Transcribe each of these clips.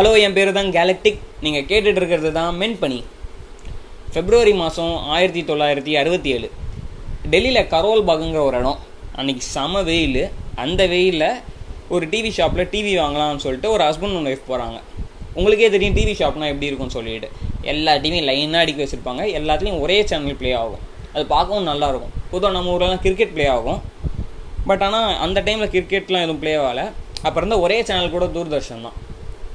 Hello என் பேர் தான் galactic நீங்கள் கேட்டுட்டு இருக்கிறது தான் மென்பனி ஃபெப்ரவரி மாதம் ஆயிரத்தி தொள்ளாயிரத்தி அறுபத்தி ஏழு. டெல்லியில் கரோல் பாகுங்கிற ஒரு இடம். அன்றைக்கி செம வெயில். அந்த வெயிலில் ஒரு டிவி ஷாப்பில் டிவி வாங்கலாம்னு சொல்லிட்டு ஒரு ஹஸ்பண்ட் ஒன்று ஒய்ஃப் போகிறாங்க உங்களுக்கே தெரியும் டிவி ஷாப்னால் எப்படி இருக்கும்னு சொல்லிட்டு. எல்லா டிவியும் லைனாக அடிக்க வச்சுருப்பாங்க. எல்லாத்துலேயும் ஒரே சேனல் ப்ளே ஆகும். அது பார்க்கவும் நல்லாயிருக்கும் பொதுவாக நம்ம ஊர்லலாம் கிரிக்கெட் ப்ளே ஆகும். பட் ஆனால் அந்த டைமில் கிரிக்கெட்லாம் எதுவும் ப்ளே ஆகலை. அப்போ இருந்த ஒரே சேனல் கூட தூர்தர்ஷன் தான்.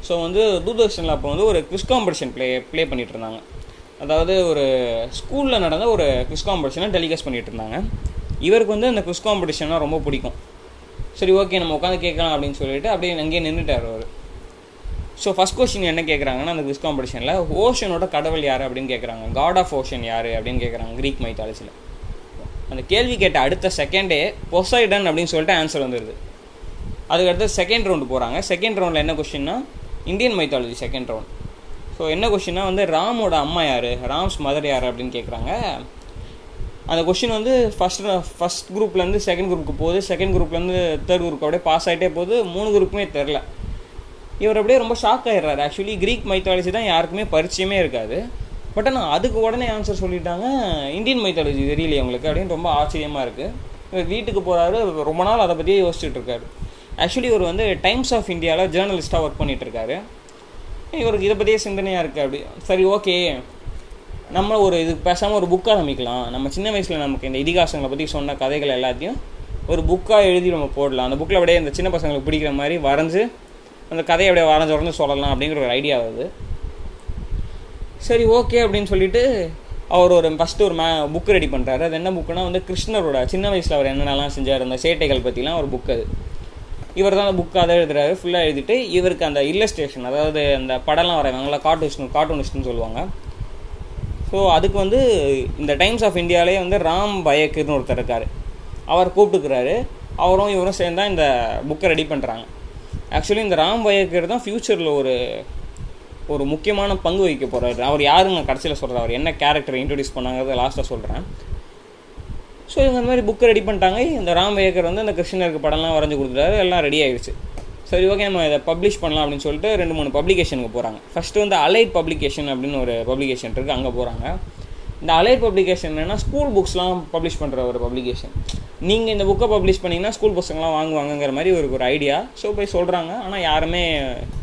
ஸோ வந்து தூர்தர்ஷனில் அப்போ வந்து ஒரு குவிஸ் காம்படிஷன் ப்ளே ப்ளே பண்ணிகிட்டு இருந்தாங்க அதாவது ஒரு ஸ்கூலில் நடந்த ஒரு குவிஸ் காம்படிஷனை டெலிகாஸ்ட் பண்ணிகிட்டு இருந்தாங்க இவருக்கு வந்து அந்த குவிஸ் காம்படிஷன்னா ரொம்ப பிடிக்கும். சரி ஓகே நம்ம உட்காந்து கேட்கலாம் அப்படின்னு சொல்லிட்டு அப்படியே அங்கேயே நின்றுட்டார் அவர். ஸோ ஃபஸ்ட் கொஸ்டின் என்ன கேட்குறாங்கன்னா அந்த குவிஸ் காம்படிஷனில் ஓஷனோட கடவுள் யார் அப்படின்னு கேட்குறாங்க காட் ஆஃப் ஓஷன் யார் அப்படின்னு கேட்குறாங்க க்ரீக் மைத்தாலஜியில் அந்த கேள்வி கேட்ட அடுத்த செகண்டே பொசைடன் அப்படின்னு சொல்லிட்டு ஆன்சர் வந்துடுது அதுக்கடுத்து செகண்ட் ரவுண்டு போகிறாங்க செகண்ட் ரவுண்டில் என்ன கொஷின்னா Indian mythology second round so என்ன கொஷின்னா வந்து ராமோட அம்மா யார்? ராம்ஸ் மதர் யார் அப்படின்னு கேட்குறாங்க அந்த கொஷின் வந்து ஃபஸ்ட் ஃபஸ்ட் குரூப்லேருந்து செகண்ட் குரூப்புக்கு போகுது. செகண்ட் குரூப்லேருந்து தேர்ட் குரூப் அப்படியே பாஸ் ஆகிட்டே போகுது. மூணு குரூப்புமே தெரில இவர் அப்படியே ரொம்ப ஷாக் ஆகிடுறாரு ஆக்சுவலி க்ரீக் மைத்தாலஜி தான் யாருக்குமே பரிச்சயமே இருக்காது. பட் ஆனால் அதுக்கு உடனே ஆன்சர் சொல்லிட்டாங்க இந்தியன் மைத்தாலஜி தெரியலையே உங்களுக்கு? அப்படின்னு ரொம்ப ஆச்சரியமாக இருக்குது இவர் வீட்டுக்கு போகிறாரு ரொம்ப நாள் அதை பற்றியே யோசிச்சுட்டு இருக்காரு. ஆக்சுவலி இவர் வந்து டைம்ஸ் ஆஃப் இந்தியாவில் ஜேர்னலிஸ்ட்டாக ஒர்க் பண்ணிகிட்ருக்காரு இவருக்கு இதை பற்றியே சிந்தனையாக இருக்குது அப்படி. சரி ஓகே நம்ம ஒரு இது பேசாமல் ஒரு புக்காக ஆரம்பிக்கலாம் நம்ம சின்ன வயசில் நமக்கு இந்த இதிகாசங்களை பற்றி சொன்ன கதைகள் எல்லாத்தையும் ஒரு புக்காக எழுதி நம்ம போடலாம். அந்த புக்கில் அப்படியே இந்த சின்ன பசங்களுக்கு பிடிக்கிற மாதிரி வரைஞ்சி அந்த கதையை அப்படியே வரைஞ்சு உடனே சொல்லலாம் அப்படிங்கிற ஒரு ஐடியா வருது. சரி ஓகே அப்படின்னு சொல்லிட்டு அவர் ஒரு ஃபஸ்ட்டு ஒரு மே புக் ரெடி பண்ணுறாரு அது என்ன புக்குனா வந்து கிருஷ்ணரோட சின்ன வயசில் அவர் என்னென்னலாம் செஞ்சார் அந்த சேட்டைகள் பற்றிலாம் ஒரு புக் அது. இவர் தான் அந்த புக் அதை எழுதுறாரு. ஃபுல்லாக எழுதிட்டு இவருக்கு அந்த இல்லஸ்ட்ரேஷன் அதாவது அந்த படம்லாம் வரைவாங்களா கார்ட்டூனிஸ்ட் கார்ட்டூனிஸ்ட்னு சொல்லுவாங்க. ஸோ அதுக்கு வந்து இந்த டைம்ஸ் ஆஃப் இந்தியாவிலே வந்து ராம் பயக்குன்னு ஒருத்தர் இருக்கார். அவர் கூப்பிட்டுக்கிறாரு. அவரும் இவரும் சேர்ந்து தான் இந்த புக்கை ரெடி பண்ணுறாங்க ஆக்சுவலி இந்த ராம் பயக்கர் தான் ஃப்யூச்சரில் ஒரு ஒரு முக்கியமான பங்கு வகிக்க போகிறாரு அவர் யாருன்னு நான் கடைசியில் சொல்கிறேன் அவர் என்ன கேரக்டர் இன்ட்ரடியூஸ் பண்ணாங்கிறத லாஸ்ட்டாக சொல்கிறேன் ஸோ இவங்க இந்த மாதிரி புக்கை ரெடி பண்ணிட்டாங்க. இந்த ராம் ஏக்கர் வந்து அந்த கிருஷ்ணருக்கு படம்லாம் வரைஞ்சி கொடுத்துட்டாரு. எல்லாம் ரெடி ஆகிடுச்சு சரி ஓகே நம்ம இதை பப்ளிஷ் பண்ணலாம் அப்படின்னு சொல்லிட்டு ரெண்டு மூணு பப்ளிகேஷனுக்கு போகிறாங்க ஃபஸ்ட்டு வந்து அலைட் பப்ளிகேஷன் அப்படின்னு ஒரு பப்ளிகேஷன் இருக்குது அங்கே போகிறாங்க இந்த அலைட் பப்ளிகேஷன் என்னென்னா ஸ்கூல் புக்ஸ்லாம் பப்ளிஷ் பண்ணுற ஒரு பப்ளிகேஷன் நீங்கள் இந்த புக்கை பப்ளிஷ் பண்ணிங்கன்னா ஸ்கூல் பசங்களாம் வாங்குவாங்கங்கிற மாதிரி ஒரு ஒரு ஐடியா ஸோ போய் சொல்கிறாங்க ஆனால் யாருமே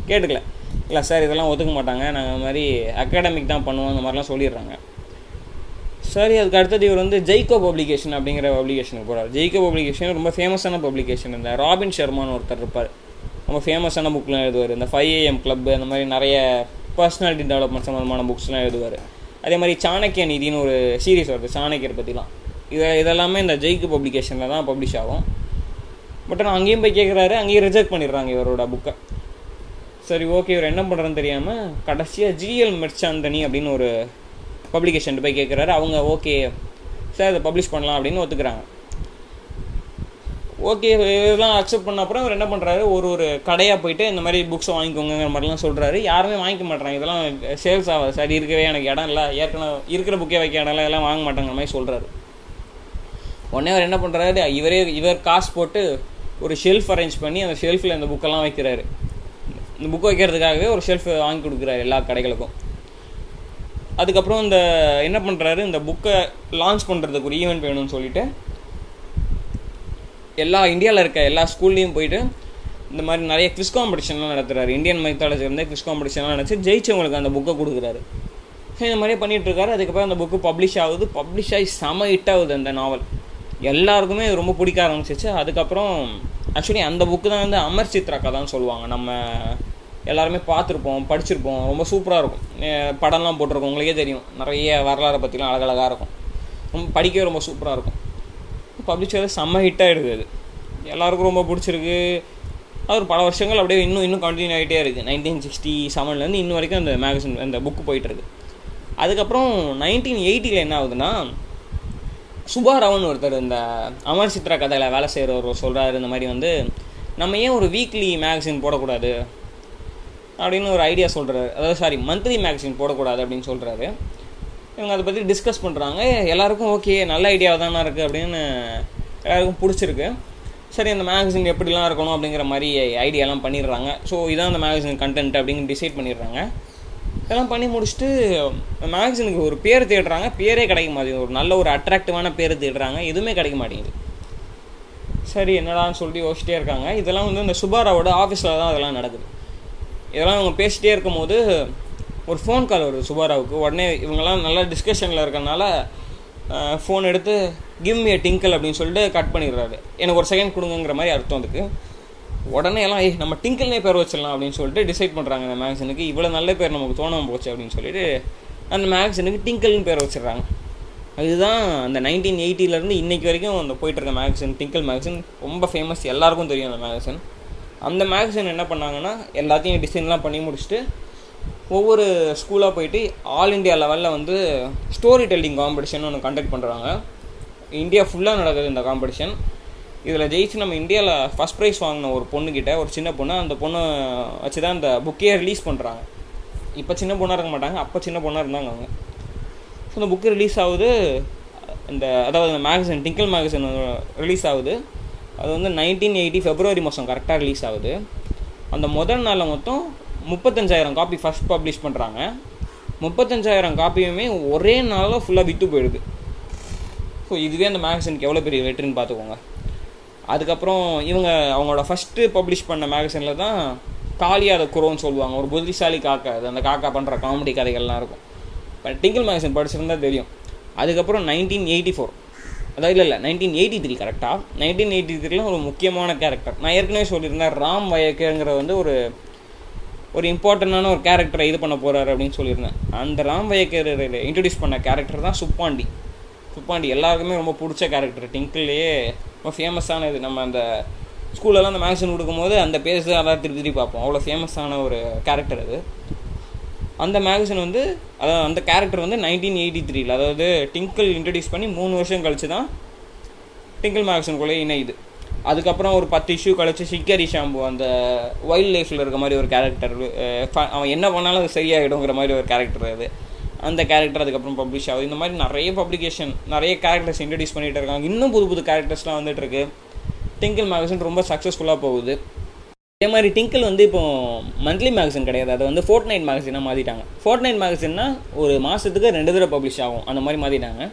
கேட்டுக்கல. இல்லை சார் இதெல்லாம் ஒத்துக்க மாட்டாங்க. நாங்கள் மாதிரி அகாடமிக் தான் பண்ணுவோம். அந்த மாதிரிலாம் சொல்லிடுறாங்க. சரி அதுக்கு அடுத்தது இவர் வந்து ஜெய்கோ பப்ளிகேஷன் அப்படிங்கிற பப்ளிகேஷனுக்கு போகிறார் ஜெய்கோ பப்ளிகேஷன் ரொம்ப ஃபேமஸான பப்ளிகேஷன் இந்த ராபின் ஷர்மான்னு ஒருத்தர் இருப்பார். ரொம்ப ஃபேமஸான புக்லாம் எழுதுவார். இந்த ஃபைவ் ஏஎம் கிளப் அந்த மாதிரி நிறைய பர்சனாலிட்டி டெவலப்மெண்ட் சம்மந்தமான புக்ஸ்லாம் எழுதுவார். அதே மாதிரி சாணக்கிய நிதினு ஒரு சீரீஸ் வருது சாணக்கியர் பற்றிலாம் இதை இதெல்லாமே இந்த ஜெய்கு பப்ளிகேஷனில் தான் பப்ளிஷ் ஆகும். பட் ஆனால் அங்கேயும் போய் கேட்குறாரு அங்கேயும் ரிஜெக்ட் பண்ணிடுறாங்க இவரோட புக்கை சரி ஓகே இவர் என்ன பண்ணுறேன்னு தெரியாமல் கடைசியாக ஜிஎல் மெர்ச்சாந்தனி அப்படின்னு ஒரு பப்ளிகேஷன் போய் கேட்குறாரு அவங்க ஓகே சார் இதை பப்ளிஷ் பண்ணலாம் அப்படின்னு ஒத்துக்கிறாங்க. ஓகே இதெல்லாம் அக்செப்ட் பண்ண அப்புறம் அவர் என்ன பண்ணுறாரு ஒரு ஒரு கடையாக போயிட்டு இந்த மாதிரி புக்ஸை வாங்கிக்கோங்கிற மாதிரிலாம் சொல்கிறாரு யாருமே வாங்கிக்க மாட்டாங்க இதெல்லாம் சேல்ஸ் ஆகாது. சார் இருக்கவே எனக்கு இடம் இல்லை. ஏற்கனவே இருக்கிற புக்கே வைக்க இடம் இல்லை. இதெல்லாம் வாங்க மாட்டாங்கிற மாதிரி சொல்கிறாரு உடனே அவர் என்ன பண்ணுறாரு இவரே இவர் காசு போட்டு ஒரு ஷெல்ஃப் அரேஞ்ச் பண்ணி அந்த ஷெல்ஃபில் இந்த புக்கெல்லாம் வைக்கிறாரு. இந்த புக் வைக்கிறதுக்காகவே ஒரு ஷெல்ஃப் வாங்கி கொடுக்குறாரு எல்லா கடைகளுக்கும். அதுக்கப்புறம் இந்த என்ன பண்ணுறாரு இந்த புக்கை லான்ச் பண்ணுறதுக்கு ஒரு ஈவெண்ட் வேணும்னு சொல்லிட்டு எல்லா இந்தியாவில் இருக்க எல்லா ஸ்கூல்லையும் போயிட்டு இந்த மாதிரி நிறைய குவிஸ் காம்படிஷன்லாம் நடத்துகிறாரு இந்தியன் மைத்தாலஜி வந்து குவிஸ் காம்படிஷன்லாம் நடத்தி ஜெயிச்சவங்களுக்கு அந்த புக்கை கொடுக்குறாரு. ஸோ இந்த மாதிரியே பண்ணிகிட்ருக்காரு அதுக்கப்புறம் அந்த புக்கு பப்ளிஷ் ஆகுது. பப்ளிஷ் ஆகி செம ஹிட் ஆகுது அந்த நாவல் எல்லாருக்குமே ரொம்ப பிடிக்க ஆரம்பிச்சிச்சு அதுக்கப்புறம் ஆக்சுவலி அந்த புக்கு தான் வந்து அமர் சித்ரா கதான்னு சொல்லுவாங்க. நம்ம எல்லாருமே பார்த்துருப்போம் படிச்சிருப்போம். ரொம்ப சூப்பராக இருக்கும். படம்லாம் போட்டிருக்கோம். உங்களுக்கே தெரியும். நிறைய வரலாறை பற்றிலாம் அழகழகாக இருக்கும். ரொம்ப படிக்கவே ரொம்ப சூப்பராக இருக்கும். பப்ளிஷர் செம்ம ஹிட்டாக ஆகிடுது அது. எல்லாருக்கும் ரொம்ப பிடிச்சிருக்கு. அது ஒரு பல வருஷங்கள் அப்படியே இன்னும் இன்னும் கண்டினியூ ஆகிட்டே இருக்குது நைன்டீன் சிக்ஸ்டி செவன்லேருந்து இன்னும் வரைக்கும் அந்த மேகசின் அந்த புக்கு போயிட்டுருக்கு அதுக்கப்புறம் நைன்டீன் எயிட்டியில் என்ன ஆகுதுன்னா சுபாராவன் ஒருத்தர் இந்த அமர் சித்ரா கதையில் வேலை செய்கிறவர் சொல்கிறாரு இந்த மாதிரி வந்து நம்ம ஏன் ஒரு வீக்லி மேகசின் போடக்கூடாது? அப்படின்னு ஒரு ஐடியா சொல்கிறாரு அதாவது சாரி மந்த்லி மேகசின் போடக்கூடாது அப்படின்னு சொல்கிறாரு இவங்க அதை பற்றி டிஸ்கஸ் பண்ணுறாங்க எல்லாருக்கும் ஓகே நல்ல ஐடியாவாக தானே இருக்குது அப்படின்னு எல்லாருக்கும் பிடிச்சிருக்கு. சரி அந்த மேகசின் எப்படிலாம் இருக்கணும் அப்படிங்கிற மாதிரி ஐடியாலாம் பண்ணிடுறாங்க. ஸோ இதான் அந்த மேகசின் கண்டென்ட் அப்படின்னு டிசைட் பண்ணிடுறாங்க. இதெல்லாம் பண்ணி முடிச்சுட்டு மேகசினுக்கு ஒரு பேர் தேடுறாங்க. பேரே கிடைக்க மாட்டேங்குது. ஒரு நல்ல ஒரு அட்ராக்டிவான பேர் தேடுறாங்க. எதுவுமே கிடைக்க மாட்டேங்குது. சரி என்னடான்னு சொல்லிட்டு யோசிச்சிட்டே இருக்காங்க. இதெல்லாம் வந்து இந்த சுபாராவோட ஆஃபீஸில் தான் அதெல்லாம் நடக்குது. இதெல்லாம் அவங்க பேசிகிட்டே இருக்கும் இருக்கும்போது ஒரு ஃபோன் கால் வருது சுபாராவுக்கு. உடனே இவங்கெல்லாம் நல்லா டிஸ்கஷனில் இருக்கறனால ஃபோன் எடுத்து கிவ் மீ டிங்கிள் அப்படின்னு சொல்லிட்டு கட் பண்ணிடுறாரு. எனக்கு ஒரு செகண்ட் கொடுங்கிற மாதிரி அர்த்தம் அதுக்கு. உடனே எல்லாம் ஏய் நம்ம டிங்கிள்னே பேர் வச்சிடலாம் அப்படின்னு சொல்லிட்டு டிசைட் பண்ணுறாங்க அந்த மேக்சினுக்கு இவ்வளோ நல்ல பேர் நமக்கு தோணாமல் போச்சு அப்படின்னு சொல்லிட்டு அந்த மேக்சினுக்கு டிங்கிள்னு பேர் வச்சிடுறாங்க. அதுதான் அந்த நைன்டீன் எயிட்டிலேருந்து இன்றைக்கி வரைக்கும் அந்த போயிட்டுருக்க மேக்சின் டிங்கிள் மேக்சின் ரொம்ப ஃபேமஸ் எல்லாருக்கும் தெரியும் அந்த மேக்சின் அந்த மேக்சின் என்ன பண்ணாங்கன்னா எல்லாத்தையும் டிசைன்லாம் பண்ணி முடிச்சுட்டு ஒவ்வொரு ஸ்கூலாக போயிட்டு ஆல் இண்டியா லெவலில் வந்து ஸ்டோரி டெல்லிங் காம்படிஷன் ஒன்று கண்டக்ட் பண்ணுறாங்க இந்தியா ஃபுல்லாக நடக்குது இந்த காம்படிஷன் இதில் ஜெயிச்சு நம்ம இந்தியாவில் ஃபஸ்ட் ப்ரைஸ் வாங்கின ஒரு பொண்ணுக்கிட்ட ஒரு சின்ன பொண்ணு அந்த பொண்ணை வச்சு தான் இந்த புக்கையே ரிலீஸ் பண்ணுறாங்க இப்போ சின்ன பொண்ணாக இருக்க மாட்டாங்க அப்போ சின்ன பொண்ணாக இருந்தாங்க அவங்க. ஸோ அந்த புக்கு ரிலீஸ் ஆகுது இந்த அதாவது அந்த மேகசின் டிங்கிள் மேகசின் ரிலீஸ் ஆகுது. அது வந்து நைன்டீன் எயிட்டி ஃபெப்ரவரி மாதம் கரெக்டாக ரிலீஸ் ஆகுது. அந்த முதல் நாளில் மொத்தம் முப்பத்தஞ்சாயிரம் காப்பி ஃபஸ்ட் பப்ளிஷ் பண்ணுறாங்க முப்பத்தஞ்சாயிரம் காப்பியுமே ஒரே நாளில் ஃபுல்லாக விற்று போயிடுது. ஸோ இதுவே அந்த மேகசினுக்கு எவ்வளோ பெரிய வெற்றின்னு பார்த்துக்கோங்க. அதுக்கப்புறம் இவங்க அவங்களோட ஃபஸ்ட்டு பப்ளிஷ் பண்ண மேகசினில் தான் காளியாத குரோன்னு சொல்லுவாங்க. ஒரு புத்திசாலி காக்கா அது அந்த காக்கா பண்ணுற காமெடி கதைகள்லாம் இருக்கும். இப்போ டிங்கிள் மேகசின் படிச்சிருந்தா தெரியும். அதுக்கப்புறம் நைன்டீன் எயிட்டி ஃபோர் அதாவது இல்லை இல்லை நைன்டீன் எயிட்டி த்ரீ கரெக்டாக நைன்டீன் எயிட்டி த்ரீல ஒரு முக்கியமான கேரக்டர் நான் ஏற்கனவே சொல்லியிருந்தேன் ராம் வயக்கேங்கிற வந்து ஒரு ஒரு இம்பார்ட்டண்டான ஒரு கேரக்டரை இது பண்ண போகிறாரு அப்படின்னு சொல்லியிருந்தேன். அந்த ராம் வயக்கர் இன்ட்ரடியூஸ் பண்ண கேரக்டர் தான் சுப்பாண்டி. சுப்பாண்டி எல்லாருக்குமே ரொம்ப பிடிச்ச கேரக்டர் டிங்கிள்லேயே ரொம்ப ஃபேமஸான இது நம்ம அந்த ஸ்கூல்லலாம் அந்த மேக்சின் கொடுக்கும்போது அந்த பேஸ் எல்லாம் திருப்பி திருப்பி பார்ப்போம். அவ்வளோ ஃபேமஸான ஒரு கேரக்டர் அது. அந்த மேகசின் வந்து அதாவது அந்த கேரக்டர் வந்து நைன்டீன் எயிட்டி த்ரீல அதாவது டிங்கிள் இன்ட்ரடியூஸ் பண்ணி மூணு வருஷம் கழிச்சு தான் டிங்கிள் மேகசின்குள்ளே இணையுது. அதுக்கப்புறம் ஒரு பத்து இஷ்யூ கழிச்சு சிக்கரி ஷாம்பு அந்த வைல்ட் லைஃப்பில் இருக்க மாதிரி ஒரு கேரக்டர் அவன் என்ன பண்ணாலும் அது சரியாகிடுங்கிற மாதிரி ஒரு கேரக்டர் அது. அந்த கேரக்டர் அதுக்கப்புறம் பப்ளிஷ் ஆகுது. இந்த மாதிரி நிறைய பப்ளிகேஷன் நிறைய கேரக்டர்ஸ் இன்ட்ரடியூஸ் பண்ணிகிட்டு இருக்காங்க. இன்னும் புது புது கேரக்டர்ஸ்லாம் வந்துட்டு இருக்கு. டிங்கிள் மேகசின் ரொம்ப சக்ஸஸ்ஃபுல்லாக போகுது. அதே மாதிரி டிங்கிள் வந்து இப்போ மந்த்லி மேகசின் கிடையாது. அதை வந்து ஃபோர்ட் நைட் மேகசினாக மாற்றிட்டாங்க ஃபோர்ட் நைட் மேகசின்னா ஒரு மாதத்துக்கு ரெண்டு தடவை பப்ளிஷ் ஆகும். அந்த மாதிரி மாற்றிட்டாங்க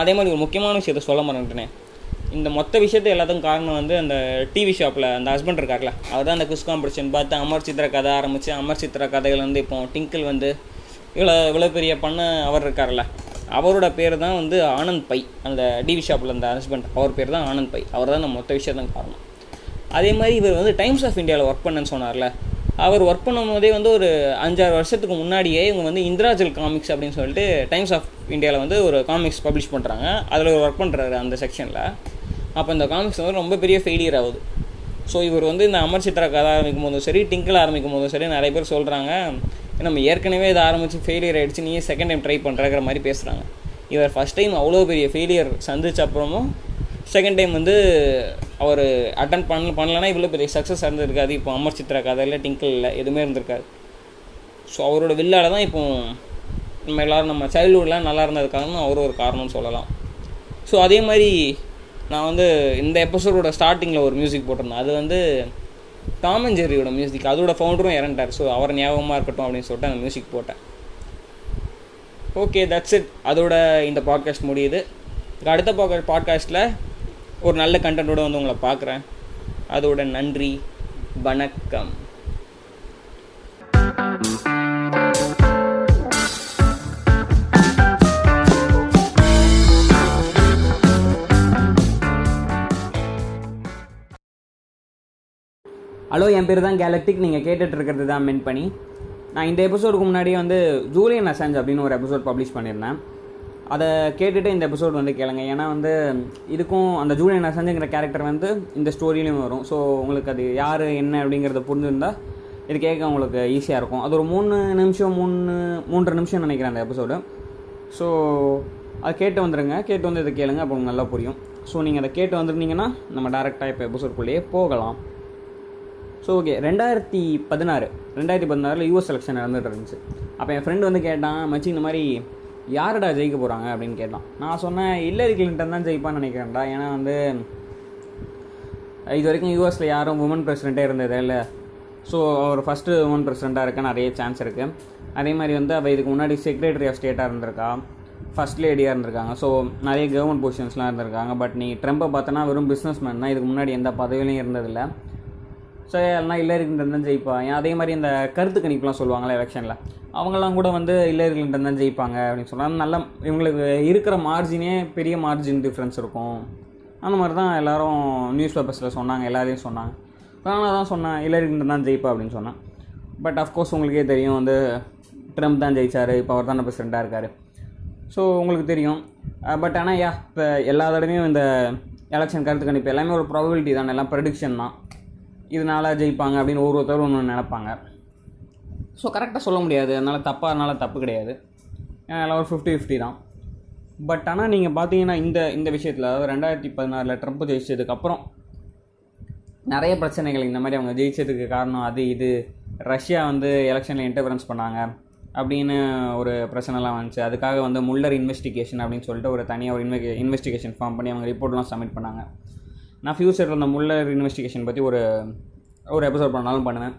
அதே மாதிரி ஒரு முக்கியமான விஷயத்த சொல்ல மறந்துட்டேனே. இந்த மொத்த விஷயத்தை எல்லாத்துக்கும் காரணம் வந்து அந்த டிவி ஷாப்பில் அந்த ஹஸ்பண்ட் இருக்கார்ல. அவர் தான் அந்த குஸ் காம்படிஷன் பார்த்து அமர் சித்திர கதை ஆரம்பித்து அமர் சித்திர கதைகள் வந்து இப்போ டிங்கிள் வந்து இவ்வளோ இவ்வளோ பெரிய பண்ண அவர் இருக்கார்ல. அவரோட பேர் தான் வந்து ஆனந்த் பை. அந்த டிவி ஷாப்பில் அந்த ஹஸ்பண்ட் அவர் பேர் தான் ஆனந்த் பை. அவர் தான் அந்த மொத்த விஷயத்தான் காரணம். அதே மாதிரி இவர் வந்து டைம்ஸ் ஆஃப் இந்தியாவில் ஒர்க் பண்ணேன்னு சொன்னார்ல. அவர் ஒர்க் பண்ணும்போதே வந்து ஒரு அஞ்சாறு வருஷத்துக்கு முன்னாடியே இவங்க வந்து இந்திராஜல் காமிக்ஸ் அப்படின்னு சொல்லிட்டு டைம்ஸ் ஆஃப் இந்தியாவில் வந்து ஒரு காமிக்ஸ் பப்ளிஷ் பண்ணுறாங்க அதில் ஒரு ஒர்க் பண்ணுறாரு அந்த செக்ஷனில் அப்போ இந்த காமிக்ஸ் வந்து ரொம்ப பெரிய ஃபெயிலியர் ஆகுது. ஸோ இவர் வந்து இந்த அமர் சித்ரா கதை ஆரம்பிக்கும் போதும் சரி டிங்கிள் ஆரம்பிக்கும் போதும் சரி நிறைய பேர் சொல்கிறாங்க நம்ம ஏற்கனவே இதை ஆரம்பித்து ஃபெயிலியர் ஆகிடுச்சு நீயே செகண்ட் டைம் ட்ரை பண்ணுறங்கிற மாதிரி பேசுகிறாங்க இவர் ஃபஸ்ட் டைம் அவ்வளோ பெரிய ஃபெயிலியர் சந்திச்ச அப்புறமும் செகண்ட் டைம் வந்து அவர் அட்டன் பண்ண பண்ணலன்னா இவ்வளோ பெரிய சக்ஸஸ் இருந்திருக்காது. இப்போ அமர் சித்ரா கதையில் டிங்கிள் இல்லை எதுவுமே இருந்திருக்காது. ஸோ அவரோட வில்லால் தான் இப்போ நம்ம எல்லோரும் நம்ம சைல்ட்ஹுட்லாம் நல்லா இருந்ததுக்காகவும் அவர் ஒரு காரணம்னு சொல்லலாம். ஸோ அதே மாதிரி நான் வந்து இந்த எபிசோடோட ஸ்டார்டிங்கில் ஒரு மியூசிக் போட்டிருந்தேன். அது வந்து டாமன் ஜெரியோட மியூசிக் அதோட ஃபவுண்டரும் இறண்டார் ஸோ அவர் ஞாபகமாக இருக்கட்டும் அப்படின்னு சொல்லிட்டு அந்த மியூசிக் போட்டேன். ஓகே தட்ஸ் இட் அதோட இந்த பாட்காஸ்ட் முடியுது. அடுத்த பாக்க பாட்காஸ்ட்டில் ஒரு நல்ல கண்டென்ட்டோடு வந்து உங்களை பார்க்குறேன். அதோட நன்றி வணக்கம். ஹலோ என் பேர் தான் கேலக்டிக் நீங்கள் கேட்டுட்டு தான் மென் பண்ணி நான் இந்த எபிசோடுக்கு முன்னாடியே வந்து ஜூலியன் அசாஞ்ச் அப்படின்னு ஒரு எபிசோட் பப்ளிஷ் பண்ணியிருந்தேன். அதை கேட்டுட்டு இந்த எபிசோட் வந்து கேளுங்க. ஏன்னா வந்து இதுக்கும் அந்த ஜூனியர் அசாஞ்சுங்கிற கேரக்டர் வந்து இந்த ஸ்டோரியிலையும் வரும். ஸோ உங்களுக்கு அது யார் என்ன அப்படிங்கிறத புரிஞ்சிருந்தால் இது கேட்க உங்களுக்கு ஈஸியாக இருக்கும். அது ஒரு மூணு நிமிஷம் மூணு மூன்றரை நிமிஷம் நினைக்கிறேன் அந்த எபிசோடு ஸோ அதை கேட்டு வந்துடுங்க கேட்டு வந்து இதை கேளுங்க அப்போ உங்களுக்கு நல்லா புரியும். ஸோ நீங்கள் அதை கேட்டு வந்துருந்தீங்கன்னா நம்ம டேரெக்டாக இப்போ எபிசோட்குள்ளேயே போகலாம். ஸோ ஓகே ரெண்டாயிரத்தி பதினாறு. ரெண்டாயிரத்தி பதினாறில் யூஎஸ் செலெக்ஷன் நடந்துட்டு இருந்துச்சு. அப்போ என் ஃப்ரெண்டு வந்து கேட்டான் மச்சி இந்த மாதிரி யாருடா ஜெயிக்க போகிறாங்க அப்படின்னு கேட்டான். நான் சொன்னேன் இல்லரி கிளின்டன் தான் ஜெயிப்பான்னு நினைக்கிறேன்டா. ஏன்னா வந்து இது வரைக்கும் யூஎஸில் யாரும் உமன் பிரசிடெண்ட்டே இருந்ததே இல்லை. ஸோ அவர் ஃபஸ்ட்டு உமன் பிரசிடெண்ட்டாக இருக்க நிறைய சான்ஸ் இருக்குது அதே மாதிரி வந்து அவள் இதுக்கு முன்னாடி செக்ரட்டரி ஆஃப் ஸ்டேட்டாக இருந்திருக்கா. ஃபர்ஸ்ட் லேடியாக இருந்திருக்காங்க. ஸோ நிறைய கவர்மெண்ட் பொசிஷன்ஸ்லாம் இருந்திருக்காங்க. பட் நீ ட்ரம்ப்பை பார்த்தோன்னா வெறும் பிஸ்னஸ் மேன் தான். இதுக்கு முன்னாடி எந்த பதவியிலையும் இருந்ததில்லை. ஸோ எல்லாம் இல்லரி கிளின்டன் தான் ஜெயிப்பாங்க அதே மாதிரி இந்த கருத்து கணிப்புலாம் சொல்லுவாங்களே எலெக்ஷனில் அவங்கெல்லாம் கூட வந்து இல்லரி கிளின்டன் தான் ஜெயிப்பாங்க அப்படின்னு சொன்னாங்க நல்ல இவங்களுக்கு இருக்கிற மார்ஜினே பெரிய மார்ஜின் டிஃப்ரென்ஸ் இருக்கும். அந்த மாதிரி தான் எல்லோரும் நியூஸ் பேப்பர்ஸில் சொன்னாங்க எல்லாரையும் சொன்னாங்க. நான் தான் சொன்னேன் இல்லரி கிளின்டன் தான் ஜெயிப்பா அப்படின்னு சொன்னேன். பட் அஃப்கோர்ஸ் உங்களுக்கே தெரியும் வந்து ட்ரம்ப் தான் ஜெயிச்சார் இப்போ அவர் தானே பிரசிடெண்ட்டாக இருக்கார். ஸோ உங்களுக்கு தெரியும். பட் ஆனால் யா இப்போ எல்லா தடவையும் இந்த எலெக்ஷன் கருத்து கணிப்பு எல்லாமே ஒரு ப்ராபபிலிட்டி தான் எல்லாம் ப்ரெடிக்ஷன் தான். இதனால் ஜெயிப்பாங்க அப்படின்னு ஒவ்வொருத்தரும் ஒன்று நினைப்பாங்க. ஸோ கரெக்டாக சொல்ல முடியாது. அதனால் தப்பாக அதனால் தப்பு கிடையாது. ஏன்னா எல்லாம் ஒரு ஃபிஃப்டி ஃபிஃப்டி தான். பட் ஆனால் நீங்கள் பார்த்தீங்கன்னா இந்த இந்த விஷயத்தில் அதாவது ரெண்டாயிரத்தி பதினாறில் ட்ரம்ப் ஜெயிச்சதுக்கப்புறம் நிறைய பிரச்சனைகள் இந்த மாதிரி அவங்க ஜெயிச்சதுக்கு காரணம் அது இது. ரஷ்யா வந்து எலெக்ஷனில் இன்டர்ஃபரன்ஸ் பண்ணாங்க அப்படின்னு ஒரு பிரச்சனைலாம் வந்துச்சு. அதுக்காக வந்து முல்லர் இன்வெஸ்டிகேஷன் அப்படின்னு சொல்லிட்டு ஒரு தனியாக ஒரு இன்வெ இன்வெஸ்டிகேஷன் ஃபார்ம் பண்ணி அவங்க ரிப்போர்ட்லாம் சப்மிட் பண்ணாங்க. நான் ஃப்யூச்சரில் அந்த முல்லர் இன்வெஸ்டிகேஷன் பற்றி ஒரு ஒரு எபிசோட் பண்ணாலும் பண்ணுவேன்.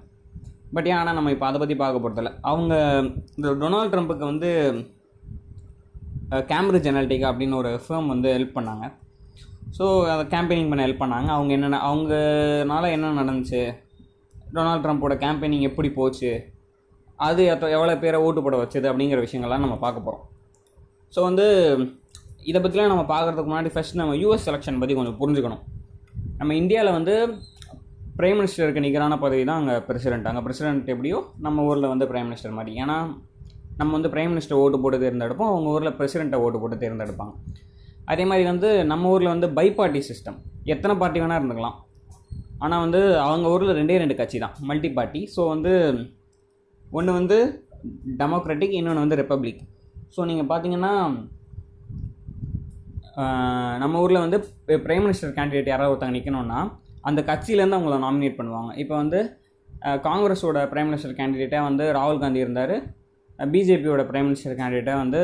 பட் ஏன் ஆனால் நம்ம இப்போ அதை பற்றி பார்க்க போகிறதில்ல அவங்க இந்த டொனால்ட் ட்ரம்ப்புக்கு வந்து கேம்பிரிட்ஜ் அனாலிட்டிகா அப்படின்னு ஒரு ஃபேம் வந்து ஹெல்ப் பண்ணாங்க. ஸோ அதை கேம்பெயினிங் பண்ண ஹெல்ப் பண்ணாங்க. அவங்க என்னென்ன அவங்கனால என்ன நடந்துச்சு? டொனால்ட் ட்ரம்ப்போட கேம்பெயினிங் எப்படி போச்சு? அது எத்த எவ்வளோ பேரை ஓட்டு போட வச்சது அப்படிங்கிற விஷயங்கள்லாம் நம்ம பார்க்க போகிறோம் ஸோ வந்து இதை பற்றிலாம் நம்ம பார்க்குறதுக்கு முன்னாடி ஃபஸ்ட் நம்ம யூஎஸ் செலெக்ஷன் பற்றி கொஞ்சம் புரிஞ்சுக்கணும். நம்ம இந்தியாவில் வந்து பிரைம் மினிஸ்டருக்கு நிகரான பதவி தான் அங்கே பிரசிடென்ட் அங்கே பிரசிடென்ட் எப்படியோ நம்ம ஊரில் வந்து பிரைம் மினிஸ்டர் மாதிரி. ஏன்னா நம்ம வந்து பிரைம் மினிஸ்டர் ஓட்டு போட்டு தேர்ந்தெடுப்போம். அவங்க ஊரில் பிரசிடெண்ட்டை ஓட்டு போட்டு தேர்ந்தெடுப்பாங்க. அதே மாதிரி வந்து நம்ம ஊரில் வந்து பை பார்ட்டி சிஸ்டம் எத்தனை பார்ட்டி வேணால் இருந்துக்கலாம். ஆனால் வந்து அவங்க ஊரில் ரெண்டே ரெண்டு கட்சி தான். மல்டி பார்ட்டி ஸோ வந்து ஒன்று வந்து டெமோக்ராட்டிக் இன்னொன்று வந்து ரிப்பப்ளிக் ஸோ நீங்கள் பார்த்தீங்கன்னா நம்ம ஊரில் வந்து பிரைம் மினிஸ்டர் கேண்டிடேட் யாராவது ஒருத்தங்க நிற்கணும்னா அந்த கட்சியிலேருந்து அவங்கள நாமினேட் பண்ணுவாங்க. இப்போ வந்து காங்கிரஸோட பிரைம் மினிஸ்டர் கேண்டிடேட்டாக வந்து ராகுல் காந்தி இருந்தார். பிஜேபியோட பிரைம் மினிஸ்டர் கேண்டிடேட்டாக வந்து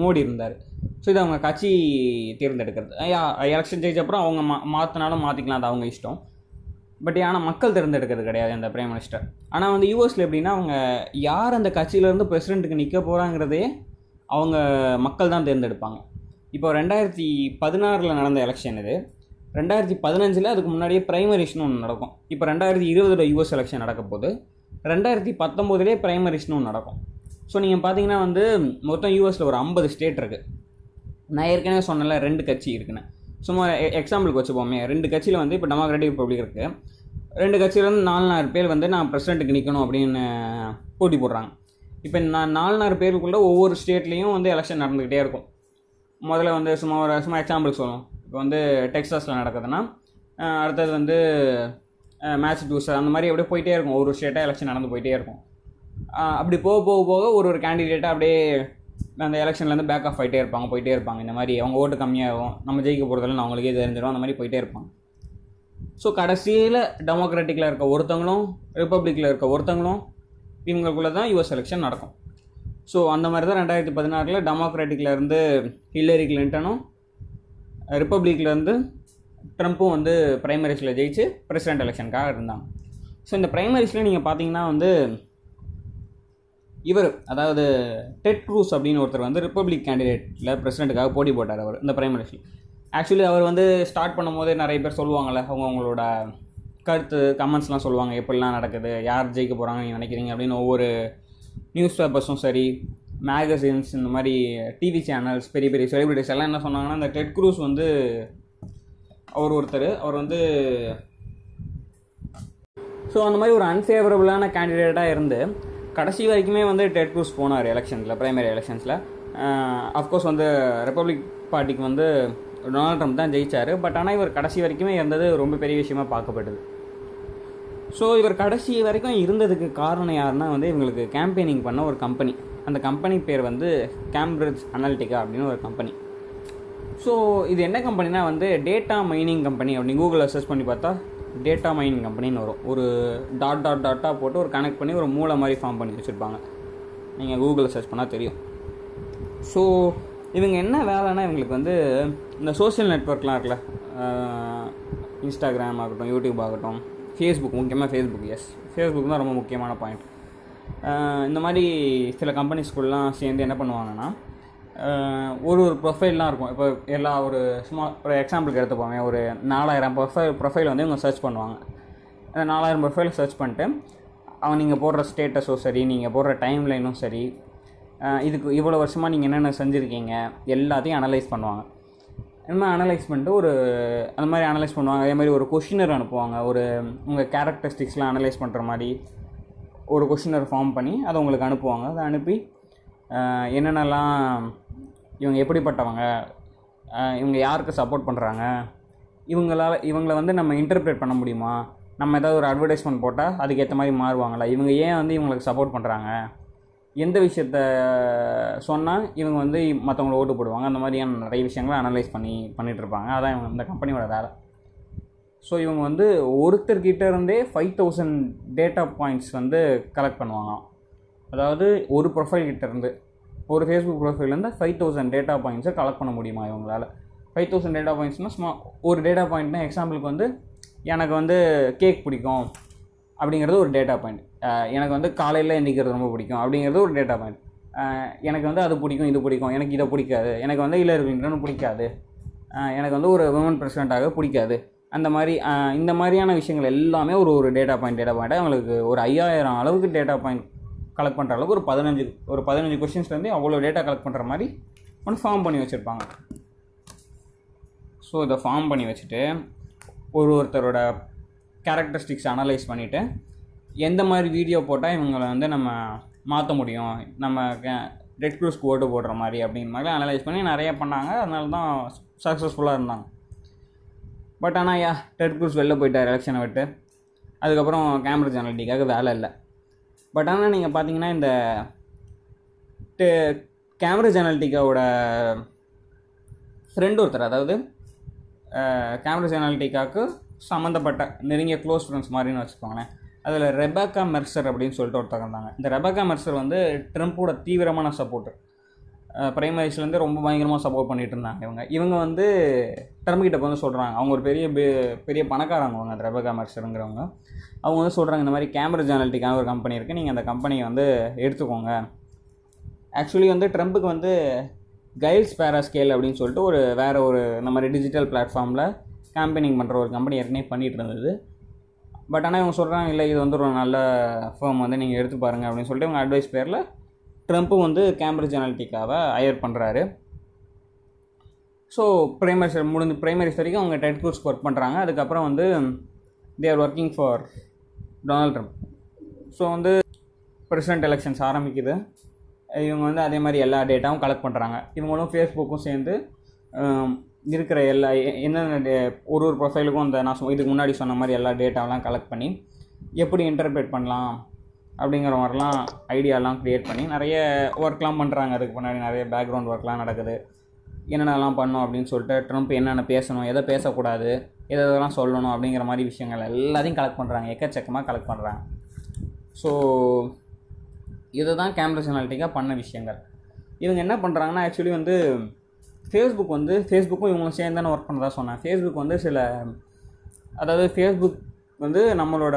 மோடி இருந்தார். ஸோ இது அவங்க கட்சி தேர்ந்தெடுக்கிறது. எலெக்ஷன் ஜெயிச்ச அப்புறம் அவங்க மா மாற்றினாலும் மாற்றிக்கலாம் அது அவங்க இஷ்டம். பட் ஆனால் மக்கள் தேர்ந்தெடுக்கிறது கிடையாது அந்த பிரைம் மினிஸ்டர் ஆனால் வந்து யூஎஸில் எப்படின்னா அவங்க யார் அந்த கட்சியிலேருந்து பிரசிடெண்ட்டுக்கு நிற்க போகிறாங்கிறதே அவங்க மக்கள் தான் தேர்ந்தெடுப்பாங்க. இப்போ ரெண்டாயிரத்தி பதினாறில் நடந்த எலெக்ஷன் இது. ரெண்டாயிரத்தி பதினஞ்சில் அதுக்கு முன்னாடியே ப்ரைமரிஸ்னு ஒன்று நடக்கும். இப்போ ரெண்டாயிரத்தி இருபதில் யூஎஸ் எலெக்ஷன் நடக்க போது ரெண்டாயிரத்தி பத்தொம்போதுலேயே ப்ரைமரிஸ்னு ஒன்று நடக்கும். ஸோ நீங்கள் பார்த்தீங்கன்னா வந்து மொத்தம் யூஎஸில் ஒரு ஐம்பது ஸ்டேட் இருக்குது நான் ஏற்கனவே சொன்னல ரெண்டு கட்சி இருக்குன்னு. சும்மா எக்ஸாம்பிளுக்கு வச்சுப்போமே. ரெண்டு கட்சியில் வந்து இப்போ டெமோக்ராட்டிக் ரிப்பப்ளிக் இருக்குது ரெண்டு கட்சியிலேருந்து நாலு நாலு பேர் வந்து நான் பிரசிடெண்ட்டுக்கு நிற்கணும் அப்படின்னு போட்டி போடுறாங்க. இப்போ நான் நாலு நாலு பேருக்குள்ளே ஒவ்வொரு ஸ்டேட்லேயும் வந்து எலெக்ஷன் நடந்துக்கிட்டே இருக்கும். முதல்ல வந்து சும்மா ஒரு சும்மா எக்ஸாம்பிளுக்கு சொல்லுவோம். இப்போ வந்து டெக்ஸாஸில் நடக்குதுன்னா அடுத்தது வந்து மேட்ச் டூஸர் அந்த மாதிரி அப்படியே போயிட்டே இருக்கும். ஒரு ஸ்டேட்டாக எலெக்ஷன் நடந்து போயிட்டே இருக்கும். அப்படி போக போக போக ஒரு ஒரு கேண்டிடேட்டாக அப்படியே அந்த எலெக்ஷன்லேருந்து பேக் ஆஃப் ஆகிட்டே இருப்பாங்க போயிட்டே இருப்பாங்க. இந்த மாதிரி அவங்க ஓட்டு கம்மியாகும் நம்ம ஜெயிக்க போகிறதில்ல அவங்களுக்கே தெரிஞ்சிடும் அந்த மாதிரி போயிட்டே இருப்பாங்க. ஸோ கடைசியில் டெமோக்ராட்டிக்கில் இருக்க ஒருத்தங்களும் ரிப்பப்ளிக்கில் இருக்க ஒருத்தங்களும் இவங்களுக்குள்ளே தான் யுஎஸ் எலெக்ஷன் நடக்கும். ஸோ அந்த மாதிரி தான் ரெண்டாயிரத்தி பதினாறில் டெமோக்ராட்டிக்லேருந்து ஹில்லரி கிளின்டனும் ரிப்பப்ளிக்லேருந்து ட்ரம்ப்பும் வந்து ப்ரைமரிஸில் ஜெயிச்சு பிரசிடென்ட் எலெக்ஷனுக்காக இருந்தாங்க. ஸோ இந்த ப்ரைமரிஸில் நீங்கள் பார்த்தீங்கன்னா வந்து இவர் அதாவது டெட் க்ரூஸ் அப்படின்னு ஒருத்தர் வந்து ரிப்பப்ளிக் கேண்டிடேட்டில் பிரசிடென்ட்டுக்காக போட்டி போட்டார் அவர் இந்த ப்ரைமரிஸில் ஆக்சுவலி அவர் வந்து ஸ்டார்ட் பண்ணும்போதே நிறைய பேர் சொல்லுவாங்கள்ல அவங்க அவங்களோட கருத்து கமெண்ட்ஸ்லாம் சொல்லுவாங்க எப்படிலாம் நடக்குது யார் ஜெயிக்க போகிறாங்க நீங்கள் நினைக்கிறீங்க அப்படின்னு ஒவ்வொரு நியூஸ் பேப்பர்ஸும் சரி மேகசின்ஸ் இந்த மாதிரி டிவி சேனல்ஸ் பெரிய பெரிய செலிபிரிட்டிஸ் எல்லாம் என்ன சொன்னாங்கன்னா இந்த டெட் க்ரூஸ் வந்து அவர் ஒருத்தர் அவர் வந்து ஸோ அந்த மாதிரி ஒரு அன்ஃபேவரபுளான கேண்டிடேட்டாக இருந்து கடைசி வரைக்குமே வந்து டெட் க்ரூஸ் போனார் எலெக்ஷனில் ப்ரைமரி எலெக்ஷன்ஸில் அஃப்கோர்ஸ் வந்து ரிப்பப்ளிக் பார்ட்டிக்கு வந்து டொனால்ட் ட்ரம்ப் தான் ஜெயித்தார் பட் ஆனால் இவர் கடைசி வரைக்குமே இருந்தது ரொம்ப பெரிய விஷயமாக பார்க்கப்பட்டது. ஸோ இவர் கடைசி வரைக்கும் இருந்ததுக்கு காரணம் யாருன்னா வந்து இவங்களுக்கு கேம்பெயினிங் பண்ண ஒரு கம்பெனி அந்த கம்பெனி பேர் வந்து கேம்பிரிட்ஜ் அனாலிட்டிகா அப்படின்னு ஒரு கம்பெனி ஸோ இது என்ன கம்பெனினா வந்து டேட்டா மைனிங் கம்பெனி அப்படின்னு கூகுளில் சர்ச் பண்ணி பார்த்தா டேட்டா மைனிங் கம்பெனின்னு வரும். ஒரு டாட் டாட் டாட்டாக போட்டு ஒரு கனெக்ட் பண்ணி ஒரு மூளை மாதிரி ஃபார்ம் பண்ணி வச்சுருப்பாங்க. நீங்கள் கூகுளில் சர்ச் பண்ணால் தெரியும். ஸோ இவங்க என்ன வேலைன்னா இவங்களுக்கு வந்து இந்த சோஷியல் நெட்ஒர்க்லாம் இருக்குல்ல இன்ஸ்டாகிராம் ஆகட்டும் யூடியூப் ஆகட்டும் ஃபேஸ்புக் முக்கியமாக ஃபேஸ்புக் எஸ் ஃபேஸ்புக் தான் ரொம்ப முக்கியமான பாயிண்ட் இந்த மாதிரி சில கம்பெனிஸ்குள்ளெலாம் சேர்ந்து என்ன பண்ணுவாங்கன்னா ஒரு ஒரு ப்ரொஃபைல்லாம் இருக்கும். இப்போ எல்லா ஒரு சும்மா ஒரு எக்ஸாம்பிளுக்கு எடுத்துப்போமே ஒரு நாலாயிரம் ப்ரொஃபைல் ப்ரொஃபைல் வந்து இவங்க சர்ச் பண்ணுவாங்க. அந்த நாலாயிரம் ப்ரொஃபைல் சர்ச் பண்ணிட்டு அவன் நீங்கள் போடுற ஸ்டேட்டஸும் சரி நீங்கள் போடுற டைம் லைனும் சரி இதுக்கு இவ்வளோ வருஷமாக நீங்கள் என்னென்ன செஞ்சுருக்கீங்க எல்லாத்தையும் அனலைஸ் பண்ணுவாங்க. என்ன மாதிரி அனலைஸ் பண்ணிட்டு ஒரு அந்த மாதிரி அனலைஸ் பண்ணுவாங்க. அதே மாதிரி ஒரு கொஷினர் அனுப்புவாங்க. ஒரு உங்கள் கேரக்டரிஸ்டிக்ஸ்லாம் அனலைஸ் பண்ணுற மாதிரி ஒரு கொஷினர் ஃபார்ம் பண்ணி அதை உங்களுக்கு அனுப்புவாங்க. அதை அனுப்பி என்னென்னலாம் இவங்க எப்படிப்பட்டவங்க இவங்க யாருக்கு சப்போர்ட் பண்ணுறாங்க இவங்களால் இவங்களை வந்து நம்ம இன்டர்பிரேட் பண்ண முடியுமா? நம்ம ஏதாவது ஒரு அட்வர்டைஸ்மெண்ட் போட்டால் அதுக்கேற்ற மாதிரி மாறுவாங்களா? இவங்க ஏன் வந்து இவங்களுக்கு சப்போர்ட் பண்ணுறாங்க எந்த விஷயத்த சொன்னால் இவங்க வந்து மற்றவங்கள ஓட்டு போடுவாங்க. அந்த மாதிரியான நிறைய விஷயங்களை அனலைஸ் பண்ணி பண்ணிகிட்ருப்பாங்க இருப்பாங்க அதான் இவங்க இந்த கம்பெனியோட வேலை. ஸோ இவங்க வந்து ஒருத்தர்கிட்ட இருந்தே ஃபைவ் தௌசண்ட் டேட்டா பாயிண்ட்ஸ் வந்து கலெக்ட் பண்ணுவாங்க அதாவது ஒரு ப்ரொஃபைல் கிட்டேருந்து ஒரு ஃபேஸ்புக் ப்ரொஃபைல்லேருந்து ஃபைவ் தௌசண்ட் டேட்டா பாயிண்ட்ஸை கலெக்ட் பண்ண முடியுமா இவங்களால? ஃபைவ் தௌசண்ட் டேட்டா பாயிண்ட்ஸ்னால் சும்மா ஒரு டேட்டா பாயிண்ட்னா எக்ஸாம்பிளுக்கு வந்து எனக்கு வந்து கேக் பிடிக்கும். அப்படிங்கிறது ஒரு டேட்டா பாயிண்ட் எனக்கு வந்து காலையில் எந்திக்கிறது ரொம்ப பிடிக்கும். அப்படிங்கிறது ஒரு டேட்டா பாயிண்ட் எனக்கு வந்து அது பிடிக்கும் இது பிடிக்கும். எனக்கு இதை பிடிக்காது. எனக்கு வந்து இல்லை கிளின்டன் பிடிக்காது. எனக்கு வந்து ஒரு விமன் பிரசிடெண்ட்டாக பிடிக்காது. அந்த மாதிரி இந்த மாதிரியான விஷயங்கள் எல்லாமே ஒரு ஒரு டேட்டா பாயிண்ட் டேட்டா பாயிண்ட்டாக அவங்களுக்கு ஒரு ஐயாயிரம் அளவுக்கு டேட்டா பாயிண்ட் கலெக்ட் பண்ணுற அளவுக்கு ஒரு பதினஞ்சு ஒரு பதினஞ்சு கொஷின்ஸ்லேருந்து அவ்வளோ டேட்டா கலெக்ட் பண்ணுற மாதிரி ஒன்று ஃபார்ம் பண்ணி வச்சுருப்பாங்க. ஸோ இதை ஃபார்ம் பண்ணி வச்சுட்டு ஒரு ஒருத்தரோட கேரக்டரிஸ்டிக்ஸ் அனலைஸ் பண்ணிவிட்டு எந்த மாதிரி வீடியோ போட்டால் இவங்களை வந்து நம்ம மாற்ற முடியும்? நம்ம ரெட் க்ரூஸ்க்கு ஓட்டு போடுற மாதிரி அப்படிங்கிற மாதிரி அனலைஸ் பண்ணி நிறைய பண்ணாங்க. அதனால தான் சக்ஸஸ்ஃபுல்லாக இருந்தாங்க. பட் ஆனால் யா ரெட் க்ரூஸ் வெளில போயிட்டார் எலெக்ஷனை விட்டு. அதுக்கப்புறம் கேம்பிரிட்ஜ் அனலிட்டிக்காக வேலை இல்லை. பட் ஆனால் நீங்கள் பார்த்தீங்கன்னா இந்த கேம்பிரிட்ஜ் அனலிட்டிக்காவோட ஃப்ரெண்ட் ஒருத்தர் அதாவது கேம்பிரிட்ஜ் அனலிட்டிக்காவுக்கு சம்மந்தப்பட்ட நெருங்கிய க்ளோஸ் ஃப்ரெண்ட்ஸ் மாதிரின்னு வச்சுக்கோங்களேன். அதில் ரெபாக்கா மெர்சர் அப்படின்னு சொல்லிட்டு ஒருத்தங்க இருந்தாங்க. இந்த ரெபாக்கா மெர்சர் வந்து ட்ரம்ப்போட தீவிரமான சப்போர்ட்டர் பிரைமரிஸ்லேருந்து ரொம்ப பயங்கரமாக சப்போர்ட் பண்ணிட்டு இருந்தாங்க இவங்க. இவங்க வந்து ட்ரம்ப் கிட்ட வந்து சொல்கிறாங்க அவங்க ஒரு பெரிய பெ- பெரிய பணக்காரங்க அவங்க அந்த ரெபகா மெர்சருங்கிறவங்க. அவங்க வந்து சொல்கிறாங்க இந்த மாதிரி கேமரா ஜேர்னலிட்டிக்கான ஒரு கம்பெனி இருக்குது நீங்கள் அந்த கம்பெனியை வந்து எடுத்துக்கோங்க. ஆக்சுவலி வந்து ட்ரம்ப்புக்கு வந்து கைல்ஸ் பேராஸ்கேல் அப்படின்னு சொல்லிட்டு ஒரு வேறு ஒரு இந்த மாதிரி டிஜிட்டல் பிளாட்ஃபார்மில் கேம்பெயினிங் பண்ணுற ஒரு கம்பெனி ஏற்கனவே பண்ணிகிட்டு இருந்தது. பட் ஆனால் இவங்க சொல்கிறாங்க இல்லை இது வந்து ஒரு நல்ல ஃபேம் வந்து நீங்கள் எடுத்து பாருங்கள் அப்படின்னு சொல்லிட்டு இவங்க அட்வைஸ் பேரில் ட்ரம்ப்பும் வந்து கேம்பிரிட்ஜ் அனாலிட்டிக்காவை ஹையர் பண்ணுறாரு ஸோ பிரைமரி முடிஞ்சு பிரைமரிஸ் வரைக்கும் அவங்க டெட் கோர்ஸ் ஒர்க் பண்ணுறாங்க அதுக்கப்புறம் வந்து they are working for Donald Trump so வந்து பிரசிடென்ட் எலெக்ஷன்ஸ் ஆரம்பிக்குது. இவங்க வந்து அதே மாதிரி எல்லா டேட்டாவும் கலெக்ட் பண்ணுறாங்க இவங்களும் ஃபேஸ்புக்கும் சேர்ந்து um, இருக்கிற எல்லா என்னென்ன டே- ஒரு ஒரு ப்ரொஃபைலுக்கும் அந்த நான் இதுக்கு முன்னாடி சொன்ன மாதிரி எல்லா டேட்டாவெலாம் கலெக்ட் பண்ணி எப்படி இன்டர்பிரேட் பண்ணலாம் அப்படிங்கிற மாதிரிலாம் ஐடியாலாம் க்ரியேட் பண்ணி நிறைய ஒர்க்லாம் பண்ணுறாங்க அதுக்கு முன்னாடி நிறைய பேக்ரவுண்ட் ஒர்க்லாம் நடக்குது. என்னென்னலாம் பண்ணோம் அப்படின்னு சொல்லிட்டு ட்ரம்ப் என்னென்ன பேசணும் எதை பேசக்கூடாது எதை எதெல்லாம் சொல்லணும் அப்படிங்கிற மாதிரி விஷயங்கள் எல்லாத்தையும் கலெக்ட் பண்ணுறாங்க எக்கச்சக்கமாக கலெக்ட் பண்ணுறாங்க ஸோ இதுதான் கேம்பிரிட்ஜ் அனாலிட்டிக்காக பண்ண விஷயங்கள். இவங்க என்ன பண்ணுறாங்கன்னா ஆக்சுவலி வந்து ஃபேஸ்புக் வந்து ஃபேஸ்புக்கும் இவங்களும் சேர்ந்து தானே ஒர்க் பண்ணுறதா சொன்னேன். ஃபேஸ்புக் வந்து சில அதாவது ஃபேஸ்புக் வந்து நம்மளோட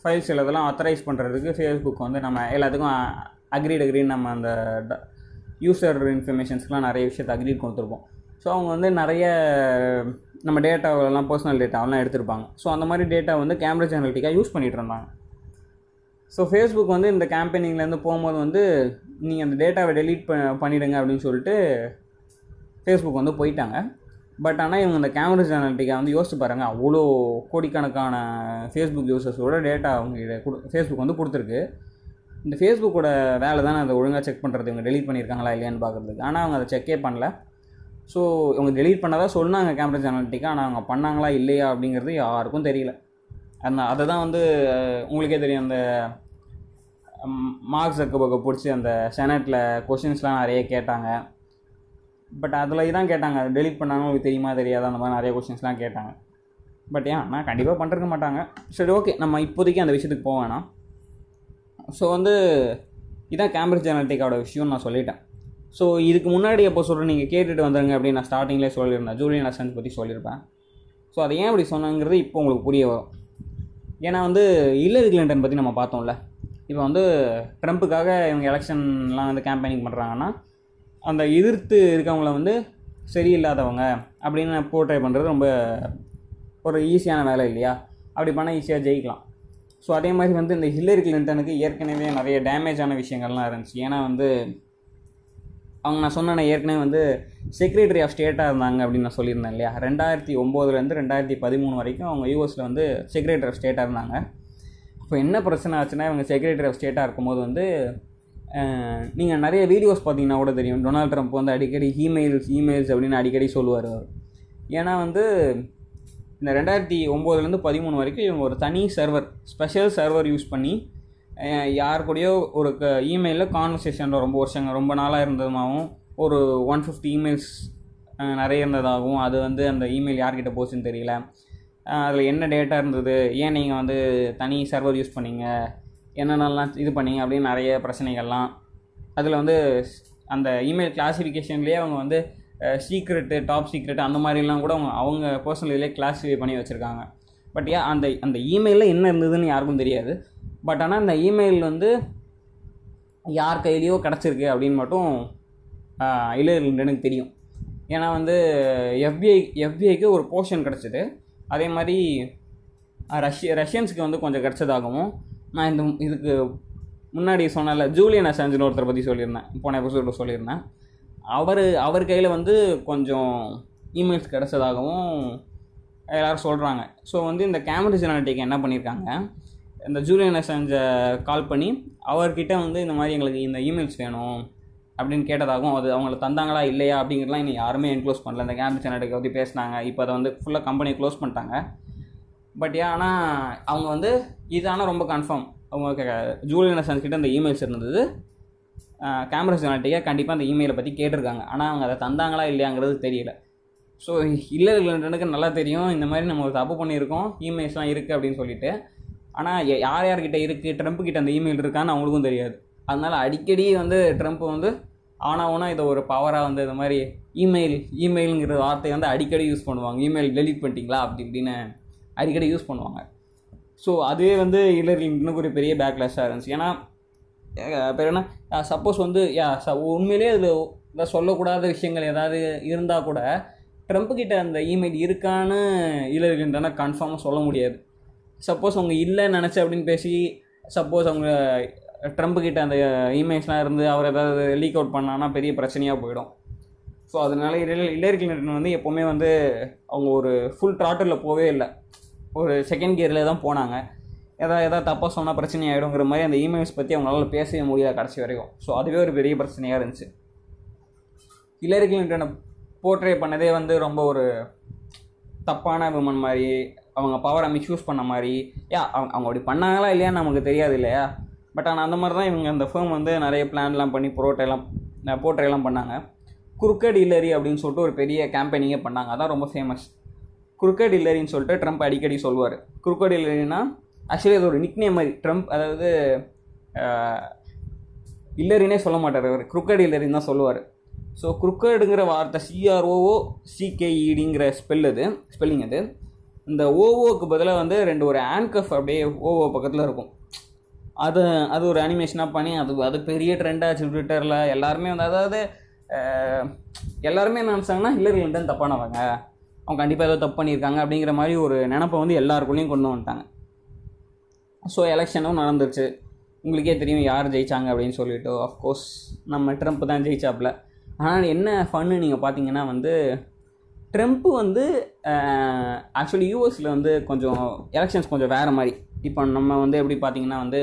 ஃபைல்ஸ் சில இதெல்லாம் அத்தரைஸ் பண்ணுறதுக்கு ஃபேஸ்புக் வந்து நம்ம எல்லாத்துக்கும் அக்ரீட் அக்ரீட் நம்ம அந்த யூசர் இன்ஃபர்மேஷன்ஸ்க்குலாம் நிறைய விஷயத்தை அக்ரீட் கொடுத்துருப்போம். ஸோ அவங்க வந்து நிறைய நம்ம டேட்டாவெல்லாம் பர்சனல் டேட்டாவெல்லாம் எடுத்திருப்பாங்க. ஸோ அந்த மாதிரி டேட்டா வந்து கேம்பிரிட்ஜ் அனலிட்டிக்காக யூஸ் பண்ணிகிட்டு இருந்தாங்க. ஸோ ஃபேஸ்புக் வந்து இந்த கேம்பெயினிங்லேருந்து போகும்போது வந்து நீங்கள் அந்த டேட்டாவை டெலீட் ப பண்ணிவிடுங்க அப்படின்னு சொல்லிட்டு ஃபேஸ்புக் வந்து போயிட்டாங்க. பட் ஆனால் இவங்க இந்த கேமரஸ் அனாலிட்டிக்கா வந்து யோசிச்சு பாருங்க அவ்வளோ கோடிக்கணக்கான ஃபேஸ்புக் யூசர்ஸோட டேட்டா அவங்க கொடு ஃபேஸ்புக் வந்து கொடுத்துருக்கு. இந்த ஃபேஸ்புக்கோட வேலை தானே அதை ஒழுங்காக செக் பண்ணுறது இவங்க டெலீட் பண்ணியிருக்காங்களா இல்லையான்னு பார்க்குறதுக்கு. ஆனால் அவங்க அதை செக்கே பண்ணல. ஸோ இவங்க டெலீட் பண்ணதா சொன்னாங்க கேம்பரேஜ் அனாலிட்டிக்கா ஆனால் அவங்க பண்ணாங்களா இல்லையா அப்படிங்கிறது யாருக்கும் தெரியல. அந்த அதை தான் வந்து உங்களுக்கே தெரியும் அந்த மார்க் ஜக்கபர்கை பிடிச்சி அந்த செனட்டில் கொஷின்ஸ்லாம் நிறைய கேட்டாங்க. பட் அதில் இதான் கேட்டாங்க. அதை டெலிட் பண்ணாங்க உங்களுக்கு தெரியுமா தெரியாதா? அந்த மாதிரி நிறைய கொஷின்ஸ்லாம் கேட்டாங்க. பட் ஏன்? நான் கண்டிப்பாக பண்ணிருக்க மாட்டாங்க. சரி ஓகே நம்ம இப்போதைக்கு அந்த விஷயத்துக்கு போக வேணாம். ஸோ வந்து இதான் கேம்பிரிட்ஜ் அனாலிட்டிக்காவோட விஷயம்னு நான் சொல்லிட்டேன். ஸோ இதுக்கு முன்னாடி எப்போ சொல்கிறேன் நீங்கள் கேட்டுட்டு வந்துருங்க அப்படின்னு நான் ஸ்டார்டிங்லேயே சொல்லியிருந்தேன். ஜூலியன் அசன்ஸ் பற்றி சொல்லியிருப்பேன். ஸோ அதை ஏன் அப்படி சொன்னாங்கிறது இப்போ உங்களுக்கு புரிய வரும். ஏன்னா வந்து ஹில்லரி கிளின்டன் பற்றி நம்ம பார்த்தோம்ல. இப்போ வந்து ட்ரம்ப்புக்காக இவங்க எலெக்ஷன்லாம் வந்து கேம்பெயினிங் பண்ணுறாங்கன்னா அந்த எதிர்த்து இருக்கவங்கள வந்து சரியில்லாதவங்க அப்படின்னு போர்ட்ரை பண்ணுறது ரொம்ப ஒரு ஈஸியான வேலை இல்லையா? அப்படி பண்ணால் ஈஸியாக ஜெயிக்கலாம். ஸோ அதே மாதிரி வந்து இந்த ஹில்லரி கிளின்டனுக்கு ஏற்கனவே நிறைய டேமேஜான விஷயங்கள்லாம் இருந்துச்சு. ஏன்னா வந்து அவங்க நான் சொன்ன ஏற்கனவே வந்து செக்ரட்டரி ஆஃப் ஸ்டேட்டாக இருந்தாங்க அப்படின்னு நான் சொல்லியிருந்தேன் இல்லையா? ரெண்டாயிரத்தி ஒம்போதுலேருந்து ரெண்டாயிரத்தி பதிமூணு வரைக்கும் அவங்க யூஎஸில் வந்து செக்ரட்டரி ஆஃப் ஸ்டேட்டாக இருந்தாங்க. இப்போ என்ன பிரச்சனை ஆச்சுன்னா இவங்க செக்ரட்டரி ஆஃப் ஸ்டேட்டாக இருக்கும்போது வந்து நீங்கள் நிறைய வீடியோஸ் பார்த்தீங்கன்னா கூட தெரியும். டொனால்ட் ட்ரம்ப் வந்து அடிக்கடி இமெயில்ஸ் இமெயில்ஸ் அப்படின்னு அடிக்கடி சொல்லுவார் அவர். ஏன்னா வந்து இந்த ரெண்டாயிரத்தி ஒம்போதுலேருந்து பதிமூணு வரைக்கும் இவங்க ஒரு தனி சர்வர் ஸ்பெஷல் சர்வர் யூஸ் பண்ணி யார் கூடயோ ஒரு க இமெயிலில் கான்வர்சேஷனில் ரொம்ப வருஷங்க ரொம்ப நாளாக இருந்ததுமாகவும் ஒரு ஒன் ஃபிஃப்டி இமெயில்ஸ் நிறைய இருந்ததாகவும் அது வந்து அந்த இமெயில் யார்கிட்ட போச்சுன்னு தெரியல. அதில் என்ன டேட்டா இருந்தது? ஏன் நீங்கள் வந்து தனி சர்வர் யூஸ் பண்ணீங்க? என்னென்னலாம் இது பண்ணீங்க அப்படின்னு நிறைய பிரச்சனைகள்லாம். அதில் வந்து அந்த இமெயில் கிளாசிஃபிகேஷன்லேயே அவங்க வந்து சீக்ரெட்டு டாப் சீக்ரெட் அந்த மாதிரிலாம் கூட அவங்க அவங்க பர்சனல் இதிலே கிளாஸிஃபை பண்ணி வச்சுருக்காங்க. பட் ஏன் அந்த அந்த இமெயிலில் என்ன இருந்ததுன்னு யாருக்கும் தெரியாது. பட் ஆனால் அந்த இமெயில் வந்து யார் கையிலையோ கிடச்சிருக்கு அப்படின்னு மட்டும் இளையர்களுக்கு தெரியும். ஏன்னா வந்து எஃபிஐ எஃபிஐக்கு ஒரு போர்ஷன் கிடச்சிது. அதே மாதிரி ரஷ்ய ரஷ்யன்ஸுக்கு வந்து கொஞ்சம் கிடச்சதாகவும் நான் இந்த இதுக்கு முன்னாடி சொன்னல ஜூலியன் அசாஞ்சின்னு ஒருத்தரை பற்றி சொல்லியிருந்தேன். போன எபிசோடில் சொல்லியிருந்தேன். அவர் அவர் கையில் வந்து கொஞ்சம் இமெயில்ஸ் கிடச்சதாகவும் எல்லோரும் சொல்கிறாங்க ஸோ வந்து இந்த கேம்பிரிட்ஜ் அனாலிட்டிக் என்ன பண்ணியிருக்காங்க இந்த ஜூலியன் அசாஞ்சை கால் பண்ணி அவர்கிட்ட வந்து இந்த மாதிரி எங்களுக்கு இந்த இமெயில்ஸ் வேணும் அப்படின்னு கேட்டதாகவும் அது அவங்கள தந்தாங்களா இல்லையா அப்படிங்கிறதுலாம் இன்னும் யாருமே என்க்ளோஸ் பண்ணல. இந்த கேம்பிரிட்ஜ் அனாலிட்டிக் பற்றி பேசினாங்க. இப்போ அதை வந்து ஃபுல்லாக கம்பெனி க்ளோஸ் பண்ணிட்டாங்க. பட் ஆனால் அவங்க வந்து இது ஆனால் ரொம்ப கன்ஃபார்ம் அவங்க ஜூலியன் அசாஞ்ச் கிட்ட அந்த இமெயில்ஸ் இருந்தது. கேமரா அனாலிட்டிக்காக கண்டிப்பாக அந்த இமெயிலை பற்றி கேட்டிருக்காங்க. ஆனால் அவங்க அதை தந்தாங்களா இல்லையாங்கிறது தெரியல. ஸோ இல்லை இல்லைன்றனுக்கு நல்லா தெரியும். இந்த மாதிரி நம்ம ஒரு தப்பு பண்ணியிருக்கோம். இமெயில்ஸ்லாம் இருக்குது அப்படின்னு சொல்லிட்டு. ஆனால் யார் யார்கிட்ட இருக்குது ட்ரம்ப் கிட்ட அந்த இமெயில் இருக்கான்னு அவங்களுக்கும் தெரியாது. அதனால் அடிக்கடி வந்து ட்ரம்ப் வந்து ஆனாவுனா இதை ஒரு பவராக வந்து இந்த மாதிரி இமெயில் இமெயிலுங்கிற வார்த்தையை வந்து அடிக்கடி யூஸ் பண்ணுவாங்க. இமெயில் டெலிட் பண்ணிட்டீங்களா? அப்படி இப்படின்னு அடிக்கடி யூஸ் பண்ணுவாங்க. ஸோ அதுவே வந்து இல்லர் இன்னும் ஒரு பெரிய பேக்லாஷாக இருந்துச்சு. ஏன்னா பேர் என்ன? சப்போஸ் வந்து யா ச உண்மையிலேயே அதில் சொல்லக்கூடாத விஷயங்கள் ஏதாவது இருந்தால் கூட ட்ரம்ப் கிட்ட அந்த இமெயில் இருக்கான்னு இல்லைன்னா கன்ஃபார்மாக சொல்ல முடியாது. சப்போஸ் அவங்க இல்லைன்னு நினச்சி அப்படின்னு பேசி சப்போஸ் அவங்க ட்ரம்ப் கிட்ட அந்த இமெயில்ஸ்லாம் இருந்து அவர் ஏதாவது லீக் அவுட் பண்ணான்னா பெரிய பிரச்சனையாக போயிடும். ஸோ அதனால இல்லரி கிளின்டன் வந்து எப்போவுமே வந்து அவங்க ஒரு ஃபுல் ட்ராட்டரில் போவே இல்லை. ஒரு செகண்ட் கியரில் தான் போனாங்க. எதாவது எதாவது தப்பாக சொன்னால் பிரச்சனை ஆகிடுங்கிற மாதிரி அந்த இமெயில்ஸ் பற்றி அவங்களால பேசவே முடியல கடைசி வரைக்கும். ஸோ அதுவே ஒரு பெரிய பிரச்சனையாக இருந்துச்சு. ஹில்லரி கிளின்டனை போர்ட்ரே பண்ணதே வந்து ரொம்ப ஒரு தப்பான விமன் மாதிரி அவங்க பவரை மிஸ்யூஸ் பண்ண மாதிரி. யா அவங்க அவங்க அப்படி பண்ணாங்களா இல்லையான்னு நமக்கு தெரியாது இல்லையா? பட் ஆனால் அந்த மாதிரி தான் இவங்க அந்த ஃபேம் வந்து நிறைய பிளான்லாம் பண்ணி புரோட்டையெல்லாம் போர்ட்ரேலாம் பண்ணாங்க. குருக்கட் இல்லரி அப்படின்னு சொல்லிட்டு ஒரு பெரிய கேம்பெயினிங்கே பண்ணாங்க. அதான் ரொம்ப ஃபேமஸ் குருக்கட் இல்லரின்னு சொல்லிட்டு ட்ரம்ப் அடிக்கடி சொல்லுவார். குருக்கட் இல்லரின்னா ஆக்சுவலி அது ஒரு நிக்னேம் மாதிரி. ட்ரம்ப் அதாவது இல்லரினே சொல்ல மாட்டார் அவர். குருக்கட் இல்லரின்னு தான் சொல்லுவார். ஸோ குருக்கடுங்கிற வார்த்தை சிஆர்ஓஓ சிகேஇடிங்கிற ஸ்பெல் அது ஸ்பெல்லிங் அது. இந்த ஓஓக்கு பதிலாக வந்து ரெண்டு ஒரு ஆன்கஃப் அப்படியே ஓஓ பக்கத்தில் இருக்கும். அது அது ஒரு அனிமேஷனாக பண்ணி அது அது பெரிய ட்ரெண்டாச்சு ட்விட்டரில் எல்லாருமே வந்து அதாவது எல்லாருமே என்ன நினச்சாங்கன்னா ஹில்லரி கிளின்டன் தப்பானவங்க. அவங்க கண்டிப்பாக ஏதோ தப்பு பண்ணியிருக்காங்க அப்படிங்கிற மாதிரி ஒரு நினப்பை வந்து எல்லாருக்குள்ளேயும் கொண்டு வந்துட்டாங்க. ஸோ எலெக்ஷனும் நடந்துருச்சு. உங்களுக்கே தெரியும் யார் ஜெயிச்சாங்க அப்படின்னு சொல்லிட்டு. ஆஃப்கோர்ஸ் நம்ம ட்ரம்ப் தான் ஜெயிச்சாப்புல. ஆனால் என்ன ஃபன்னு நீங்கள் பார்த்தீங்கன்னா வந்து ட்ரம்ப் வந்து ஆக்சுவலி யூஎஸில் வந்து கொஞ்சம் எலெக்ஷன்ஸ் கொஞ்சம் வேறு மாதிரி. இப்போ நம்ம வந்து எப்படி பார்த்தீங்கன்னா வந்து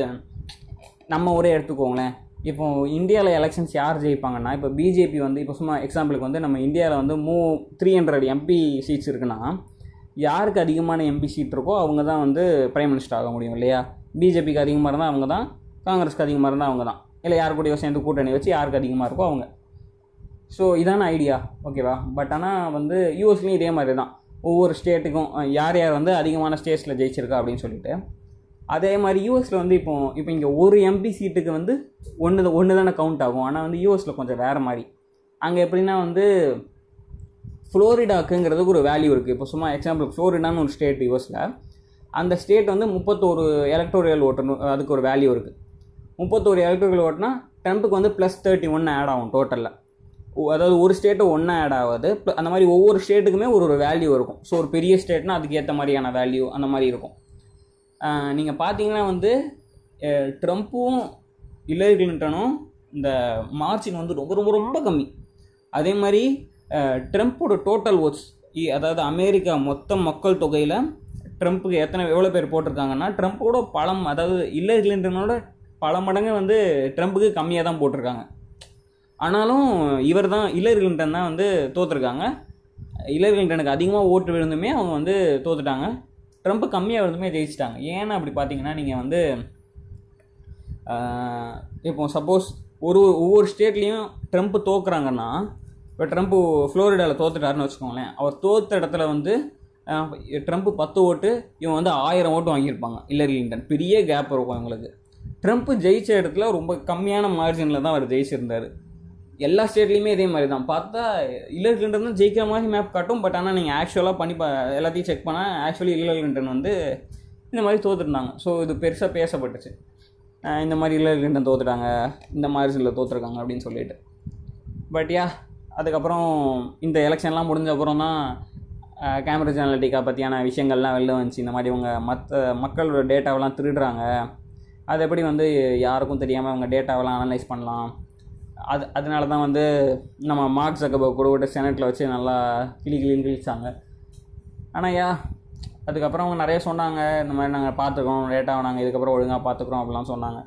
நம்ம ஒரே எடுத்துக்கோங்களேன். இப்போ இந்தியாவில் எலெக்ஷன்ஸ் யார் ஜெயிப்பாங்கன்னா இப்போ பிஜேபி வந்து இப்போ சும்மா எக்ஸாம்பிளுக்கு வந்து நம்ம இந்தியாவில் வந்து மூ த்ரீ ஹண்ட்ரட் எம்பி சீட்ஸ் இருக்குன்னா யாருக்கு அதிகமான எம்பி சீட் இருக்கோ அவங்க தான் வந்து பிரைம் மினிஸ்டர் ஆக முடியும் இல்லையா? பிஜேபிக்கு அதிகமாக இருந்தால் அவங்க தான் காங்கிரஸ்க்கு அதிகமாக இருந்தால் அவங்க தான் இல்லை யார் கூடயோ சேர்ந்து கூட்டணி வச்சு யாருக்கு அதிகமாக இருக்கோ அவங்க. ஸோ இதான ஐடியா ஓகேவா பட் ஆனால் வந்து யூஎஸ்லேயும் இதே மாதிரி தான் ஒவ்வொரு ஸ்டேட்டுக்கும் யார் யார் வந்து அதிகமான ஸ்டேட்ஸில் ஜெயிச்சிருக்கா அப்படின்னு சொல்லிட்டு அதே மாதிரி யூஎஸில் வந்து இப்போ இப்போ இங்கே ஒரு எம்பி சீட்டுக்கு வந்து ஒன்று ஒன்று தானே கவுண்ட் ஆகும். ஆனால் வந்து யூஎஸில் கொஞ்சம் வேறு மாதிரி. அங்கே எப்படின்னா வந்து ஃப்ளோரிடாக்குங்கிறதுக்கு ஒரு வேல்யூ இருக்குது இப்போ சும்மா எக்ஸாம்பிள் ஃப்ளோரிடான்னு ஒரு ஸ்டேட் யூஎஸில் அந்த ஸ்டேட் வந்து முப்பத்தோரு எலக்டோரியல் ஓட்டணும் அதுக்கு ஒரு வேல்யூ இருக்குது முப்பத்தோரு எலக்ட்ரிக்கல் ஓட்டுனா ட்ரம்ப்புக்கு வந்து ப்ளஸ் தேர்ட்டி ஒன்று ஆட் ஆகும் டோட்டலில் அதாவது ஒரு ஸ்டேட்டு ஒன்றா ஆட் ஆகாது. அந்த மாதிரி ஒவ்வொரு ஸ்டேட்டுக்குமே ஒரு ஒரு வேல்யூ இருக்கும். ஸோ ஒரு பெரிய ஸ்டேட்னா அதுக்கு ஏற்ற மாதிரியான வேல்யூ அந்த மாதிரி இருக்கும். நீங்கள் பார்த்தீங்கன்னா வந்து ட்ரம்ப்பும் ஹில்லரி கிளின்டனும் இந்த மார்ஜின் வந்து ரொம்ப ரொம்ப ரொம்ப கம்மி. அதே மாதிரி ட்ரம்ப்போட டோட்டல் ஓட்ஸ் அதாவது அமெரிக்கா மொத்த மக்கள் தொகையில் ட்ரம்ப்புக்கு எத்தனை எவ்வளோ பேர் போட்டிருக்காங்கன்னா ட்ரம்ப்போட பலம் அதாவது ஹில்லரி கிளின்டனோட பல மடங்கு வந்து ட்ரம்ப்புக்கு கம்மியாக தான் போட்டிருக்காங்க. ஆனாலும் இவர் தான் ஹில்லரி கிளின்டன் தான் வந்து தோற்றுருக்காங்க ஹில்லரி கிளின்டனுக்கு அதிகமாக ஓட்டு விழுந்துமே அவங்க வந்து தோத்துட்டாங்க. ரொம்ப கம்மியாக வருதுமே ஜெயிச்சிட்டாங்க. ஏன்னா அப்படி பார்த்தீங்கன்னா நீங்கள் வந்து இப்போ சப்போஸ் ஒரு ஒவ்வொரு ஸ்டேட்லேயும் ட்ரம்ப் தோக்குறாங்கன்னா இப்போ ட்ரம்ப் ஃப்ளோரிடாவில் தோத்துட்டாருன்னு வச்சுக்கோங்களேன் அவர் தோத்த இடத்துல வந்து ட்ரம்ப்பு ட்ரம்ப் பத்து ஓட்டு இவன் வந்து ஆயிரம் ஓட்டு வாங்கியிருப்பாங்க. ஹில்லரி கிளின்டன் பெரிய கேப் இருக்கும் இவங்களுக்கு. ட்ரம்ப் ஜெயித்த இடத்துல ரொம்ப கம்மியான மார்ஜினில் தான் அவர் ஜெயிச்சிருந்தார். எல்லா ஸ்டேட்லேயுமே இதே மாதிரி தான் பார்த்தா ஹில்லரி கிளின்டன் தான் ஜெயிக்கிற மாதிரி மேப் காட்டும் பட் ஆனால் நீங்கள் ஆக்சுவலாக பண்ணி பா எல்லாத்தையும் செக் பண்ணால் ஆக்சுவலி ஹில்லரி கிளின்டன் வந்து இந்த மாதிரி தோத்துருந்தாங்க ஸோ இது பெருசாக பேசப்பட்டுச்சு. இந்த மாதிரி இல்லர் கிளின்டன் தோத்துட்டாங்க இந்த மாதிரி தோற்றுருக்காங்க அப்படின்னு சொல்லிட்டு. பட் யா அதுக்கப்புறம் இந்த எலெக்ஷன்லாம் முடிஞ்ச அப்புறம் தான் கேம்பிரிட்ஜ் அனலிட்டிக்கா பற்றியான விஷயங்கள்லாம் வெளில வந்துச்சு. இந்த மாதிரி இவங்க மற்ற மக்களோட டேட்டாவெல்லாம் திருடுறாங்க. அது எப்படி வந்து யாருக்கும் தெரியாமல் அவங்க டேட்டாவெல்லாம் அனலைஸ் பண்ணலாம். அது அதனால தான் வந்து நம்ம மார்க் ஜக்கபர்க் கூட விட்டு செனட்டில் வச்சு நல்லா கிளி கிளின்னு கிழிச்சாங்க. ஆனால் யா அதுக்கப்புறம் அவங்க நிறைய சொன்னாங்க இந்த மாதிரி நாங்கள் பார்த்துக்குறோம் லேட்டாக நாங்கள் இதுக்கப்புறம் ஒழுங்காக பார்த்துக்குறோம் அப்படிலாம் சொன்னாங்க.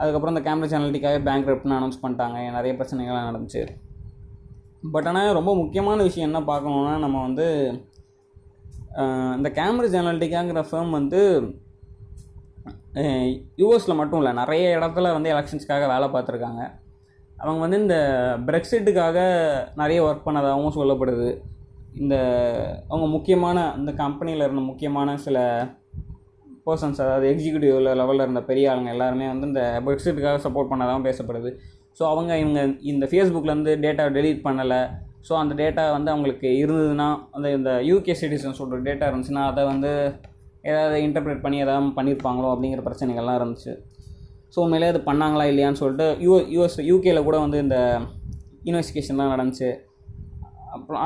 அதுக்கப்புறம் இந்த கேம்பிரிட்ஜ் அனலிட்டிக்காவே பேங்க் ரெப்ட்னு அனௌன்ஸ் பண்ணிட்டாங்க. நிறைய பிரச்சனைகள்லாம் நடந்துச்சு. பட் ஆனால் ரொம்ப முக்கியமான விஷயம் என்ன பார்க்கணுன்னா நம்ம வந்து இந்த கேம்பிரிட்ஜ் அனலிட்டிக்காங்கிற ஃபேம் வந்து யூஎஸில் மட்டும் இல்லை நிறைய இடத்துல வந்து எலெக்ஷன்ஸ்க்காக வேலை பார்த்துருக்காங்க. அவங்க வந்து இந்த பிரெக்சிட்டுக்காக நிறைய ஒர்க் பண்ணதாகவும் சொல்லப்படுது. இந்த அவங்க முக்கியமான அந்த கம்பெனியில் இருந்த முக்கியமான சில பர்சன்ஸ் அதாவது எக்ஸிக்யூட்டிவ் லெவலில் இருந்த பெரிய ஆளுங்க எல்லாருமே வந்து இந்த பிரெக்சிட்டுக்காக சப்போர்ட் பண்ணதாகவும் பேசப்படுது. ஸோ அவங்க இவங்க இந்த ஃபேஸ்புக்லேருந்து டேட்டா டெலீட் பண்ணலை. ஸோ அந்த டேட்டா வந்து அவங்களுக்கு இருந்ததுன்னா அந்த இந்த யூகே சிட்டிசன்ஸோட டேட்டா இருந்துச்சுன்னா அதை வந்து ஏதாவது இன்டர்பிரேட் பண்ணி ஏதாவது பண்ணியிருப்பாங்களோ அப்படிங்கிற பிரச்சனைகள்லாம் இருந்துச்சு. ஸோ உண்மையிலே அது பண்ணாங்களா இல்லையான்னு சொல்லிட்டு யூ யூஎஸ் யூகேயில் கூட வந்து இந்த இன்வெஸ்டிகேஷன்லாம் நடந்துச்சு. அப்புறம்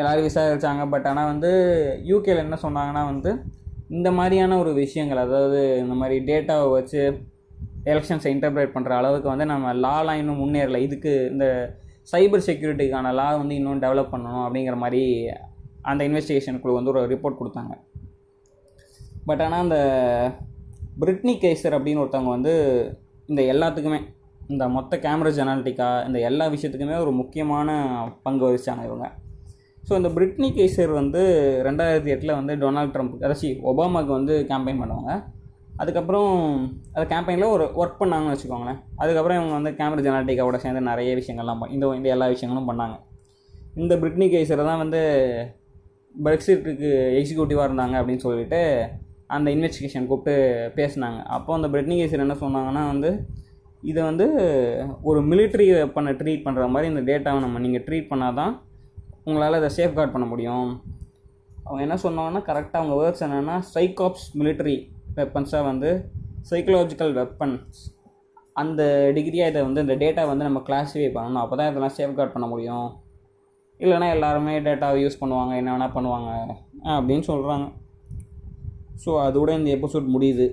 எல்லோரும் விசாரிச்சாங்க. பட் ஆனால் வந்து யூகேயில் என்ன சொன்னாங்கன்னா வந்து இந்த மாதிரியான ஒரு விஷயங்கள் அதாவது இந்த மாதிரி டேட்டாவை வச்சு எலெக்ஷன்ஸை இன்டர்பிரேட் பண்ணுற அளவுக்கு வந்து நம்ம லாலாம் இன்னும் முன்னேறல. இதுக்கு இந்த சைபர் செக்யூரிட்டிக்கான லா வந்து இன்னும் டெவலப் பண்ணணும் அப்படிங்கிற மாதிரி அந்த இன்வெஸ்டிகேஷன் குழு வந்து ஒரு ரிப்போர்ட் கொடுத்தாங்க. பட் ஆனால் அந்த பிரிட்னி கேசர் அப்படின்னு ஒருத்தவங்க வந்து இந்த எல்லாத்துக்குமே இந்த மொத்த கேமரா ஜெனாலிட்டிக்கா இந்த எல்லா விஷயத்துக்குமே ஒரு முக்கியமான பங்கு வகிச்சாங்க இவங்க. ஸோ இந்த பிரிட்னி கேசர் வந்து ரெண்டாயிரத்தி எட்டில் வந்து டொனால்ட் ட்ரம்ப் அதாச்சி ஒபாமாவுக்கு வந்து கேம்பெயின் பண்ணுவாங்க. அதுக்கப்புறம் அந்த கேம்பெயினில் ஒரு ஒர்க் பண்ணாங்கன்னு வச்சுக்கோங்களேன். அதுக்கப்புறம் இவங்க வந்து கேமரா ஜெனாலிட்டிக்காவோட சேர்ந்து நிறைய விஷயங்கள்லாம் இந்த இந்த எல்லா விஷயங்களும் பண்ணாங்க. இந்த பிரிட்னி கேசரை தான் வந்து பிரெக்சிட்டுக்கு எக்ஸிக்யூட்டிவாக இருந்தாங்க அப்படின்னு சொல்லிட்டு அந்த இன்வெஸ்டிகேஷன் கூப்பிட்டு பேசினாங்க. அப்போ அந்த பிரிட்னிகேசர் என்ன சொன்னாங்கன்னா வந்து இதை வந்து ஒரு மிலிட்ரி வெப்பனை ட்ரீட் பண்ணுற மாதிரி இந்த டேட்டாவை நம்ம நீங்கள் ட்ரீட் பண்ணால் தான் உங்களால் இதை சேஃப்கார்ட் பண்ண முடியும். அவங்க என்ன சொன்னாங்கன்னா கரெக்டாக அவங்க வேர்ட்ஸ் என்னென்னா சைக்காப்ஸ் மிலிட்ரி வெப்பன்ஸாக வந்து சைக்கலாஜிக்கல் வெப்பன்ஸ் அந்த டிகிரியாக இதை வந்து இந்த டேட்டா வந்து நம்ம கிளாஸிஃபை பண்ணணும். அப்போ தான் இதெல்லாம் சேஃப்கார்ட் பண்ண முடியும். இல்லைன்னா எல்லாருமே டேட்டாவை யூஸ் பண்ணுவாங்க. என்ன வேணால் பண்ணுவாங்க. அப்படின்னு சொல்கிறாங்க ஸோ அதோட இந்த எபிசோட் முடியுது.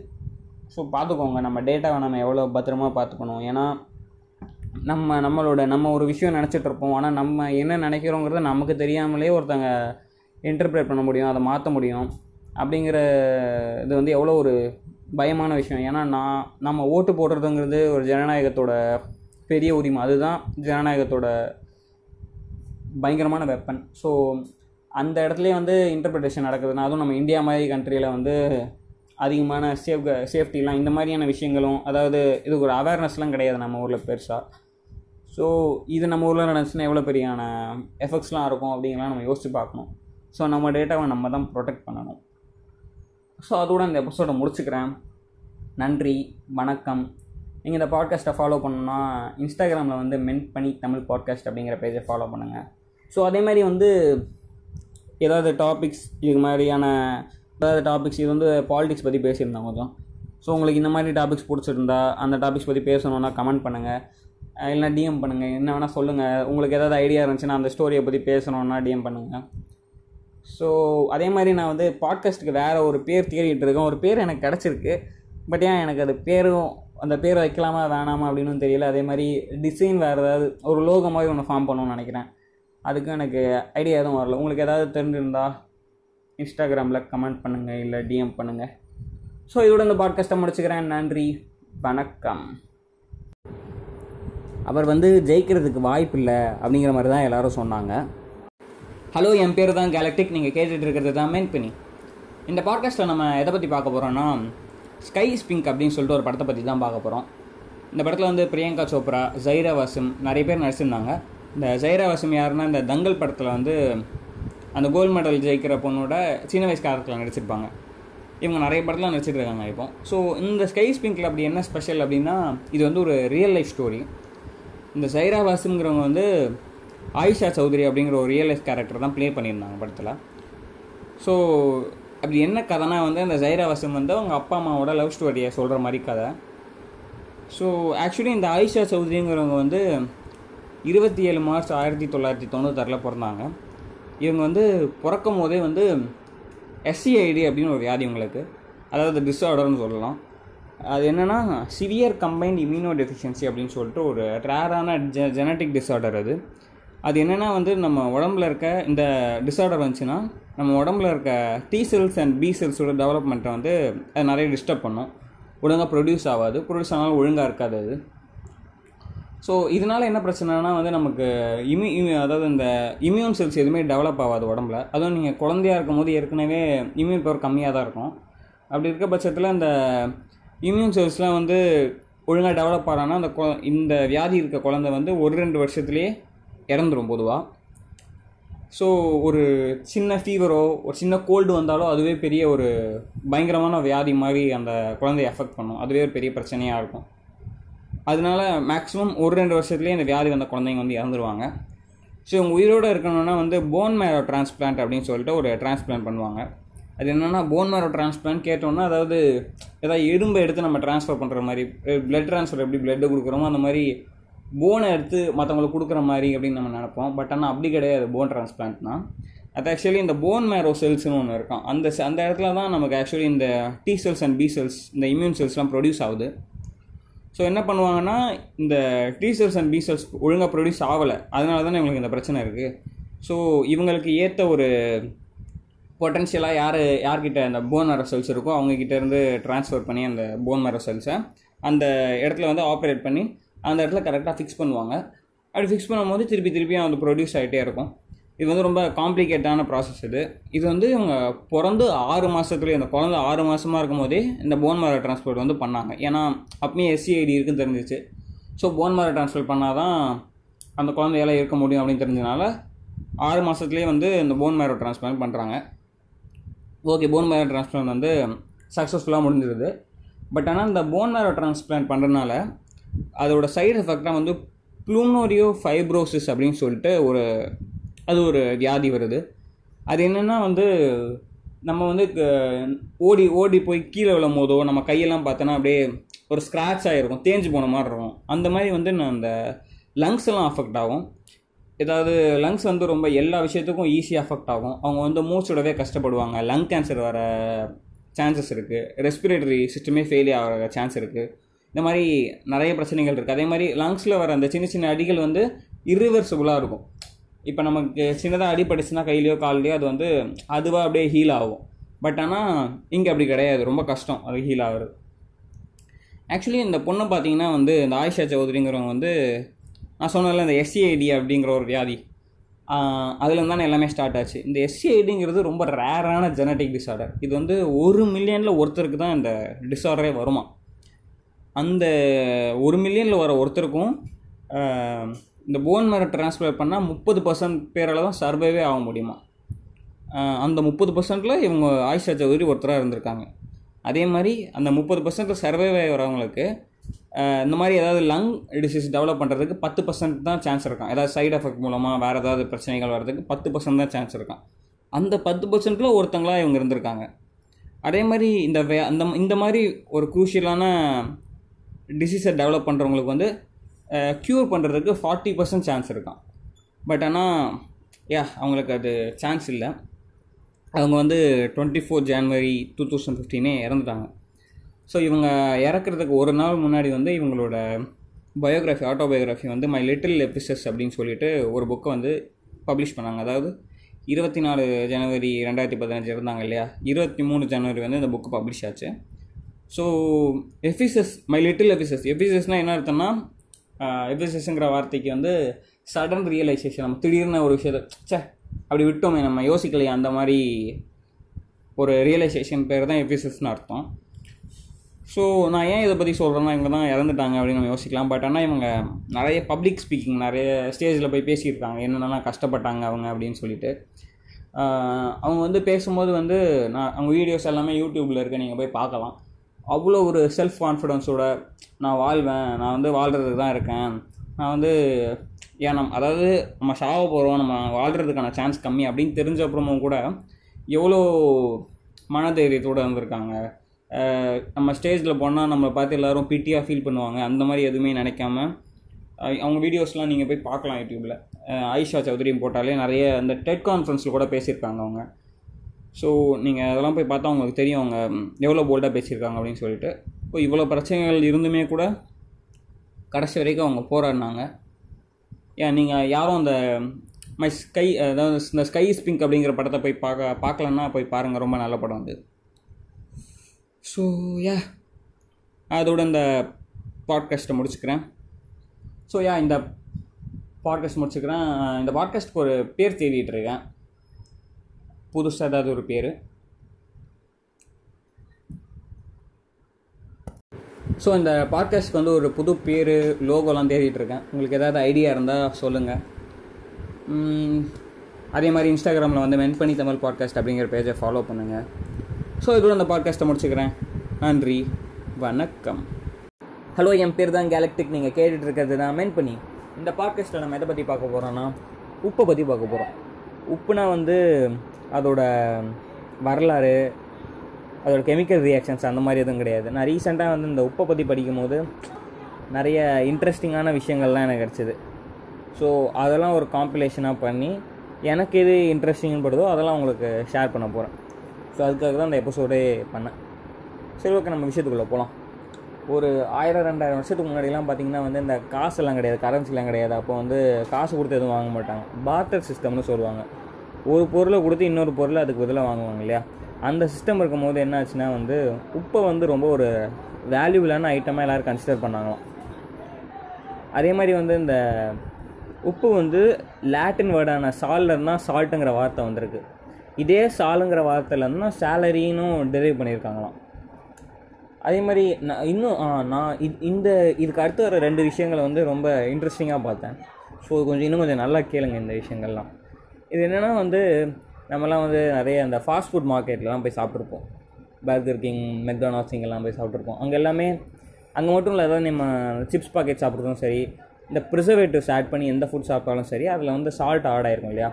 ஸோ பார்த்துக்கோங்க. நம்ம டேட்டாவை நம்ம எவ்வளோ பத்திரமா பார்த்துக்கணும். ஏன்னா நம்ம நம்மளோட நம்ம ஒரு விஷயம் நினச்சிட்ருப்போம் ஆனால் நம்ம என்ன நினைக்கிறோங்கிறத நமக்கு தெரியாமலே ஒருத்தங்க இன்டர்பிரேட் பண்ண முடியும் அதை மாற்ற முடியும். அப்படிங்கிற இது வந்து எவ்வளோ ஒரு பயமான விஷயம். ஏன்னா நான் நம்ம ஓட்டு போடுறதுங்கிறது ஒரு ஜனநாயகத்தோட பெரிய உரிமை. அதுதான் ஜனநாயகத்தோட பயங்கரமான வெப்பன் ஸோ அந்த இடத்துலயே வந்து இன்டர்பிரிட்டேஷன் நடக்குதுன்னா அதுவும் நம்ம இந்தியா மாதிரி கண்ட்ரியில் வந்து அதிகமான சேஃப் சேஃப்டிலாம் இந்த மாதிரியான விஷயங்களும் அதாவது இதுக்கு ஒரு அவேர்னஸ்லாம் கிடையாது நம்ம ஊரில் பெருசாக ஸோ இது நம்ம ஊரில் நடந்துச்சுன்னா எவ்வளோ பெரியான எஃபெக்ட்ஸ்லாம் இருக்கும் அப்படிங்கலாம் நம்ம யோசித்து பார்க்கணும். ஸோ நம்ம டேட்டாவை நம்ம தான் ப்ரொடெக்ட் பண்ணணும். ஸோ அதோட இந்த எபிசோடை முடிச்சுக்கிறேன். நன்றி வணக்கம். நீங்கள் இந்த பாட்காஸ்ட்டை ஃபாலோ பண்ணணும்னா இன்ஸ்டாகிராமில் வந்து மென் பண்ணி தமிழ் பாட்காஸ்ட் அப்படிங்கிற பேஜை ஃபாலோ பண்ணுங்கள் ஸோ அதே மாதிரி வந்து ஏதாவது டாபிக்ஸ் இது மாதிரியான ஏதாவது டாபிக்ஸ் இது வந்து பாலிடிக்ஸ் பற்றி பேசியிருந்தோம் கொஞ்சம். ஸோ உங்களுக்கு இந்த மாதிரி டாபிக்ஸ் பிடிச்சிருந்தா அந்த டாபிக்ஸ் பற்றி பேசணுன்னா கமெண்ட் பண்ணுங்கள் இல்லைனா டிஎம் பண்ணுங்கள் என்ன வேணால் சொல்லுங்கள் உங்களுக்கு ஏதாவது ஐடியா இருந்துச்சுன்னா அந்த ஸ்டோரியை பற்றி பேசணுன்னா டிஎம் பண்ணுங்கள் ஸோ அதே மாதிரி நான் வந்து பாட்காஸ்ட்டுக்கு வேறு ஒரு பேர் தேடிட்டு இருக்கேன். ஒரு பேர் எனக்கு கிடச்சிருக்கு. பட் ஏன் எனக்கு அது பேரும் அந்த பேர் வைக்கலாமா வேணாமா அப்படின்னு தெரியல. அதே மாதிரி டிசைன் வேறு ஏதாவது ஒரு லோகோ மாதிரி ஒன்று ஃபார்ம் பண்ணணும்னு நினைக்கிறேன். அதுக்கும் எனக்கு ஐடியா எதுவும் வரல. உங்களுக்கு ஏதாவது தெரிஞ்சிருந்தா இன்ஸ்டாகிராமில் கமெண்ட் பண்ணுங்கள் இல்லை டிஎம் பண்ணுங்கள் ஸோ இதோட இந்த பாட்காஸ்ட்டை முடிச்சுக்கிறேன். நன்றி. வணக்கம். அவர் வந்து ஜெயிக்கிறதுக்கு வாய்ப்பு இல்லை அப்படிங்கிற மாதிரி தான் எல்லோரும் சொன்னாங்க. ஹலோ என் பேர் தான் கேலக்டிக் நீங்கள் கேட்டுட்டு இருக்கிறது தான் மெயின் பண்ணி இந்த பாட்காஸ்ட்டில் நம்ம எதை பற்றி பார்க்க போகிறோன்னா ஸ்கை ஸ்பிங்க் அப்படின்னு சொல்லிட்டு ஒரு படத்தை பற்றி தான் பார்க்க போகிறோம் இந்த படத்தில் வந்து பிரியங்கா சோப்ரா ஜைரா வாசிம் நிறைய பேர் நடிச்சிருந்தாங்க. இந்த ஜைரா யாருன்னா இந்த தங்கல் படத்தில் வந்து அந்த கோல்டு மெடல் ஜெயிக்கிற பொண்ணோட சின்ன வயசு காலத்தில் நடிச்சிருப்பாங்க. இவங்க நிறைய படத்தில் நடிச்சிருக்காங்க இப்போ. ஸோ இந்த ஸ்கை ஸ்பிங்கில் அப்படி என்ன ஸ்பெஷல் அப்படின்னா இது வந்து ஒரு ரியல் லைஃப் ஸ்டோரி இந்த சைரா வாசுங்கிறவங்க வந்து ஆயிஷா சௌத்ரி அப்படிங்கிற ஒரு ரியல் லைஃப் கேரக்டர் தான் ப்ளே பண்ணியிருந்தாங்க படத்தில். ஸோ அப்படி என்ன கதைனா வந்து அந்த ஜைரா வாசிம் வந்து அவங்க அப்பா அம்மாவோட லவ் ஸ்டோரியை சொல்கிற மாதிரி கதை. ஸோ ஆக்சுவலி இந்த ஆயிஷா சௌத்ரிங்கிறவங்க வந்து இருபத்தி ஏழு மார்ச் ஆயிரத்தி தொள்ளாயிரத்தி தொண்ணூத்தாறில் பிறந்தாங்க. இவங்க வந்து பிறக்கும் போதே வந்து எஸ்சிஐடி அப்படின்னு ஒரு வியாதி உங்களுக்கு அதாவது டிஸ்ஆர்டர்னு சொல்லலாம். அது என்னென்னா சிவியர் கம்பைன்ட் இம்யூனோ டெஃபிஷியன்சி அப்படின்னு சொல்லிட்டு ஒரு ரேரான ஜெ ஜெனட்டிக் டிஸார்டர் அது. அது என்னென்னா வந்து நம்ம உடம்புல இருக்க இந்த டிஸார்டர் வந்துச்சுன்னா நம்ம உடம்புல இருக்க டி செல்ஸ் அண்ட் பி செல்ஸோட டெவலப்மெண்ட்டை வந்து அது நிறைய டிஸ்டர்ப் பண்ணும். ஒழுங்காக ப்ரொடியூஸ் ஆகாது. ப்ரொடியூஸ் ஆனாலும் ஒழுங்காக இருக்காது அது. ஸோ இதனால் என்ன பிரச்சனைனா வந்து நமக்கு இம்யூ இம்யூ அதாவது இந்த இம்யூன் செல்ஸ் எதுவுமே டெவலப் ஆகாது உடம்புல. அதுவும் நீங்கள் குழந்தையா இருக்கும் போது ஏற்கனவே இம்யூன் பவர் கம்மியாக தான் இருக்கும். அப்படி இருக்க பட்சத்தில் இந்த இம்யூன் செல்ஸ்லாம் வந்து ஒழுங்காக டெவலப் ஆகிறான்னா அந்த கொ இந்த வியாதி இருக்க குழந்தை வந்து ஒரு ரெண்டு வருஷத்துலேயே இறந்துடும் பொதுவாக ஸோ ஒரு சின்ன ஃபீவரோ ஒரு சின்ன கோல்டு வந்தாலோ அதுவே பெரிய ஒரு பயங்கரமான வியாதி மாதிரி அந்த குழந்தைய எஃபெக்ட் பண்ணும். அதுவே ஒரு பெரிய பிரச்சனையாக இருக்கும். அதனால மேக்ஸிமம் ஒரு ரெண்டு வருஷத்துலேயே இந்த வியாதி வந்த குழந்தைங்க வந்து இறந்துருவாங்க. ஸோ இவங்க உயிரோடு இருக்கணும்னா வந்து போன் மேரோ டிரான்ஸ்பிளான்ட் அப்படின்னு சொல்லிட்டு ஒரு டிரான்ஸ்பிளான்ட் பண்ணுவாங்க. அது என்னென்னா போன் மேரோ டிரான்ஸ்பிளான்ட் கேட்டோம்னா அதாவது ஏதாவது எறும்பை எடுத்து நம்ம ட்ரான்ஸ்ஃபர் பண்ணுற மாதிரி பிளட் ட்ரான்ஸ்ஃபர் எப்படி பிளட்டு கொடுக்குறோமோ அந்த மாதிரி போனை எடுத்து மற்றவங்களுக்கு கொடுக்குற மாதிரி அப்படின்னு நம்ம நினைப்போம். பட் ஆனால் அப்படி கிடையாது போன் டிரான்ஸ்பிளான்ட்னா அது ஆக்சுவலி இந்த போன் மேரோ செல்ஸ்னு ஒன்று இருக்கும். அந்த அந்த இடத்துல தான் நமக்கு ஆக்சுவலி இந்த T cells and B cells இந்த இம்யூன் செல்ஸ்லாம் ப்ரொடியூஸ் ஆகுது. ஸோ என்ன பண்ணுவாங்கன்னா இந்த டீசர்ஸ் அண்ட் பீசர்ஸ் ஒழுங்காக ப்ரொடியூஸ் ஆகலை. அதனால தானே இவங்களுக்கு இந்த பிரச்சனை இருக்குது ஸோ இவங்களுக்கு ஏற்ற ஒரு பொட்டன்ஷியலாக யார் யார்கிட்ட அந்த போன் மர செல்ஸ் இருக்கோ அவங்கக்கிட்டேருந்து ட்ரான்ஸ்ஃபர் பண்ணி அந்த போன் மர செல்ஸை அந்த இடத்துல வந்து ஆப்ரேட் பண்ணி அந்த இடத்துல கரெக்டாக ஃபிக்ஸ் பண்ணுவாங்க. அப்படி ஃபிக்ஸ் பண்ணும்போது திருப்பி திருப்பி அது ப்ரொடியூஸ் ஆகிட்டே இருக்கும். இது வந்து ரொம்ப காம்ப்ளிகேட்டான ப்ராசஸ் இது. இது வந்து இவங்க பிறந்து ஆறு மாதத்துலேயே அந்த குழந்தை ஆறு மாதமாக இருக்கும் போதே இந்த போன் மேரோ ட்ரான்ஸ்போர்ட் வந்து பண்ணாங்க. ஏன்னா அப்பயும் எஸ்சிஐடி இருக்குன்னு தெரிஞ்சிச்சு. ஸோ போன் மேரோ டிரான்ஸ்ஃபர் பண்ணால் தான் அந்த குழந்தையால இருக்க முடியும் அப்படின்னு தெரிஞ்சதுனால ஆறு மாதத்துலேயே வந்து இந்த போன் மேரோ டிரான்ஸ்பிளான்ட் பண்ணுறாங்க ஓகே போன் மேரோ டிரான்ஸ்பிளான்ட் வந்து சக்ஸஸ்ஃபுல்லாக முடிஞ்சிருது. பட் ஆனால் இந்த போன் மேரோ டிரான்ஸ்பிளான்ட் பண்ணுறதுனால அதோட சைடு எஃபெக்டாக வந்து ப்ளூனோரியோ ஃபைப்ரோசிஸ் அப்படின்னு சொல்லிட்டு ஒரு அது ஒரு வியாதி வருது. அது என்னென்னா வந்து நம்ம வந்து க- ஓடி ஓடி போய் கீழே விழும் போதோ நம்ம கையெல்லாம் பார்த்தோன்னா அப்படியே ஒரு ஸ்க்ராட்ச் ஆகிருக்கும் தேஞ்சு போன மாதிரி இருக்கும். அந்த மாதிரி வந்து நான் அந்த லங்ஸ் எல்லாம் அஃபெக்ட் ஆகும். ஏதாவது லங்ஸ் வந்து ரொம்ப எல்லா விஷயத்துக்கும் ஈஸியாக அஃபெக்ட் ஆகும். அவங்க வந்து மூச்சோடவே கஷ்டப்படுவாங்க. லங் கேன்சர் வர சான்சஸ் இருக்குது ரெஸ்பிரேட்டரி சிஸ்டமே ஃபெயிலியர் ஆகிற சான்ஸ் இருக்குது இந்த மாதிரி நிறைய பிரச்சனைகள் இருக்குது அதே மாதிரி லங்ஸில் வர அந்த சின்ன சின்ன அடிகள் வந்து irreversible-ஆ இருக்கும். இப்போ நமக்கு சின்னதாக அடிபட்டுச்சுன்னா கையிலையோ கால்லையோ அது வந்து அதுவாக அப்படியே ஹீல் ஆகும். பட் ஆனால் இங்கே அப்படி கிடையாது. ரொம்ப கஷ்டம் அது ஹீல் ஆகுறது. ஆக்சுவலி இந்த பொண்ணு பார்த்தீங்கன்னா வந்து இந்த ஆயிஷா சௌத்ரிங்கிறவங்க வந்து நான் சொன்னதில்ல இந்த எஸ்சிஐடி அப்படிங்கிற ஒரு வியாதி. அதில் தானே எல்லாமே ஸ்டார்ட் ஆச்சு. இந்த எஸ்சிஐடிங்கிறது ரொம்ப ரேரான ஜெனட்டிக் டிஸார்டர் இது வந்து ஒரு மில்லியனில் ஒருத்தருக்கு தான் இந்த டிஸார்டரே வருமா அந்த ஒரு மில்லியனில் வர ஒருத்தருக்கும் இந்த போன் மேரோ டிரான்ஸ்ஃபர் பண்ணால் முப்பது பர்சன்ட் பேரால் தான் சர்வைவே ஆக முடியுமா? அந்த முப்பது பர்சன்ட்டில் இவங்க ஆயிஷா சௌத்ரி ஒருத்தராக இருந்திருக்காங்க. அதே மாதிரி அந்த முப்பது பர்சன்ட்டில் சர்வைவ் வரவங்களுக்கு இந்த மாதிரி ஏதாவது லங் டிசீஸ் டெவலப் பண்ணுறதுக்கு பத்து பர்சன்ட் தான் சான்ஸ் இருக்கும் ஏதாவது சைடு எஃபெக்ட் மூலமாக வேறு ஏதாவது பிரச்சனைகள் வர்றதுக்கு பத்து பர்சன்ட் தான் சான்ஸ் இருக்கும் அந்த பத்து பர்சன்ட்டில் ஒருத்தங்களா இவங்க இருந்திருக்காங்க. அதே மாதிரி இந்த வே அந்த இந்த மாதிரி ஒரு குரூஷியலான டிசீஸை டெவலப் பண்ணுறவங்களுக்கு வந்து க்யூர் பண்ணுறதுக்கு ஃபார்ட்டி பர்சன்ட் சான்ஸ் இருக்கான் பட் ஆனால் யா அவங்களுக்கு அது சான்ஸ் இல்லை. அவங்க வந்து twenty four January two thousand ஃபிஃப்டீனே இறந்துட்டாங்க. ஸோ இவங்க இறக்குறதுக்கு ஒரு நாள் முன்னாடி வந்து இவங்களோட பயோகிராஃபி ஆட்டோபயோகிராஃபி வந்து மை லிட்டில் எபிசஸ் அப்படின்னு சொல்லிட்டு ஒரு புக்கை வந்து பப்ளிஷ் பண்ணாங்க. அதாவது இருபத்தி நாலு ஜனவரி ரெண்டாயிரத்தி பதினஞ்சு இருந்தாங்க இல்லையா? இருபத்தி மூணு ஜனவரி வந்து இந்த புக்கு பப்ளிஷ் ஆச்சு. So epiphanies my little epiphanies எஃபிசஸ்னால் என்ன அர்த்தம்னா எஃபிசஸ்ங்கிற வார்த்தைக்கு வந்து சடன் ரியலைசேஷன் நம்ம திடீர்னு ஒரு விஷயத்தை ச்சே அப்படி விட்டோமே நம்ம யோசிக்கலையே அந்த மாதிரி ஒரு ரியலைசேஷன் பேர் தான் எஃபிசஸ்னு அர்த்தம். ஸோ நான் ஏன் இதை பற்றி சொல்கிறேன்னா இவங்க தான் இறந்துட்டாங்க அப்படின்னு நம்ம யோசிக்கலாம். பட் ஆனால் இவங்க நிறைய பப்ளிக் ஸ்பீக்கிங் நிறைய ஸ்டேஜில் போய் பேசியிருக்காங்க. என்னென்னலாம் கஷ்டப்பட்டாங்க அவங்க அப்படின்னு சொல்லிட்டு. அவங்க வந்து பேசும்போது வந்து நான் அவங்க வீடியோஸ் எல்லாமே யூடியூப்பில் இருக்க நீங்கள் போய் பார்க்கலாம். அவ்வளோ ஒரு செல்ஃப் கான்ஃபிடென்ஸோட நான் வாழ்வேன். நான் வந்து வாழ்கிறதுக்கு தான் இருக்கேன். நான் வந்து ஏன் நம் அதாவது நம்ம சாவ போகிறோம் நம்ம வாழ்கிறதுக்கான சான்ஸ் கம்மி அப்படின்னு தெரிஞ்ச அப்புறமும் கூட எவ்வளோ மனதைரியத்தோடு இருந்திருக்காங்க. நம்ம ஸ்டேஜில் போனால் நம்மளை பார்த்து எல்லாரும் பிட்டியாக ஃபீல் பண்ணுவாங்க. அந்த மாதிரி எதுவுமே நினைக்காம அவங்க வீடியோஸ்லாம் நீங்கள் போய் பார்க்கலாம் யூடியூப்பில் ஆயிஷா சௌத்ரியும் போட்டாலே நிறைய அந்த டெட் கான்ஃபரன்ஸில் கூட பேசியிருக்காங்க அவங்க. ஸோ நீங்கள் அதெல்லாம் போய் பார்த்தா உங்களுக்கு தெரியும் அவங்க எவ்வளோ போல்டாக பேசியிருக்காங்க அப்படின்னு சொல்லிட்டு. இப்போ இவ்வளோ பிரச்சனைகள் இருந்துமே கூட கடைசி வரைக்கும் அவங்க போராடினாங்க. ஏன் நீங்கள் யாரும் அந்த மை ஸ்கை அதாவது இந்த ஸ்கை இஸ் பிங்க் அப்படிங்கிற படத்தை போய் பார்க்க பார்க்கலன்னா போய் பாருங்கள் ரொம்ப நல்ல படம் அது. ஸோ யா அதோட இந்த பாட்காஸ்ட்டை முடிச்சுக்கிறேன். ஸோ யா இந்த பாட்காஸ்ட் முடிச்சுக்கிறேன். இந்த பாட்காஸ்ட்க்கு ஒரு பேர் தேடிட்டு இருக்கேன். புதுசாக ஏதாவது ஒரு பேர்? ஸோ இந்த பாட்காஸ்ட்க்கு வந்து ஒரு புது பேர் லோகோலாம் தேடிட்டு இருக்கேன் உங்களுக்கு ஏதாவது ஐடியா இருந்தால் சொல்லுங்கள் அதே மாதிரி இன்ஸ்டாகிராமில் வந்து மென் பண்ணி தமிழ் பாட்காஸ்ட் அப்படிங்கிற பேஜை ஃபாலோ பண்ணுங்கள் ஸோ இதோட அந்த பாட்காஸ்ட்டை முடிச்சுக்கிறேன். நன்றி வணக்கம். ஹலோ என் பேர் தான் கேலக்டிக் நீங்கள் கேட்டுட்டு இருக்கிறது தான் மென் பண்ணி இந்த பாட்காஸ்ட்டில் நம்ம எதை பற்றி பார்க்க போகிறோன்னா உப்பை பற்றி பார்க்க போகிறோம் உப்புனா வந்து அதோட வரலாறு அதோட கெமிக்கல் ரியாக்ஷன்ஸ் அந்த மாதிரி எதுவும் கிடையாது. நான் ரீசெண்டாக வந்து இந்த உப்பை பற்றி படிக்கும்போது நிறைய இன்ட்ரெஸ்டிங்கான விஷயங்கள்லாம் எனக்கு கிடச்சிது. ஸோ அதெல்லாம் ஒரு காம்பிலேஷனாக பண்ணி எனக்கு எது இன்ட்ரெஸ்டிங்னு படுதோ அதெல்லாம் உங்களுக்கு ஷேர் பண்ண போகிறேன் ஸோ அதுக்காக தான் அந்த எபிசோடே பண்ணேன். சரி ஓகே நம்ம விஷயத்துக்குள்ளே போகலாம் ஒரு ஆயிரம் ரெண்டாயிரம் வருஷத்துக்கு முன்னாடிலாம் பார்த்தீங்கன்னா வந்து இந்த காசெல்லாம் கிடையாது கரன்சிலாம் கிடையாது. அப்போ வந்து காசு கொடுத்து எதுவும் வாங்க மாட்டாங்க. பார்ட்டர் சிஸ்டம்னு சொல்லுவாங்க. ஒரு பொருளை கொடுத்து இன்னொரு பொருளை அதுக்கு பதிலாக வாங்குவாங்க இல்லையா? அந்த சிஸ்டம் இருக்கும்போது என்ன ஆச்சுன்னா வந்து உப்பை வந்து ரொம்ப ஒரு வேல்யூபிளான ஐட்டமாக எல்லோரும் கன்சிடர் பண்ணாங்களாம். அதே மாதிரி வந்து இந்த உப்பு வந்து லாட்டின் வேர்டான சால்டர்னா சால்ட்டுங்கிற வார்த்தை வந்திருக்கு. இதே சாலுங்கிற வார்த்தையிலேருந்து தான் சேலரின்னு டெரைவ் பண்ணியிருக்காங்களாம். அதே மாதிரி நான் இன்னும் நான் இ- இந்த இதுக்கு அடுத்து வர ரெண்டு விஷயங்களை வந்து ரொம்ப இன்ட்ரெஸ்டிங்காக பார்த்தேன். ஸோ கொஞ்சம் இன்னும் கொஞ்சம் நல்லா கேளுங்க இந்த விஷயங்கள்லாம். இது என்னென்னா வந்து நம்மலாம் வந்து நிறைய அந்த ஃபாஸ்ட் ஃபுட் மார்க்கெட்லாம் போய் சாப்பிட்ருப்போம் பர்கர் கிங் மெக்டானால்ஸ் இங்கெல்லாம் போய் சாப்பிட்ருப்போம் அங்கே எல்லாமே அங்கே மட்டும் இல்லை அதாவது நம்ம சிப்ஸ் பாக்கெட் சாப்பிட்றதும் சரி இந்த ப்ரிசர்வேட்டிவ்ஸ் ஆட் பண்ணி எந்த ஃபுட் சாப்பிட்டாலும் சரி அதில் வந்து சால்ட் ஆட் ஆகிருக்கும் இல்லையா?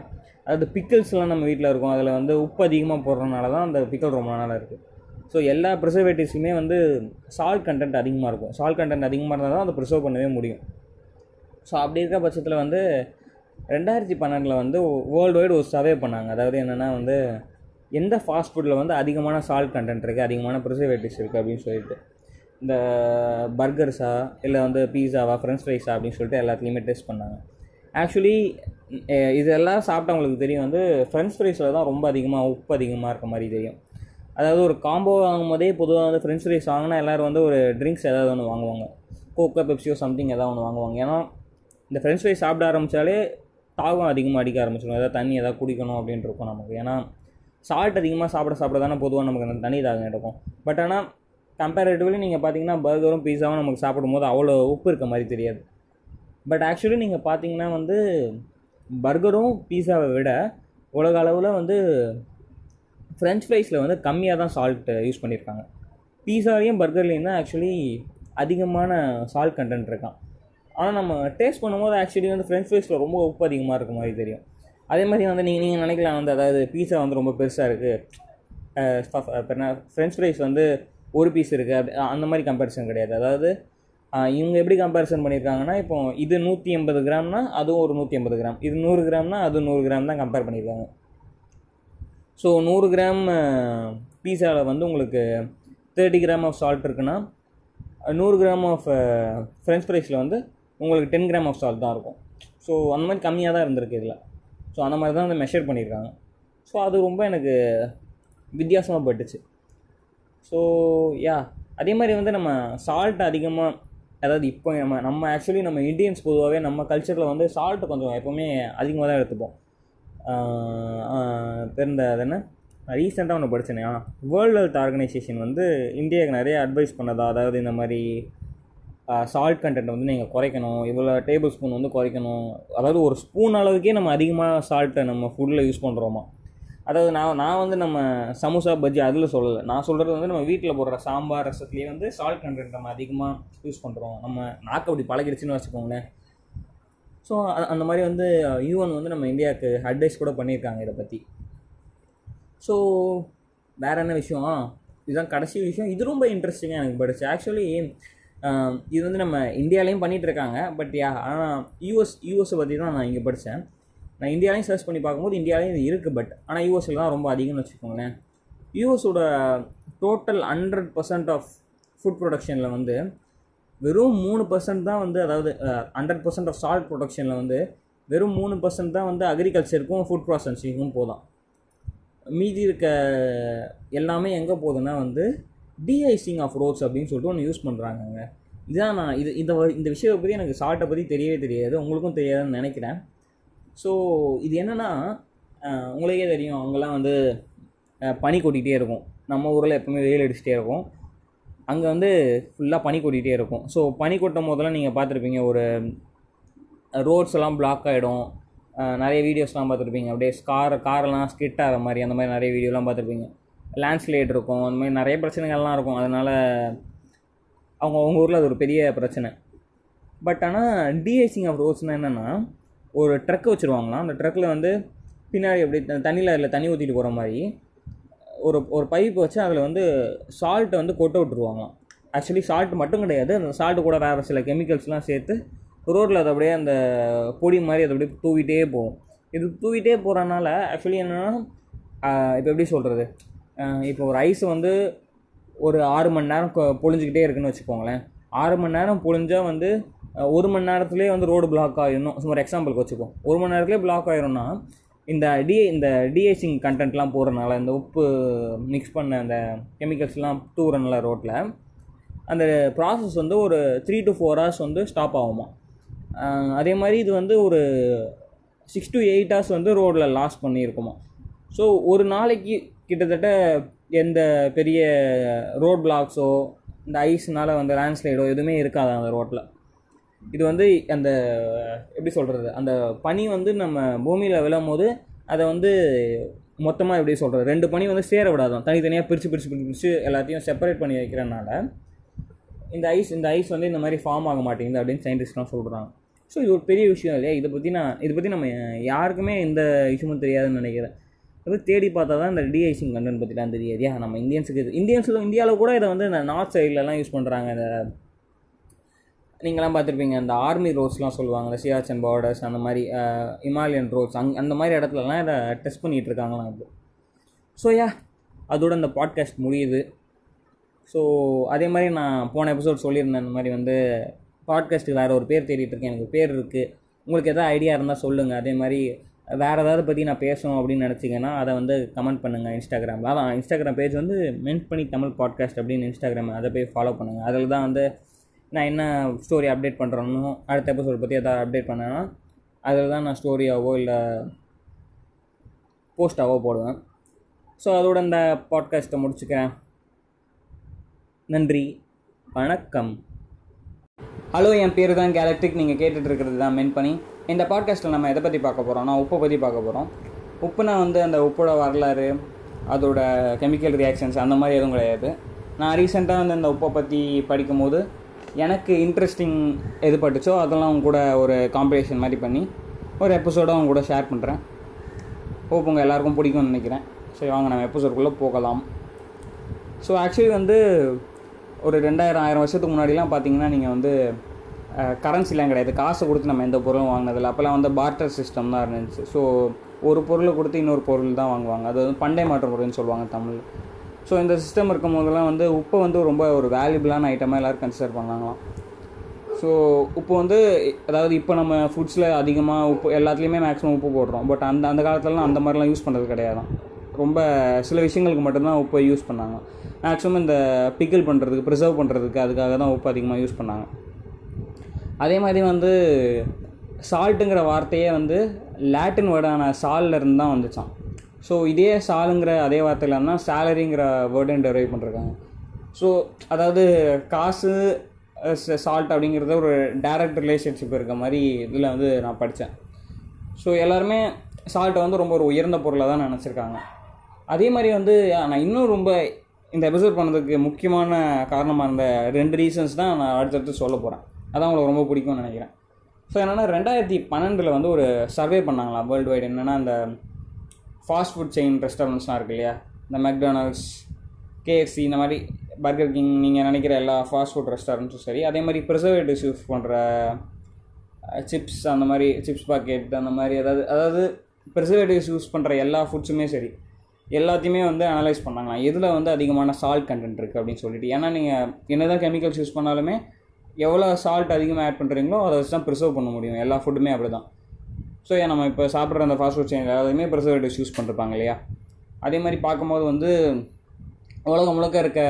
அதாவது பிக்கிள்ஸ்லாம் நம்ம வீட்டில் இருக்கும் அதில் வந்து உப்பு அதிகமாக போடுறதுனால தான் அந்த பிக்கல் ரொம்ப நாளாக இருக்குது ஸோ எல்லா ப்ரிசர்வேட்டிவ்ஸுமே வந்து சால்ட் கண்டென்ட் அதிகமாக இருக்கும். சால்ட் கண்டென்ட் அதிகமாக இருந்தால் தான் அதை ப்ரிசர்வ் பண்ணவே முடியும். ஸோ அப்படி இருக்க பட்சத்தில் வந்து ரெண்டாயிரத்தி பன்னெண்டில் வந்து வேர்ல்டு வைடு ஒரு சர்வே பண்ணாங்க. அதாவது என்னென்னா வந்து எந்த ஃபாஸ்ட் ஃபுட்டில் வந்து அதிகமான சால்ட் கண்டென்ட் இருக்குது அதிகமான ப்ரிசர்வேட்டிவ்ஸ் இருக்குது அப்படின்னு சொல்லிட்டு. இந்த பர்கர்ஸா இல்லை வந்து பீஸாவா ஃப்ரெஞ்ச் ஃப்ரைஸா அப்படின்னு சொல்லிட்டு எல்லாத்துலேயுமே டெஸ்ட் பண்ணாங்க. ஆக்சுவலி இதெல்லாம் சாப்பிட்டவங்களுக்கு தெரியும். வந்து ஃப்ரெஞ்ச் ஃப்ரைஸில் தான் ரொம்ப அதிகமாக உப்பு அதிகமாக இருக்க மாதிரி தெரியும். அதாவது ஒரு காம்போ வாங்கும் போதே பொதுவாக வந்து ஃப்ரெஞ்ச் ஃப்ரைஸ் வாங்கினா எல்லோரும் வந்து ஒரு ட்ரிங்க்ஸ் ஏதாவது ஒன்று வாங்குவாங்க. கோக்கோ பெப்சியோ சம்திங் ஏதாவது ஒன்று வாங்குவாங்க. ஏன்னா இந்த ஃப்ரெஞ்ச் ஃப்ரைஸ் சாப்பிட ஆரம்பித்தாலே தாகம் அதிகமாக அடிக்க ஆரம்பிச்சிடும் ஏதாவது தண்ணி ஏதாவது குடிக்கணும் அப்படின்ட்டு இருக்கும் நமக்கு. ஏன்னா சால்ட் அதிகமாக சாப்பிட சாப்பிட தானே பொதுவாக நமக்கு அந்த தண்ணி தாகம் எடுக்கும். பட் ஆனால் கம்பேரிட்டிவ்லி நீங்கள் பார்த்தீங்கன்னா பர்கரும் பீஸாவும் நமக்கு சாப்பிடும்போது அவ்வளோ உப்பு இருக்க மாதிரி தெரியாது. பட் ஆக்சுவலி நீங்கள் பார்த்தீங்கன்னா வந்து பர்கரும் பீஸாவை விட உலக அளவில் வந்து ஃப்ரெஞ்ச் ஃப்ரைஸில் வந்து கம்மியாக தான் சால்ட் யூஸ் பண்ணியிருக்காங்க பீஸாலையும் பர்கர்லேயும் தான் ஆக்சுவலி அதிகமான சால்ட் கண்டென்ட் இருக்கான். ஆனால் நம்ம டேஸ்ட் பண்ணும்போது ஆக்சுவலி வந்து ஃப்ரெஞ்ச் ஃப்ரைஸில் ரொம்ப உப்பு அதிகமாக இருக்க மாதிரி தெரியும். அதே மாதிரி வந்து நீங்கள் நீங்கள் நினைக்கலாம் வந்து அதாவது பீஸா வந்து ரொம்ப பெருசாக இருக்குது ஃப்ரெஞ்ச் ஃப்ரைஸ் வந்து ஒரு பீஸ் இருக்குது அப்படி அந்த மாதிரி கம்பேரிசன் கிடையாது. அதாவது இவங்க எப்படி கம்பேரிசன் பண்ணியிருக்காங்கன்னா இப்போ இது நூற்றி எண்பது கிராம்னா அதுவும் ஒரு நூற்றி எண்பது கிராம். இது நூறு கிராம்னா அது நூறு கிராம் தான் கம்பேர் பண்ணியிருக்காங்க. ஸோ நூறு கிராம் பீஸாவில் வந்து உங்களுக்கு தேர்ட்டி கிராம் ஆஃப் சால்ட் இருக்குன்னா நூறு கிராம் ஆஃப் ஃப்ரெஞ்ச் ஃப்ரைஸில் வந்து உங்களுக்கு டென் கிராம் ஆஃப் சால்ட் தான் இருக்கும். ஸோ அந்த மாதிரி கம்மியாக தான் இருந்திருக்கு இதில். ஸோ அந்த மாதிரி தான் வந்து மெஷர் பண்ணியிருக்காங்க. ஸோ அது ரொம்ப எனக்கு வித்தியாசமாக பட்டுச்சு. ஸோ யா அதே மாதிரி வந்து நம்ம சால்ட் அதிகமாக அதாவது இப்போ நம்ம நம்ம ஆக்சுவலி நம்ம இந்தியன்ஸ் பொதுவாகவே நம்ம கல்ச்சரில் வந்து சால்ட் கொஞ்சம் எப்போவுமே அதிகமாக தான் எடுத்துப்போம். தெரிந்த அது என்ன? ரீசெண்டாக ஒன்று படித்தேனே வேர்ல்டு ஹெல்த் ஆர்கனைசேஷன் வந்து இந்தியாவுக்கு நிறைய அட்வைஸ் பண்ணதா அதாவது இந்த மாதிரி சால்ட் கண்டென்ட் வந்து நீங்கள் குறைக்கணும். இவ்வளோ டேபிள் ஸ்பூன் வந்து குறைக்கணும். அதாவது ஒரு ஸ்பூன் அளவுக்கே நம்ம அதிகமாக சால்ட்டை நம்ம ஃபுட்டில் யூஸ் பண்ணுறோமா அதாவது நான் நான் வந்து நம்ம சமோசா பஜ்ஜி அதில் சொல்லலை. நான் சொல்கிறது வந்து நம்ம வீட்டில் போடுற சாம்பார் ரசத்துலேயே வந்து சால்ட் கண்டென்ட் நம்ம அதிகமாக யூஸ் பண்ணுறோம் நம்ம நாக்கு அப்படி பழகிடுச்சின்னு வச்சுக்கோங்களேன். ஸோ அந்த மாதிரி வந்து யூஎன் வந்து நம்ம இந்தியாவுக்கு அட்வைஸ் கூட பண்ணியிருக்காங்க இதை பற்றி ஸோ வேறு என்ன விஷயம்? இதுதான் கடைசி விஷயம். இது ரொம்ப இன்ட்ரெஸ்டிங்காக எனக்கு பட் ஆக்சுவலி இது வந்து நம்ம இந்தியாலையும் பண்ணிகிட்டு இருக்காங்க பட் யா ஆனால் யூஎஸ் யூஎஸை பற்றி தான் நான் இங்கே படித்தேன் நான் இந்தியாலையும் சர்ச் பண்ணி பார்க்கும்போது இந்தியாலேயும் இது இருக்குது பட் ஆனால் யூஎஸில் தான் ரொம்ப அதிகம்னு வச்சுக்கோங்களேன். யூஎஸோட total hundred percent of food ப்ரொடக்ஷனில் வந்து வெறும் மூணு பர்சன்ட் தான் வந்து அதாவது ஹண்ட்ரட் பர்சன்ட் ஆஃப் சால்ட் ப்ரொடக்ஷனில் வந்து வெறும் மூணு பர்சன்ட் தான் வந்து அக்ரிகல்ச்சருக்கும் ஃபுட் ப்ராசஸிங்கும் போதும் மீதி இருக்க எல்லாமே எங்கே போகுதுன்னா வந்து டிஐசிங் ஆஃப் ரோட்ஸ் அப்படின்னு சொல்லிட்டு ஒன்று யூஸ் பண்ணுறாங்கங்க இதான் நான் இது இந்த வ- இந்த விஷயத்தை பற்றி எனக்கு சார்ட்டை பற்றி தெரியவே தெரியாது. உங்களுக்கும் தெரியாதுன்னு நினைக்கிறேன். ஸோ இது என்னென்னா உங்களுக்கே தெரியும் அங்கெல்லாம் வந்து பனி கொட்டிகிட்டே இருக்கும். நம்ம ஊரில் எப்பவுமே வெயில் அடிச்சுட்டே இருக்கும். அங்கே வந்து ஃபுல்லாக பனி கொட்டிகிட்டே இருக்கும். ஸோ பனி கொட்டும் போதெல்லாம் நீங்கள் பார்த்துருப்பீங்க ஒரு ரோட்ஸ் எல்லாம் பிளாக் ஆகிடும் நிறைய வீடியோஸ்லாம் பார்த்துருப்பீங்க. அப்படியே கார் காரெல்லாம் ஸ்கிட் ஆகிற மாதிரி அந்த மாதிரி நிறைய வீடியோலாம் பார்த்துருப்பீங்க. லேண்ட்ஸ்லைட் இருக்கும் அந்த மாதிரி நிறைய பிரச்சனைகள்லாம் இருக்கும். அதனால் அவங்க அவங்க ஊரில் அது ஒரு பெரிய பிரச்சனை. பட் ஆனால் டிஐசிங் ஆஃப் ரோட்ஸ்னால் என்னென்னா ஒரு ட்ரக் வச்சுருவாங்களாம். அந்த ட்ரக்கில் வந்து பின்னாடி அப்படி தண்ணியில் அதில் தண்ணி ஊற்றிட்டு போகிற மாதிரி ஒரு ஒரு பைப் வச்சு அதில் வந்து சால்ட்டை வந்து கொட்ட விட்டுருவாங்களாம். ஆக்சுவலி சால்ட் மட்டும் கிடையாது. அந்த சால்ட்டு கூட வேறு சில கெமிக்கல்ஸ்லாம் சேர்த்து ரோட்டில் அது அப்படியே அந்த பொடி மாதிரி அது அப்படியே தூவிட்டே போகும். இது தூவிட்டே போகிறனால ஆக்சுவலி என்னென்னா இப்போ எப்படி சொல்கிறது இப்போ ஒரு ஐஸ் வந்து ஒரு ஆறு மணி நேரம் பொழிஞ்சிக்கிட்டே பொழிஞ்சுக்கிட்டே இருக்குன்னு வச்சுக்கோங்களேன். ஆறு மணி நேரம் பொழிஞ்சால் வந்து ஒரு மணி நேரத்துலேயே வந்து ரோடு பிளாக் ஆகிடணும் சும்மா எக்ஸாம்பிளுக்கு வச்சுப்போம். ஒரு மணி நேரத்துலேயே பிளாக் ஆயிரும்னா இந்த டி இந்த டிஏசிங் கண்டென்ட்லாம் போடுறனால இந்த உப்பு மிக்ஸ் பண்ண அந்த கெமிக்கல்ஸ்லாம் தூரனால ரோட்டில் அந்த ப்ராசஸ் வந்து ஒரு த்ரீ டு ஃபோர் ஹவர்ஸ் வந்து ஸ்டாப் ஆகுமா? அதே மாதிரி இது வந்து ஒரு சிக்ஸ் டு எயிட் ஹவர்ஸ் வந்து ரோடில் லாஸ் பண்ணியிருக்குமா? ஸோ ஒரு நாளைக்கு கிட்டத்தட்ட எந்த பெரிய ரோட் பிளாக்ஸோ இந்த ஐஸ்னால் வந்து லேண்ட்ஸ்லைடோ எதுவுமே இருக்காது அந்த ரோட்டில் இது வந்து அந்த எப்படி சொல்கிறது அந்த பனி வந்து நம்ம பூமியில் விழும் போது அதை வந்து மொத்தமாக எப்படி சொல்கிறது ரெண்டு பனி வந்து சேர விடாதான். தனித்தனியாக பிரித்து பிரித்து பிரித்து எல்லாத்தையும் செப்பரேட் பண்ணி வைக்கிறனால இந்த ஐஸ் இந்த ஐஸ் வந்து இந்த மாதிரி ஃபார்ம் ஆக மாட்டேங்குது அப்படின்னு சயின்டிஸ்ட்லாம் சொல்கிறாங்க ஸோ இது ஒரு பெரிய விஷயம் இல்லையா? இதை பற்றி நான் இதை பற்றி நம்ம யாருக்குமே எந்த விஷயமும் தெரியாதுன்னு நினைக்கிறேன். அது தேடி பார்த்தா தான் இந்த டிஐசிங் கண்டென்ட் பற்றிலாம் தெரியாது. ஏன் நம்ம இந்தியன்ஸுக்கு இது இந்தியன்ஸில் இந்தியாவில் கூட இதை வந்து இந்த நார்த் சைட்லலாம் யூஸ் பண்ணுறாங்க இந்த நீங்களாம் பார்த்துருப்பீங்க அந்த ஆர்மி ரோட்ஸ்லாம் சொல்லுவாங்கள்ல சியாச்சன் பார்டர்ஸ் அந்த மாதிரி இமாலயன் ரோட்ஸ் அங் அந்த மாதிரி இடத்துலலாம் இதை டெஸ்ட் பண்ணிகிட்டு இருக்காங்களாம் இப்போ. ஸோ யா அதோட இந்த பாட்காஸ்ட் முடியுது. ஸோ அதே மாதிரி நான் போன எபிசோட் சொல்லியிருந்தேன் இந்த மாதிரி வந்து பாட்காஸ்ட்டுக்கு வேறு ஒரு பேர் தேடிட்டு இருக்கேன் எனக்கு பேர் இருக்குது உங்களுக்கு எதாவது ஐடியா இருந்தால் சொல்லுங்கள் அதே மாதிரி வேறு ஏதாவது பற்றி நான் பேசணும் அப்படின்னு நினச்சிங்கன்னா அதை வந்து கமெண்ட் பண்ணுங்கள் இன்ஸ்டாகிராமில் அதான் இன்ஸ்டாகிராம் பேஜ் வந்து மென்ட் பண்ணி தமிழ் பாட்காஸ்ட் அப்படின்னு இன்ஸ்டாகிராம் அதை போய் ஃபாலோ பண்ணுங்கள் அதில் தான் வந்து நான் என்ன ஸ்டோரி அப்டேட் பண்ணுறேனோ அடுத்த எபிசோட் பற்றி எதாவது அப்டேட் பண்ணேன்னா அதில் தான் நான் ஸ்டோரியாவோ இல்லை போஸ்ட்டாவோ போடுவேன். ஸோ அதோட இந்த பாட்காஸ்ட்டை முடிச்சுக்கிறேன். நன்றி வணக்கம். ஹலோ என் பேர் தான் கேலக்டிக் நீங்கள் கேட்டுட்ருக்கிறது தான் மென் பண்ணி இந்த பாட்காஸ்ட்டில் நம்ம எதை பற்றி பார்க்க போகிறோம்னா உப்பை பற்றி பார்க்க போகிறோம் உப்புனா வந்து அந்த உப்போட வரலாறு அதோட கெமிக்கல் ரியாக்ஷன்ஸ் அந்த மாதிரி எதுவும் கிடையாது. நான் ரீசெண்டாக வந்து இந்த உப்பை பற்றி படிக்கும்போது எனக்கு இன்ட்ரெஸ்டிங் எது பட்டுச்சோ அதெல்லாம் அவங்க கூட ஒரு காம்படிஷன் மாதிரி பண்ணி ஒரு எபிசோடாக அவங்க கூட ஷேர் பண்ணுறேன் ஹோப் உங்கள் எல்லாருக்கும் பிடிக்கும்னு நினைக்கிறேன். சரி வாங்க நம்ம எபிசோடுக்குள்ளே போகலாம். ஸோ ஆக்சுவலி வந்து ஒரு ரெண்டாயிரம் ஆயிரம் வருஷத்துக்கு முன்னாடிலாம் பார்த்தீங்கன்னா நீங்கள் வந்து கரன்சிலாம் கிடையாது. காசை கொடுத்து நம்ம எந்த பொருளும் வாங்கினதில்ல. அப்போல்லாம் வந்து பார்ட்டர் சிஸ்டம் தான் இருந்துச்சு. ஸோ ஒரு பொருளை கொடுத்து இன்னொரு பொருள் தான் வாங்குவாங்க. அது வந்து பண்டை மாற்று முறைன்னு சொல்லுவாங்க தமிழ் ஸோ இந்த சிஸ்டம் இருக்கும் போதெல்லாம் வந்து உப்பை வந்து ரொம்ப ஒரு வேல்யூபிளான ஐட்டமாக எல்லோரும் கன்சிடர் பண்ணாங்களாம். ஸோ உப்பு வந்து அதாவது இப்போ நம்ம ஃபுட்ஸில் அதிகமாக உப்பு எல்லாத்துலேயுமே மேக்ஸிமம் உப்பு போடுறோம். பட் அந்த அந்த காலத்துலலாம் அந்த மாதிரிலாம் யூஸ் பண்ணுறது கிடையாதான் ரொம்ப சில விஷயங்களுக்கு மட்டும்தான் உப்பை யூஸ் பண்ணாங்க. மேக்ஸிமம் இந்த பிக்கிள் பண்ணுறதுக்கு ப்ரிசர்வ் பண்ணுறதுக்கு அதுக்காக தான் உப்பு அதிகமாக யூஸ் பண்ணாங்க. அதே மாதிரி வந்து சால்ட்டுங்கிற வார்த்தையே வந்து லாட்டின் வேர்டான சால்லருந்து தான் வந்துச்சான் ஸோ இதே சாலுங்கிற அதே வார்த்தையில் தான் சேலரிங்கிற வேர்டையும் டெரைவ் பண்ணிருக்காங்க. ஸோ அதாவது காசு சால்ட் அப்படிங்கிறத ஒரு டைரக்ட் ரிலேஷன்ஷிப் இருக்க மாதிரி இதில் வந்து நான் படித்தேன் ஸோ எல்லாருமே சால்ட்டை வந்து ரொம்ப ஒரு உயர்ந்த பொருளாக தான் நினச்சிருக்காங்க. அதே மாதிரி வந்து நான் இன்னும் ரொம்ப இந்த எபிசோட் பண்ணதுக்கு முக்கியமான காரணமாக இருந்த ரெண்டு ரீசன்ஸ் தான் நான் அடுத்தடுத்து சொல்ல போகிறேன் அதான் உங்களுக்கு ரொம்ப பிடிக்கும்னு நினைக்கிறேன். ஸோ என்னென்னா ரெண்டாயிரத்தி பன்னெண்டில் வந்து ஒரு சர்வே பண்ணாங்களாம் வேர்ல்டு வைடு என்னென்னா அந்த ஃபாஸ்ட் ஃபுட் செயின் ரெஸ்டாரண்ட்ஸ்லாம் இருக்கு இல்லையா? இந்த மெக்டானல்ட்ஸ் கேஎஃப்சி இந்த மாதிரி பர்கர் கிங் நீங்கள் நினைக்கிற எல்லா ஃபாஸ்ட் ஃபுட் ரெஸ்டாரண்ட்ஸும் சரி அதே மாதிரி ப்ரிசர்வேட்டிவ்ஸ் யூஸ் பண்ணுற சிப்ஸ் அந்த மாதிரி சிப்ஸ் பாக்கெட் அந்த மாதிரி அதாவது அதாவது ப்ரிசர்வேட்டிவ்ஸ் யூஸ் பண்ணுற எல்லா ஃபுட்ஸுமே சரி எல்லாத்தையுமே வந்து அனலைஸ் பண்ணாங்களாம். எதில் வந்து அதிகமான சால்ட் கண்டென்ட் இருக்குது அப்படின்னு சொல்லிட்டு. ஏன்னா நீங்கள் என்ன தான் கெமிக்கல்ஸ் யூஸ் பண்ணாலுமே எவ்வளோ சால்ட் அதிகமாக ஆட் பண்ணுறீங்களோ அதை வச்சு தான் ப்ரிசர்வ் பண்ண முடியும். எல்லா ஃபுட்டுமே அப்படி தான் ஸோ ஏன் நம்ம இப்போ சாப்பிட்ற அந்த ஃபாஸ்ட் ஃபுட் செயின் எல்லாத்தையுமே ப்ரிசர்வேட்டிவ்ஸ் யூஸ் பண்ணிருப்பாங்க இல்லையா? அதே மாதிரி பார்க்கும்போது வந்து உலகம் முழுக்க இருக்க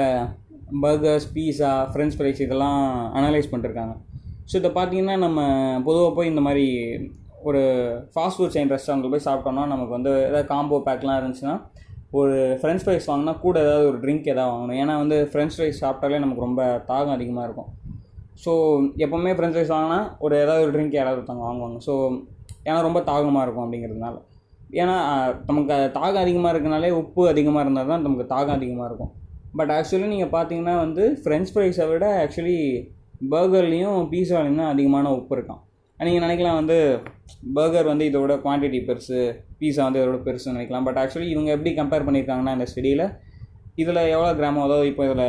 பர்கர்ஸ் பீஸா ஃப்ரெஞ்ச் ஃப்ரைஸ் இதெல்லாம் அனலைஸ் பண்ணிருக்காங்க. ஸோ இதை பார்த்தீங்கன்னா நம்ம பொதுவாக போய் இந்த மாதிரி ஒரு ஃபாஸ்ட் ஃபுட் செயின் ரெஸ்டாரண்ட்டில் போய் சாப்பிட்டோம்னா நமக்கு வந்து ஏதாவது காம்போ பேக்லாம் இருந்துச்சுன்னா ஒரு ஃப்ரெஞ்ச் ஃப்ரைஸ் வாங்கினா கூட ஏதாவது ஒரு ட்ரிங்க் ஏதாவது வாங்கணும். ஏன்னா வந்து ஃப்ரெஞ்ச் ஃப்ரைஸ் சாப்பிட்டாலே நமக்கு ரொம்ப தாகம் அதிகமாக இருக்கும். ஸோ எப்போவுமே ஃப்ரெஞ்ச் ஃப்ரைஸ் வாங்கினா ஒரு ஏதாவது ஒரு ட்ரிங்க் யாராவது ஒருத்தவங்க வாங்குவாங்க. ஸோ ஏன்னா ரொம்ப தாகமாக இருக்கும் அப்படிங்கிறதுனால. ஏன்னா நமக்கு தாகம் அதிகமாக இருக்கனாலே உப்பு அதிகமாக இருந்தால் தான் நமக்கு தாகம் அதிகமாக இருக்கும். பட் ஆக்சுவலி நீங்கள் பார்த்தீங்கன்னா வந்து ஃப்ரெஞ்ச் ஃப்ரைஸை விட ஆக்சுவலி பர்கர்லேயும் பீஸாலையும் தான் அதிகமான உப்பு இருக்கும். நீங்கள் நினைக்கலாம் வந்து பர்கர் வந்து இதோட குவான்டிட்டி பெருசு பீஸா வந்து இதோட பெருசுன்னு நினைக்கலாம். பட் ஆக்சுவலி இவங்க எப்படி கம்பேர் பண்ணியிருக்காங்கன்னா இந்த ஸ்டடியில் இதில் எவ்வளோ கிராமம் அதாவது இப்போ இதில்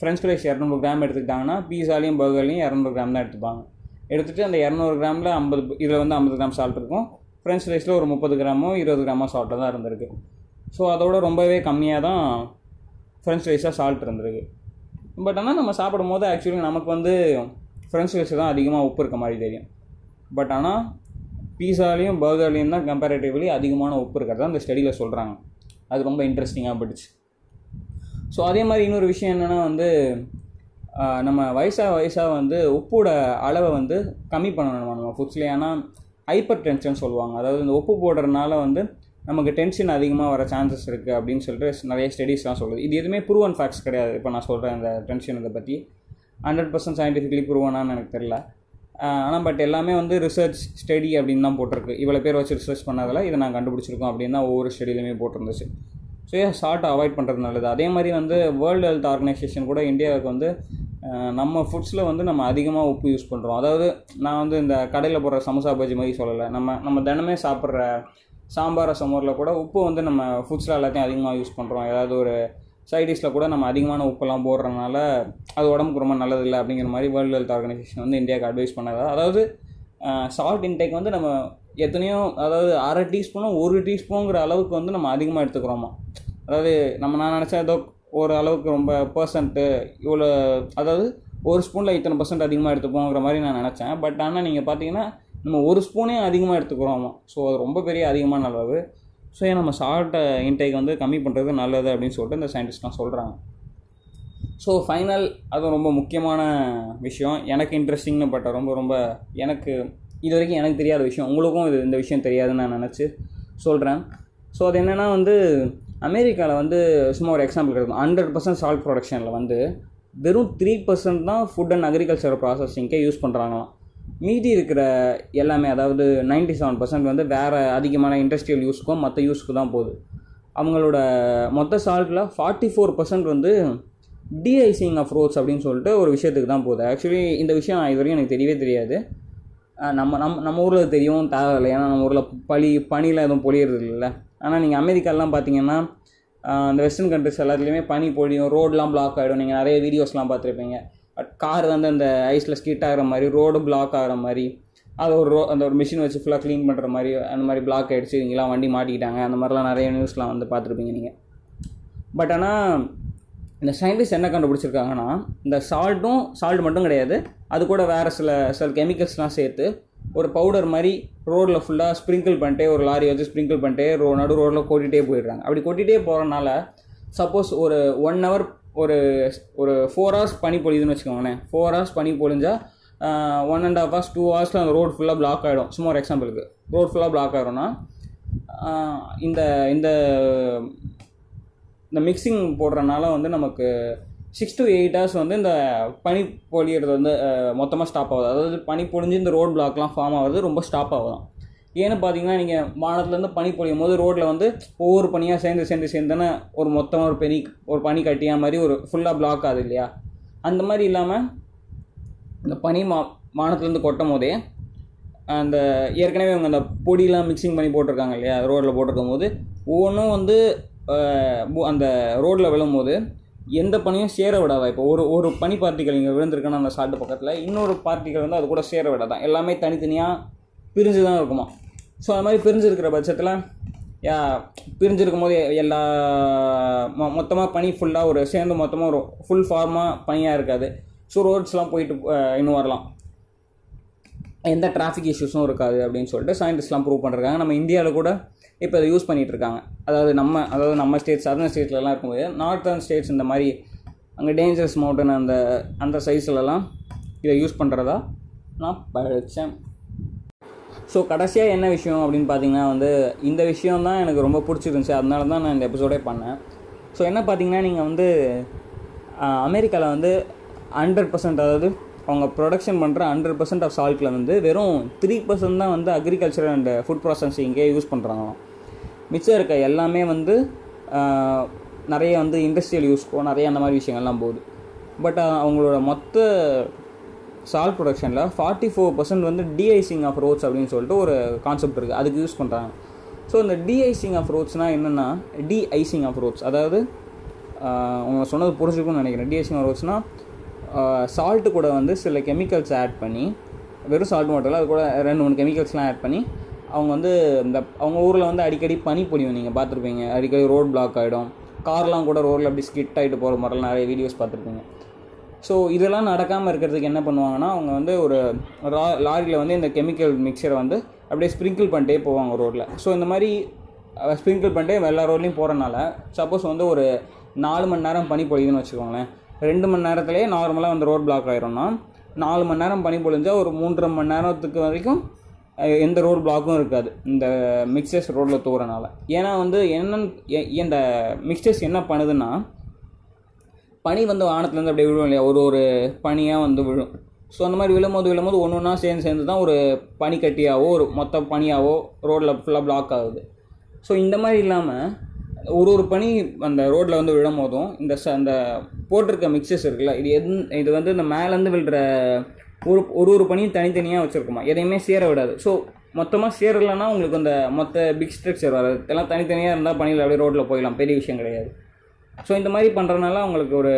ஃப்ரெஞ்ச் ஃப்ரைஸ் இரநூறு கிராம் எடுத்துக்கிட்டாங்கன்னா பீஸாலையும் பர்கர்லையும் இரநூறு கிராம் தான் எடுத்துப்பாங்க. எடுத்துகிட்டு அந்த இரநூறு கிராமில் ஐம்பது இதில் வந்து ஐம்பது கிராம் சால்ட் இருக்கும். ஃப்ரெஞ்ச் ஃப்ரைஸில் ஒரு முப்பது கிராமோ இருபது கிராமோ சால்ட்டாக தான் இருந்திருக்கு. ஸோ அதோட ரொம்பவே கம்மியாக தான் ஃப்ரெஞ்ச் ஃப்ரைஸாக சால்ட் இருந்திருக்கு. பட் ஆனால் நம்ம சாப்பிடும் போது ஆக்சுவலி நமக்கு வந்து ஃப்ரெஞ்ச் ஃப்ரைஸ் தான் அதிகமாக உப்பு இருக்க மாதிரி தெரியும். பட் ஆனால் பீஸாலையும் பர்கர்லேயும் தான் கம்பேரேட்டிவ்லி அதிகமான உப்பு இருக்கிறதா அந்த ஸ்டடியில் சொல்கிறாங்க அது ரொம்ப இன்ட்ரெஸ்டிங்காக போட்டுச்சு ஸோ அதே மாதிரி இன்னொரு விஷயம் என்னென்னா வந்து நம்ம வயசாக வயசாக வந்து உப்போட அளவை வந்து கம்மி பண்ணணும் நம்ம ஃபுட்ஸில் ஏன்னா ஹைப்பர் டென்ஷன் சொல்லுவாங்க. அதாவது இந்த உப்பு போடுறதுனால வந்து நமக்கு டென்ஷன் அதிகமாக வர சான்சஸ் இருக்குது அப்படின்னு சொல்லிட்டு நிறைய ஸ்டடீஸ்லாம் சொல்லுது. இது எதுவுமே ப்ரூவன் ஃபேக்ட்ஸ் கிடையாது. இப்போ நான் சொல்கிறேன் இந்த டென்ஷன் இதை பற்றி ஹண்ட்ரட் பர்சன்ட் சயின்டிஃபிக்கலி ப்ரூவனான்னு எனக்கு தெரில ஆனால் பட் எல்லாமே வந்து ரிசர்ச் ஸ்டடி அப்படின்னு தான் போட்டிருக்கு. இவ்வளோ பேர் வச்சு ரிசர்ச் பண்ணதில் இதை நான் கண்டுபிடிச்சிருக்கோம் அப்படின்னு தான் ஒவ்வொரு ஸ்டடியிலுமே போட்டிருந்துச்சு. ஸோ ஷார்ட்டை அவாய்ட் பண்ணுறது நல்லது. அதே மாதிரி வந்து வேர்ல்டு ஹெல்த் ஆர்கனைசேஷன் கூட இந்தியாவுக்கு வந்து நம்ம ஃபுட்ஸில் வந்து நம்ம அதிகமாக உப்பு யூஸ் பண்ணுறோம் அதாவது நான் வந்து இந்த கடையில் போடுற சமோசா பஜ்ஜி மாதிரி சொல்லலை. நம்ம நம்ம தினமே சாப்பிட்ற சாம்பார் சமோரில் கூட உப்பு வந்து நம்ம ஃபுட்ஸில் எல்லாத்தையும் அதிகமாக யூஸ் பண்ணுறோம் ஏதாவது ஒரு சைடிஷில் கூட நம்ம அதிகமான உப்பெல்லாம் போடுறதுனால அது உடம்புக்கு ரொம்ப நல்லதில்லை அப்படிங்கிற மாதிரி வேர்ல்டு ஹெல்த் ஆர்கனைசேஷன் வந்து இந்தியாவுக்கு அட்வைஸ் பண்ணதா. அதாவது சால்ட் இன்டேக் வந்து நம்ம எத்தனையோ அதாவது அரை டீஸ்பூனும் ஒரு டீஸ்பூனுங்கிற அளவுக்கு வந்து நம்ம அதிகமாக எடுத்துக்கிறோமா? அதாவது நம்ம நான் நினச்சேன் ஏதோ ஒரு அளவுக்கு ரொம்ப பர்சன்ட்டு இவ்வளோ அதாவது ஒரு ஸ்பூனில் இத்தனை பர்சன்ட் அதிகமாக எடுத்துப்போங்கிற மாதிரி நான் நினச்சேன். பட் ஆனால் நீங்கள் பார்த்தீங்கன்னா நம்ம ஒரு ஸ்பூனே அதிகமாக எடுத்துக்கிறோமா? ஸோ அது ரொம்ப பெரிய அதிகமான அளவு. ஸோ ஏன் நம்ம சால்ட்டை இன்டேக் வந்து கம்மி பண்ணுறது நல்லது அப்படின்னு சொல்லிட்டு இந்த சயின்டிஸ்ட்லாம் சொல்கிறாங்க ஸோ ஃபைனல் அது ரொம்ப முக்கியமான விஷயம். எனக்கு இன்ட்ரெஸ்டிங்னு பட்ட ரொம்ப ரொம்ப எனக்கு இது வரைக்கும் எனக்கு தெரியாத விஷயம். உங்களுக்கும் இது இந்த விஷயம் தெரியாதுன்னு நான் நினச்சி சொல்கிறேன் ஸோ அது என்னென்னா வந்து அமெரிக்காவில் வந்து சும்மா ஒரு எக்ஸாம்பிள் கிடைக்கும் ஹண்ட்ரட் பர்சன்ட் சால்ட் ப்ரொடக்ஷனில் வந்து வெறும் த்ரீ பர்சன்ட் தான் ஃபுட் அண்ட் அக்ரிகல்ச்சர் ப்ராசஸிங்க்கே யூஸ் பண்ணுறாங்களாம் மீதி இருக்கிற எல்லாமே அதாவது நைன்டி செவன் பர்சன்ட் வந்து வேறு அதிகமான இண்டஸ்ட்ரியல் யூஸ்க்கும் மற்ற யூஸ்க்கு தான் போகுது. அவங்களோட மொத்த சால்ட்டில் ஃபார்ட்டி ஃபோர் பர்சன்ட் வந்து டிஐசிங் ஆஃப் ரோட்ஸ் அப்படின்னு சொல்லிட்டு ஒரு விஷயத்துக்கு தான் போகுது. ஆக்சுவலி இந்த விஷயம் இது வரைக்கும் எனக்கு தெரியவே தெரியாது. நம்ம நம்ம நம்ம ஊரில் தெரியும் தேவையில்லை ஏன்னா நம்ம ஊரில் பழி பனியில் எதுவும் பொழியறது இல்லைல்ல ஆனால் நீங்கள் அமெரிக்காலாம் பார்த்தீங்கன்னா அந்த வெஸ்டர்ன் கண்ட்ரிஸ் எல்லாத்துலேயுமே பனி பொழியும் ரோடெலாம் பிளாக் ஆகிடும் நீங்கள் நிறைய வீடியோஸ்லாம் பார்த்துருப்பீங்க. பட் கார் வந்து அந்த ஐஸில் ஸ்கிட் ஆகிற மாதிரி ரோடு பிளாக் ஆகிற மாதிரி அது ஒரு ரோ அந்த ஒரு மிஷின் வச்சு ஃபுல்லாக க்ளீன் பண்ணுற மாதிரி அந்த மாதிரி பிளாக் ஆகிடுச்சு இங்கெல்லாம் வண்டி மாட்டிக்கிட்டாங்க. அந்த மாதிரிலாம் நிறைய நியூஸ்லாம் வந்து பார்த்துருப்பீங்க நீங்கள் பட் ஆனால் இந்த சயின்டிஸ்ட் என்ன கண்டுபிடிச்சிருக்காங்கன்னா இந்த சால்ட்டும் சால்ட் மட்டும் கிடையாது. அது கூட வேறு சில சில கெமிக்கல்ஸ்லாம் சேர்த்து ஒரு பவுடர் மாதிரி ரோட்டில் ஃபுல்லாக ஸ்ப்ரிங்கிள் பண்ணிட்டே ஒரு லாரி வச்சு ஸ்ப்ரிங்கிள் பண்ணிட்டே ரோ நடு ரோட்டில் கொட்டிகிட்டே போயிடுறாங்க. அப்படி கொட்டிகிட்டே போகிறனால சப்போஸ் ஒரு ஒன் ஹவர் ஒரு ஒரு ஃபோர் ஹவர்ஸ் பனி பொழியுதுன்னு வச்சுக்கோங்களேன். ஃபோர் ஹவர்ஸ் பனி பொழிஞ்சால் one and half hours two ஹவர்ஸில் அந்த ரோடு ஃபுல்லாக பிளாக் ஆகிடும் சும்மா ஒரு எக்ஸாம்பிளுக்கு ரோடு ஃபுல்லாக பிளாக் ஆகிடும்னா இந்த இந்த இந்த மிக்சிங் போடுறனால வந்து நமக்கு சிக்ஸ் டு எயிட் ஹவர்ஸ் வந்து இந்த பனி பொழியிறது வந்து மொத்தமாக ஸ்டாப் ஆகுது. அதாவது பனி பொழிஞ்சு இந்த ரோட் பிளாக்லாம் ஃபார்ம் ஆகுறது ரொம்ப ஸ்டாப் ஆகுதும் ஏன்னு பார்த்தீங்கன்னா நீங்கள் வானத்துலேருந்து பனி பொழியும் போது ரோட்டில் வந்து ஒவ்வொரு பனியாக சேர்ந்து சேர்ந்து சேர்ந்துன்னு ஒரு மொத்தமாக ஒரு பெனி ஒரு பனி கட்டியா மாதிரி ஒரு ஃபுல்லாக பிளாக் ஆகுது இல்லையா? அந்த மாதிரி இல்லாமல் இந்த பனி மா வானத்துலேருந்து கொட்டும் போதே அந்த ஏற்கனவே அவங்க அந்த பொடியெலாம் மிக்சிங் பண்ணி போட்டிருக்காங்க இல்லையா? ரோட்டில் போட்டிருக்கும் போது ஒவ்வொன்றும் வந்து அந்த ரோட்டில் விழும்போது எந்த பனியும் சேர விடாதா? இப்போ ஒரு ஒரு பனி பார்ட்டிகள் இங்கே விழுந்திருக்குன்னா அந்த சால்ட் பக்கத்தில் இன்னொரு பார்ட்டிகள் வந்து அது கூட சேர விடாதான் எல்லாமே தனித்தனியாக பிரிஞ்சு தான் இருக்குமா? ஸோ அது மாதிரி பிரிஞ்சிருக்கிற பட்சத்தில் யா பிரிஞ்சிருக்கும் போது எல்லா மொ மொத்தமாக பனி ஃபுல்லாக ஒரு சேர்ந்து மொத்தமாக ஒரு ஃபுல் ஃபார்மாக பனியாக இருக்காது. ஸோ ரோட்ஸ்லாம் போயிட்டு இன்னும் வரலாம். எந்த டிராஃபிக் இஷ்யூஸும் இருக்காது அப்படின்னு சொல்லிட்டு சயின்டிஸ்ட்லாம் ப்ரூவ் பண்ணுறாங்க நம்ம இந்தியாவில் கூட இப்போ இதை யூஸ் பண்ணிகிட்ருக்காங்க இருக்காங்க அதாவது நம்ம அதாவது நம்ம ஸ்டேட் சதர்ன் ஸ்டேட்லலாம் இருக்கும்போது நார்த்தர்ன் ஸ்டேட்ஸ் இந்த மாதிரி அங்கே டேஞ்சரஸ் மவுண்டன் அந்த அந்த சைஸ்லலாம் இதை யூஸ் பண்ணுறதா நான் படித்தேன் ஸோ கடைசியாக என்ன விஷயம் அப்படின்னு பார்த்தீங்கன்னா வந்து இந்த விஷயம் தான் எனக்கு ரொம்ப பிடிச்சிருந்துச்சி அதனால தான் நான் இந்த எபிசோடே பண்ணேன். ஸோ என்ன பார்த்தீங்கன்னா நீங்கள் வந்து அமெரிக்காவில் வந்து ஹண்ட்ரட் பர்சன்ட் அதாவது அவங்க ப்ரொடக்ஷன் பண்ணுற ஹண்ட்ரட் பர்சன்ட் ஆஃப் சால்ட்டில் வந்து வெறும் த்ரீ பர்சன்ட் தான் வந்து அக்ரிகல்ச்சர் அண்ட் ஃபுட் ப்ராசஸிங்கே யூஸ் பண்ணுறாங்களாம் மிச்சம் இருக்க எல்லாமே வந்து நிறைய வந்து இண்டஸ்ட்ரியல் யூஸ்க்கோ நிறைய அந்த மாதிரி விஷயங்கள்லாம் போகுது. பட் அவங்களோட மொத்த சால்ட் ப்ரொடக்ஷனில் ஃபார்ட்டி ஃபோர் பர்சன்ட் வந்து டிஐசிங் ஆஃப் ரோட்ஸ் அப்படின்னு சொல்லிட்டு ஒரு கான்செப்ட் இருக்குது அதுக்கு யூஸ் பண்ணுறாங்க ஸோ இந்த டிஐசிங் ஆஃப் ரோட்ஸ்னால் என்னென்னா டிஐசிங் ஆஃப் ரோட்ஸ் அதாவது அவங்க சொன்னது புரிஞ்சுக்கணும்னு நினைக்கிறேன். டிஐசிங் ஆஃப் ரோட்ஸ்னால் சால்ட்டு கூட வந்து சில கெமிக்கல்ஸ் ஆட் பண்ணி வெறும் சால்ட் மட்டும் இல்லை அது கூட ரெண்டு மூணு கெமிக்கல்ஸ்லாம் ஆட் பண்ணி அவங்க வந்து இந்த அவங்க ஊரில் வந்து அடிக்கடி பனி பொழியும் நீங்கள் பார்த்துருப்பீங்க. அடிக்கடி ரோட் பிளாக் ஆகிடும் கார்லாம் கூட ரோட்டில் அப்படி ஸ்கிட் ஆகிட்டு போகிற மாதிரிலாம் நிறைய வீடியோஸ் பார்த்துருப்பீங்க. ஸோ இதெல்லாம் நடக்காமல் இருக்கிறதுக்கு என்ன பண்ணுவாங்கன்னா அவங்க வந்து ஒரு ரா லாரியில் வந்து இந்த கெமிக்கல் மிக்சரை வந்து அப்படியே ஸ்ப்ரிங்கிள் பண்ணிட்டே போவாங்க ரோட்டில் ஸோ இந்த மாதிரி ஸ்ப்ரிங்கிள் பண்ணிட்டே எல்லா ரோட்லேயும் போகிறனால சப்போஸ் வந்து ஒரு நாலு மணி நேரம் பனி பொழியுதுன்னு வச்சுக்கோங்களேன். ரெண்டு மணி நேரத்துலேயே நார்மலாக வந்து ரோட் பிளாக் ஆயிரும்னா நாலு மணி நேரம் பனி பொழிஞ்சால் ஒரு மூன்றரை மணி நேரத்துக்கு வரைக்கும் எந்த ரோடு பிளாக்கும் இருக்காது. இந்த மிக்சர்ஸ் ரோட்டில் தூரனால ஏன்னா வந்து என்னன்னு எ- இந்த மிக்சர்ஸ் என்ன பண்ணுதுன்னா பனி வந்து வானத்துலேருந்து அப்படியே விழும் இல்லையா? ஒரு ஒரு பனியாக வந்து விழும். ஸோ அந்த மாதிரி விழும்போது விழும்போது ஒன்று ஒன்றா சேர்ந்து சேர்ந்து தான் ஒரு பனிக்கட்டியாவோ ஒரு மொத்த பனியாவோ ரோட்டில் ஃபுல்லாக பிளாக் ஆகுது. ஸோ இந்த மாதிரி இல்லாமல் ஒரு ஒரு பனி அந்த ரோட்டில் வந்து விழும் போதும் இந்த ச அந்த போட்டிருக்க மிக்சர்ஸ் இருக்குல்ல இது எது இது வந்து இந்த மேலேருந்து விழுற ஒரு ஒரு ஒரு பணியும் தனித்தனியாக வச்சுருக்குமா? எதையுமே சேர விடாது. ஸோ மொத்தமாக சேரலைன்னா உங்களுக்கு அந்த மொத்த பிக் ஸ்ட்ரக்சர் வராது எல்லாம் தனித்தனியாக இருந்தால் பணியில் அப்படியே ரோட்டில் போயிடலாம். பெரிய விஷயம் கிடையாது. ஸோ இந்த மாதிரி பண்ணுறதுனால அவங்களுக்கு ஒரு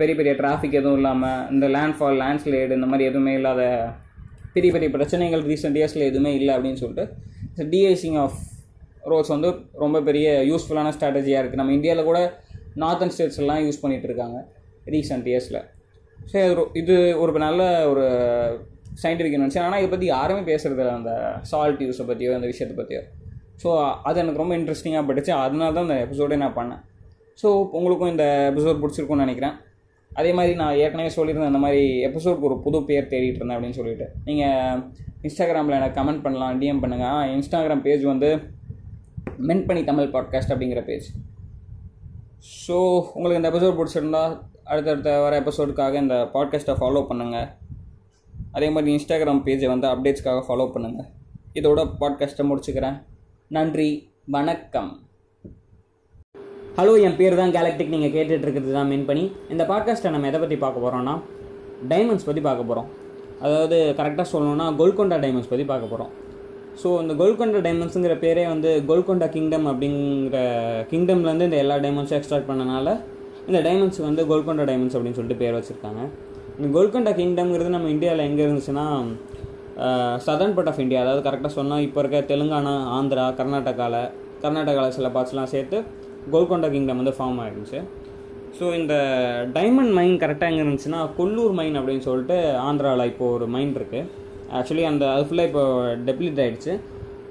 பெரிய பெரிய டிராஃபிக் எதுவும் இல்லாமல் இந்த லேண்ட்ஃபால் லேண்ட்ஸ்லைடு இந்த மாதிரி எதுவுமே இல்லாத பெரிய பெரிய பிரச்சனைகள் ரீசெண்ட் இயர்ஸில் எதுவுமே இல்லை அப்படின்னு சொல்லிட்டு டிஐசிங் ஆஃப் ரோட்ஸ் வந்து ரொம்ப பெரிய யூஸ்ஃபுல்லான ஸ்ட்ராட்டஜியாக இருக்குது நம்ம இந்தியாவில் கூட நார்த்தன் ஸ்டேட்ஸ்லாம் யூஸ் பண்ணிகிட்டு இருக்காங்க ரீசெண்ட் இயர்ஸில் சரி அது ஒரு- இது ஒரு நல்ல ஒரு சயின்டிஃபிக் இன்வென்ஷன் ஆனால் இதை பற்றி யாருமே பேசுகிறது அந்த சால்ட் யூஸை பற்றியோ அந்த விஷயத்தை பற்றியோ ஸோ அது எனக்கு ரொம்ப இன்ட்ரெஸ்டிங்காக பட்டுச்சு. அதனால தான் இந்த எபிசோடே நான் பண்ணேன். ஸோ உங்களுக்கும் இந்த எபிசோட் பிடிச்சிருக்கும்னு நினைக்கிறேன். அதே மாதிரி நான் ஏற்கனவே சொல்லியிருந்தேன் இந்த மாதிரி எபிசோடுக்கு ஒரு புது பேர் தேடிட்டு இருந்தேன் அப்படின்னு சொல்லிட்டு. நீங்கள் இன்ஸ்டாகிராமில் எனக்கு கமெண்ட் பண்ணலாம் டிஎம் பண்ணுங்கள் இன்ஸ்டாகிராம் பேஜ் வந்து மென் பண்ணி தமிழ் பாட்காஸ்ட் அப்படிங்கிற பேஜ் ஸோ உங்களுக்கு இந்த எபிசோட் பிடிச்சிருந்தா அடுத்தடுத்த வர எபிசோடுக்காக இந்த பாட்காஸ்ட்டை ஃபாலோ பண்ணுங்கள் அதே மாதிரி இன்ஸ்டாகிராம் பேஜை வந்து அப்டேட்ஸ்க்காக ஃபாலோ பண்ணுங்கள் இதோட பாட்காஸ்ட்டை முடிச்சுக்கிறேன். நன்றி வணக்கம். ஹலோ என் பேர் தான் கேலக்டிக் நீங்கள் கேட்டுட்ருக்கிறது தான் மீன் பண்ணி இந்த பாட்காஸ்ட்டை நம்ம எதை பற்றி பார்க்க போகிறோன்னா டைமண்ட்ஸ் பற்றி பார்க்க போகிறோம் அதாவது கரெக்டாக சொல்லணும்னா கோல்கொண்டா டைமண்ட்ஸ் பற்றி பார்க்க போகிறோம் ஸோ இந்த கோல்கொண்டா டைமண்ட்ஸுங்கிற பேரே வந்து கோல்கொண்டா கிங்டம் அப்படிங்கிற கிங்டம்லேருந்து இந்த எல்லா டைமண்ட்ஸும் எக்ஸ்ட்ராக்ட் பண்ணனால இந்த டைமண்ட்ஸ் வந்து கோல்கொண்டா டைமண்ட்ஸ் அப்படின்னு சொல்லிட்டு பேர் வச்சுருக்காங்க. இந்த கோல்கொண்டா கிங்டம்ங்கிறது நம்ம இந்தியாவில் எங்கே இருந்துச்சுன்னா சதர்ன் பார்ட் ஆஃப் இந்தியா அதாவது கரெக்டாக சொன்னால் இப்போ இருக்க தெலுங்கானா ஆந்திரா கர்நாடகாவில் கர்நாடகாவில் சில பார்ட்ஸ்லாம் சேர்த்து கோல்கொண்டா கிங்டம் வந்து ஃபார்ம் ஆகிருந்துச்சு ஸோ இந்த டைமண்ட் மைன் கரெக்டாக எங்கே இருந்துச்சுன்னா கொல்லூர் மைன் அப்படின்னு சொல்லிட்டு ஆந்திராவில் இப்போ ஒரு மைன் இருக்குது ஆக்சுவலி அந்த அது ஃபுல்லாக இப்போ டெப்ளிட் ஆகிடுச்சு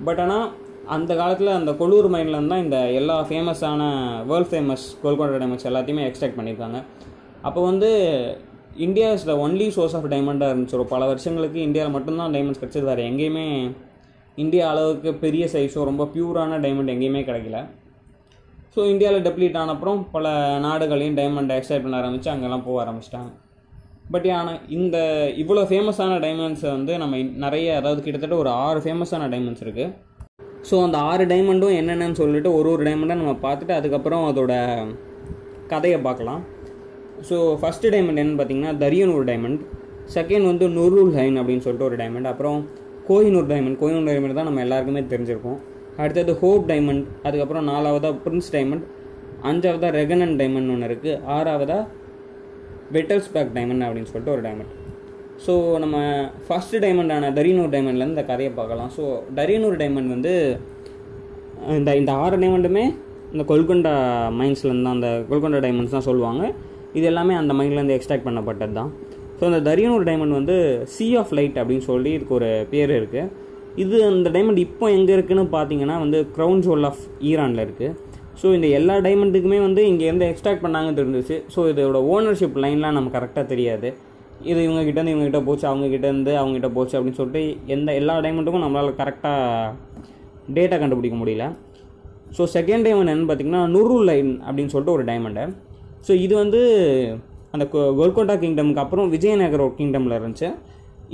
பட் ஆனால் அந்த காலத்தில் அந்த கொல்லூர் மைண்ட்லேருந்து தான் இந்த எல்லா ஃபேமஸான வேர்ல்ட் ஃபேமஸ் கோல்கொண்டா டைமண்ட்ஸ் எல்லாத்தையுமே எக்ஸ்ட்ராக்ட் பண்ணியிருக்காங்க. அப்போ வந்து India is the only source of டைமண்டாக இருந்துச்சு. ஒரு பல வருஷங்களுக்கு இந்தியாவில் மட்டும்தான் டைமண்ட்ஸ் கிடச்சது. வேறு எங்கேயுமே இந்தியா அளவுக்கு பெரிய சைஸோ ரொம்ப பியூரான டைமண்ட் எங்கேயுமே கிடைக்கல. ஸோ இந்தியாவில் டெப்ளீட் ஆன அப்புறம் பல நாடுகளையும் டைமண்டை எக்ஸ்ட்ராக்ட் பண்ண ஆரம்பித்து அங்கெல்லாம் போக ஆரம்பிச்சிட்டாங்க. பட் ஆனால் இந்த இவ்வளோ ஃபேமஸான டைமண்ட்ஸை வந்து நம்ம நிறைய அதாவது கிட்டத்தட்ட ஒரு ஆறு ஃபேமஸான டைமண்ட்ஸ் இருக்குது ஸோ அந்த ஆறு டைமண்டும் என்னென்னு சொல்லிட்டு ஒரு ஒரு டைமண்டாக நம்ம பார்த்துட்டு அதுக்கப்புறம் அதோட கதையை பார்க்கலாம். ஸோ ஃபஸ்ட்டு டைமண்ட் என்னன்னு பார்த்தீங்கன்னா தரியனூர் டைமண்ட் செகண்ட் வந்து நுருல் ஹைன் அப்படின்னு சொல்லிட்டு ஒரு டைமண்ட் அப்புறம் கோஹினூர் டைமண்ட் கோஹினூர் டைமண்ட் தான் நம்ம எல்லாருக்குமே தெரிஞ்சிருக்கோம். அடுத்தது ஹோப் டைமண்ட் அதுக்கப்புறம் நாலாவதாக பிரின்ஸ் டைமண்ட் அஞ்சாவதாக ரெகனன் டைமண்ட் ஒன்று இருக்குது ஆறாவதாக வெட்டல்ஸ் பேக் டைமண்ட் அப்படின்னு சொல்லிட்டு ஒரு டைமண்ட் ஸோ நம்ம ஃபஸ்ட்டு டைமண்டான தரியனூர் டைமண்ட்லேருந்து இந்த கதையை பார்க்கலாம். ஸோ தரியனூர் டைமண்ட் வந்து இந்த இந்த ஆறு டைமண்டுமே இந்த கொல்கொண்டா மைன்ஸ்லேருந்து தான் அந்த கொல்கொண்டா டைமண்ட்ஸ் தான் சொல்லுவாங்க. இது எல்லாமே அந்த மைண்ட்லேருந்து எக்ஸ்ட்ராக்ட் பண்ணப்பட்டது தான். ஸோ அந்த தரியனூர் டைமண்ட் வந்து சி ஆஃப் லைட் அப்படின்னு சொல்லி இதுக்கு ஒரு பேர் இருக்குது இது அந்த டைமண்ட் இப்போ எங்கே இருக்குதுன்னு பார்த்தீங்கன்னா வந்து க்ரௌன் ஜுவல் ஆஃப் ஈரானில் இருக்குது ஸோ இந்த எல்லா டைமண்டுக்குமே வந்து இங்கேருந்து எக்ஸ்ட்ராக்ட் பண்ணாங்கன்னு தெரிஞ்சிச்சு ஸோ இதோட ஓனர்ஷிப் லைன்லாம் நமக்கு கரெக்டாக தெரியாது. இது இவங்க இவங்ககிட்ட போச்சு அவங்ககிட்டேருந்து அவங்ககிட்ட போச்சு அப்படின்னு சொல்லிட்டு எந்த எல்லா டைமண்ட்டுக்கும் நம்மளால் கரெக்டாக டேட்டா கண்டுபிடிக்க முடியல. ஸோ செகண்ட் டைமண்ட் என்னென்னு பார்த்தீங்கன்னா நுருல் லைன் அப்படின்னு சொல்லிட்டு ஒரு டைமண்டு ஸோ இது வந்து அந்த கோல்கொண்டா கிங்டமுக்கு அப்புறம் விஜயநகர் கிங்டமில் இருந்துச்சு.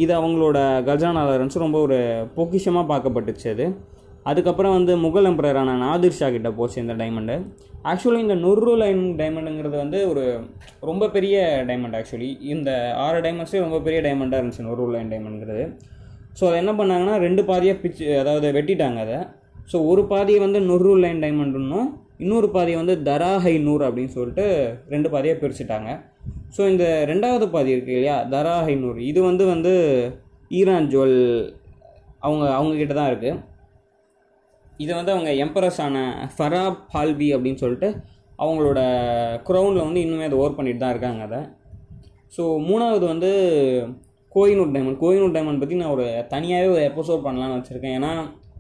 இது அவங்களோட கஜானாவில் இருந்துச்சு. ரொம்ப ஒரு பொக்கிஷமாக பார்க்கப்பட்டுச்சு அது. அதுக்கப்புறம் வந்து முகல் எம்பரரான நாதிர் ஷா கிட்ட போச்சு இந்த டைமண்டு ஆக்சுவலி இந்த நுர்ரு லைன் டைமண்டுங்கிறது வந்து ஒரு ரொம்ப பெரிய டைமண்ட் ஆக்சுவலி இந்த ஆறு டைமண்ட்ஸே ரொம்ப பெரிய டைமண்டாக இருந்துச்சு நுர்ரு லைன் டைமண்ட்ங்கிறது ஸோ அதை என்ன பண்ணாங்கன்னா ரெண்டு பாதியாக பிச்சு அதாவது வெட்டிட்டாங்க அதை. ஸோ ஒரு பாதியை வந்து நுர்ரு லைன் டைமண்டுன்னும் இன்னொரு பாதியை வந்து தராஹை நூர் அப்படின்னு சொல்லிட்டு ரெண்டு பாதியாக பிரிச்சுட்டாங்க. ஸோ இந்த ரெண்டாவது பாதி இருக்கு இல்லையா தராஹை நூர் இது வந்து வந்து ஈரான் ஜுவல் அவங்க அவங்கக்கிட்ட தான் இருக்குது இதை வந்து அவங்க எம்பரஸ் ஆன ஃபரா பால்வி அப்படின்னு சொல்லிட்டு அவங்களோட க்ரௌனில் வந்து இன்னுமே அதை ஓர் பண்ணிட்டு தான் இருக்காங்க அதை. ஸோ மூணாவது வந்து கோயினூர் டைமண்ட் கோயினூர் டைமண்ட் பற்றி நான் ஒரு தனியாகவே ஒரு எபிசோட் பண்ணலான்னு வச்சுருக்கேன். ஏன்னா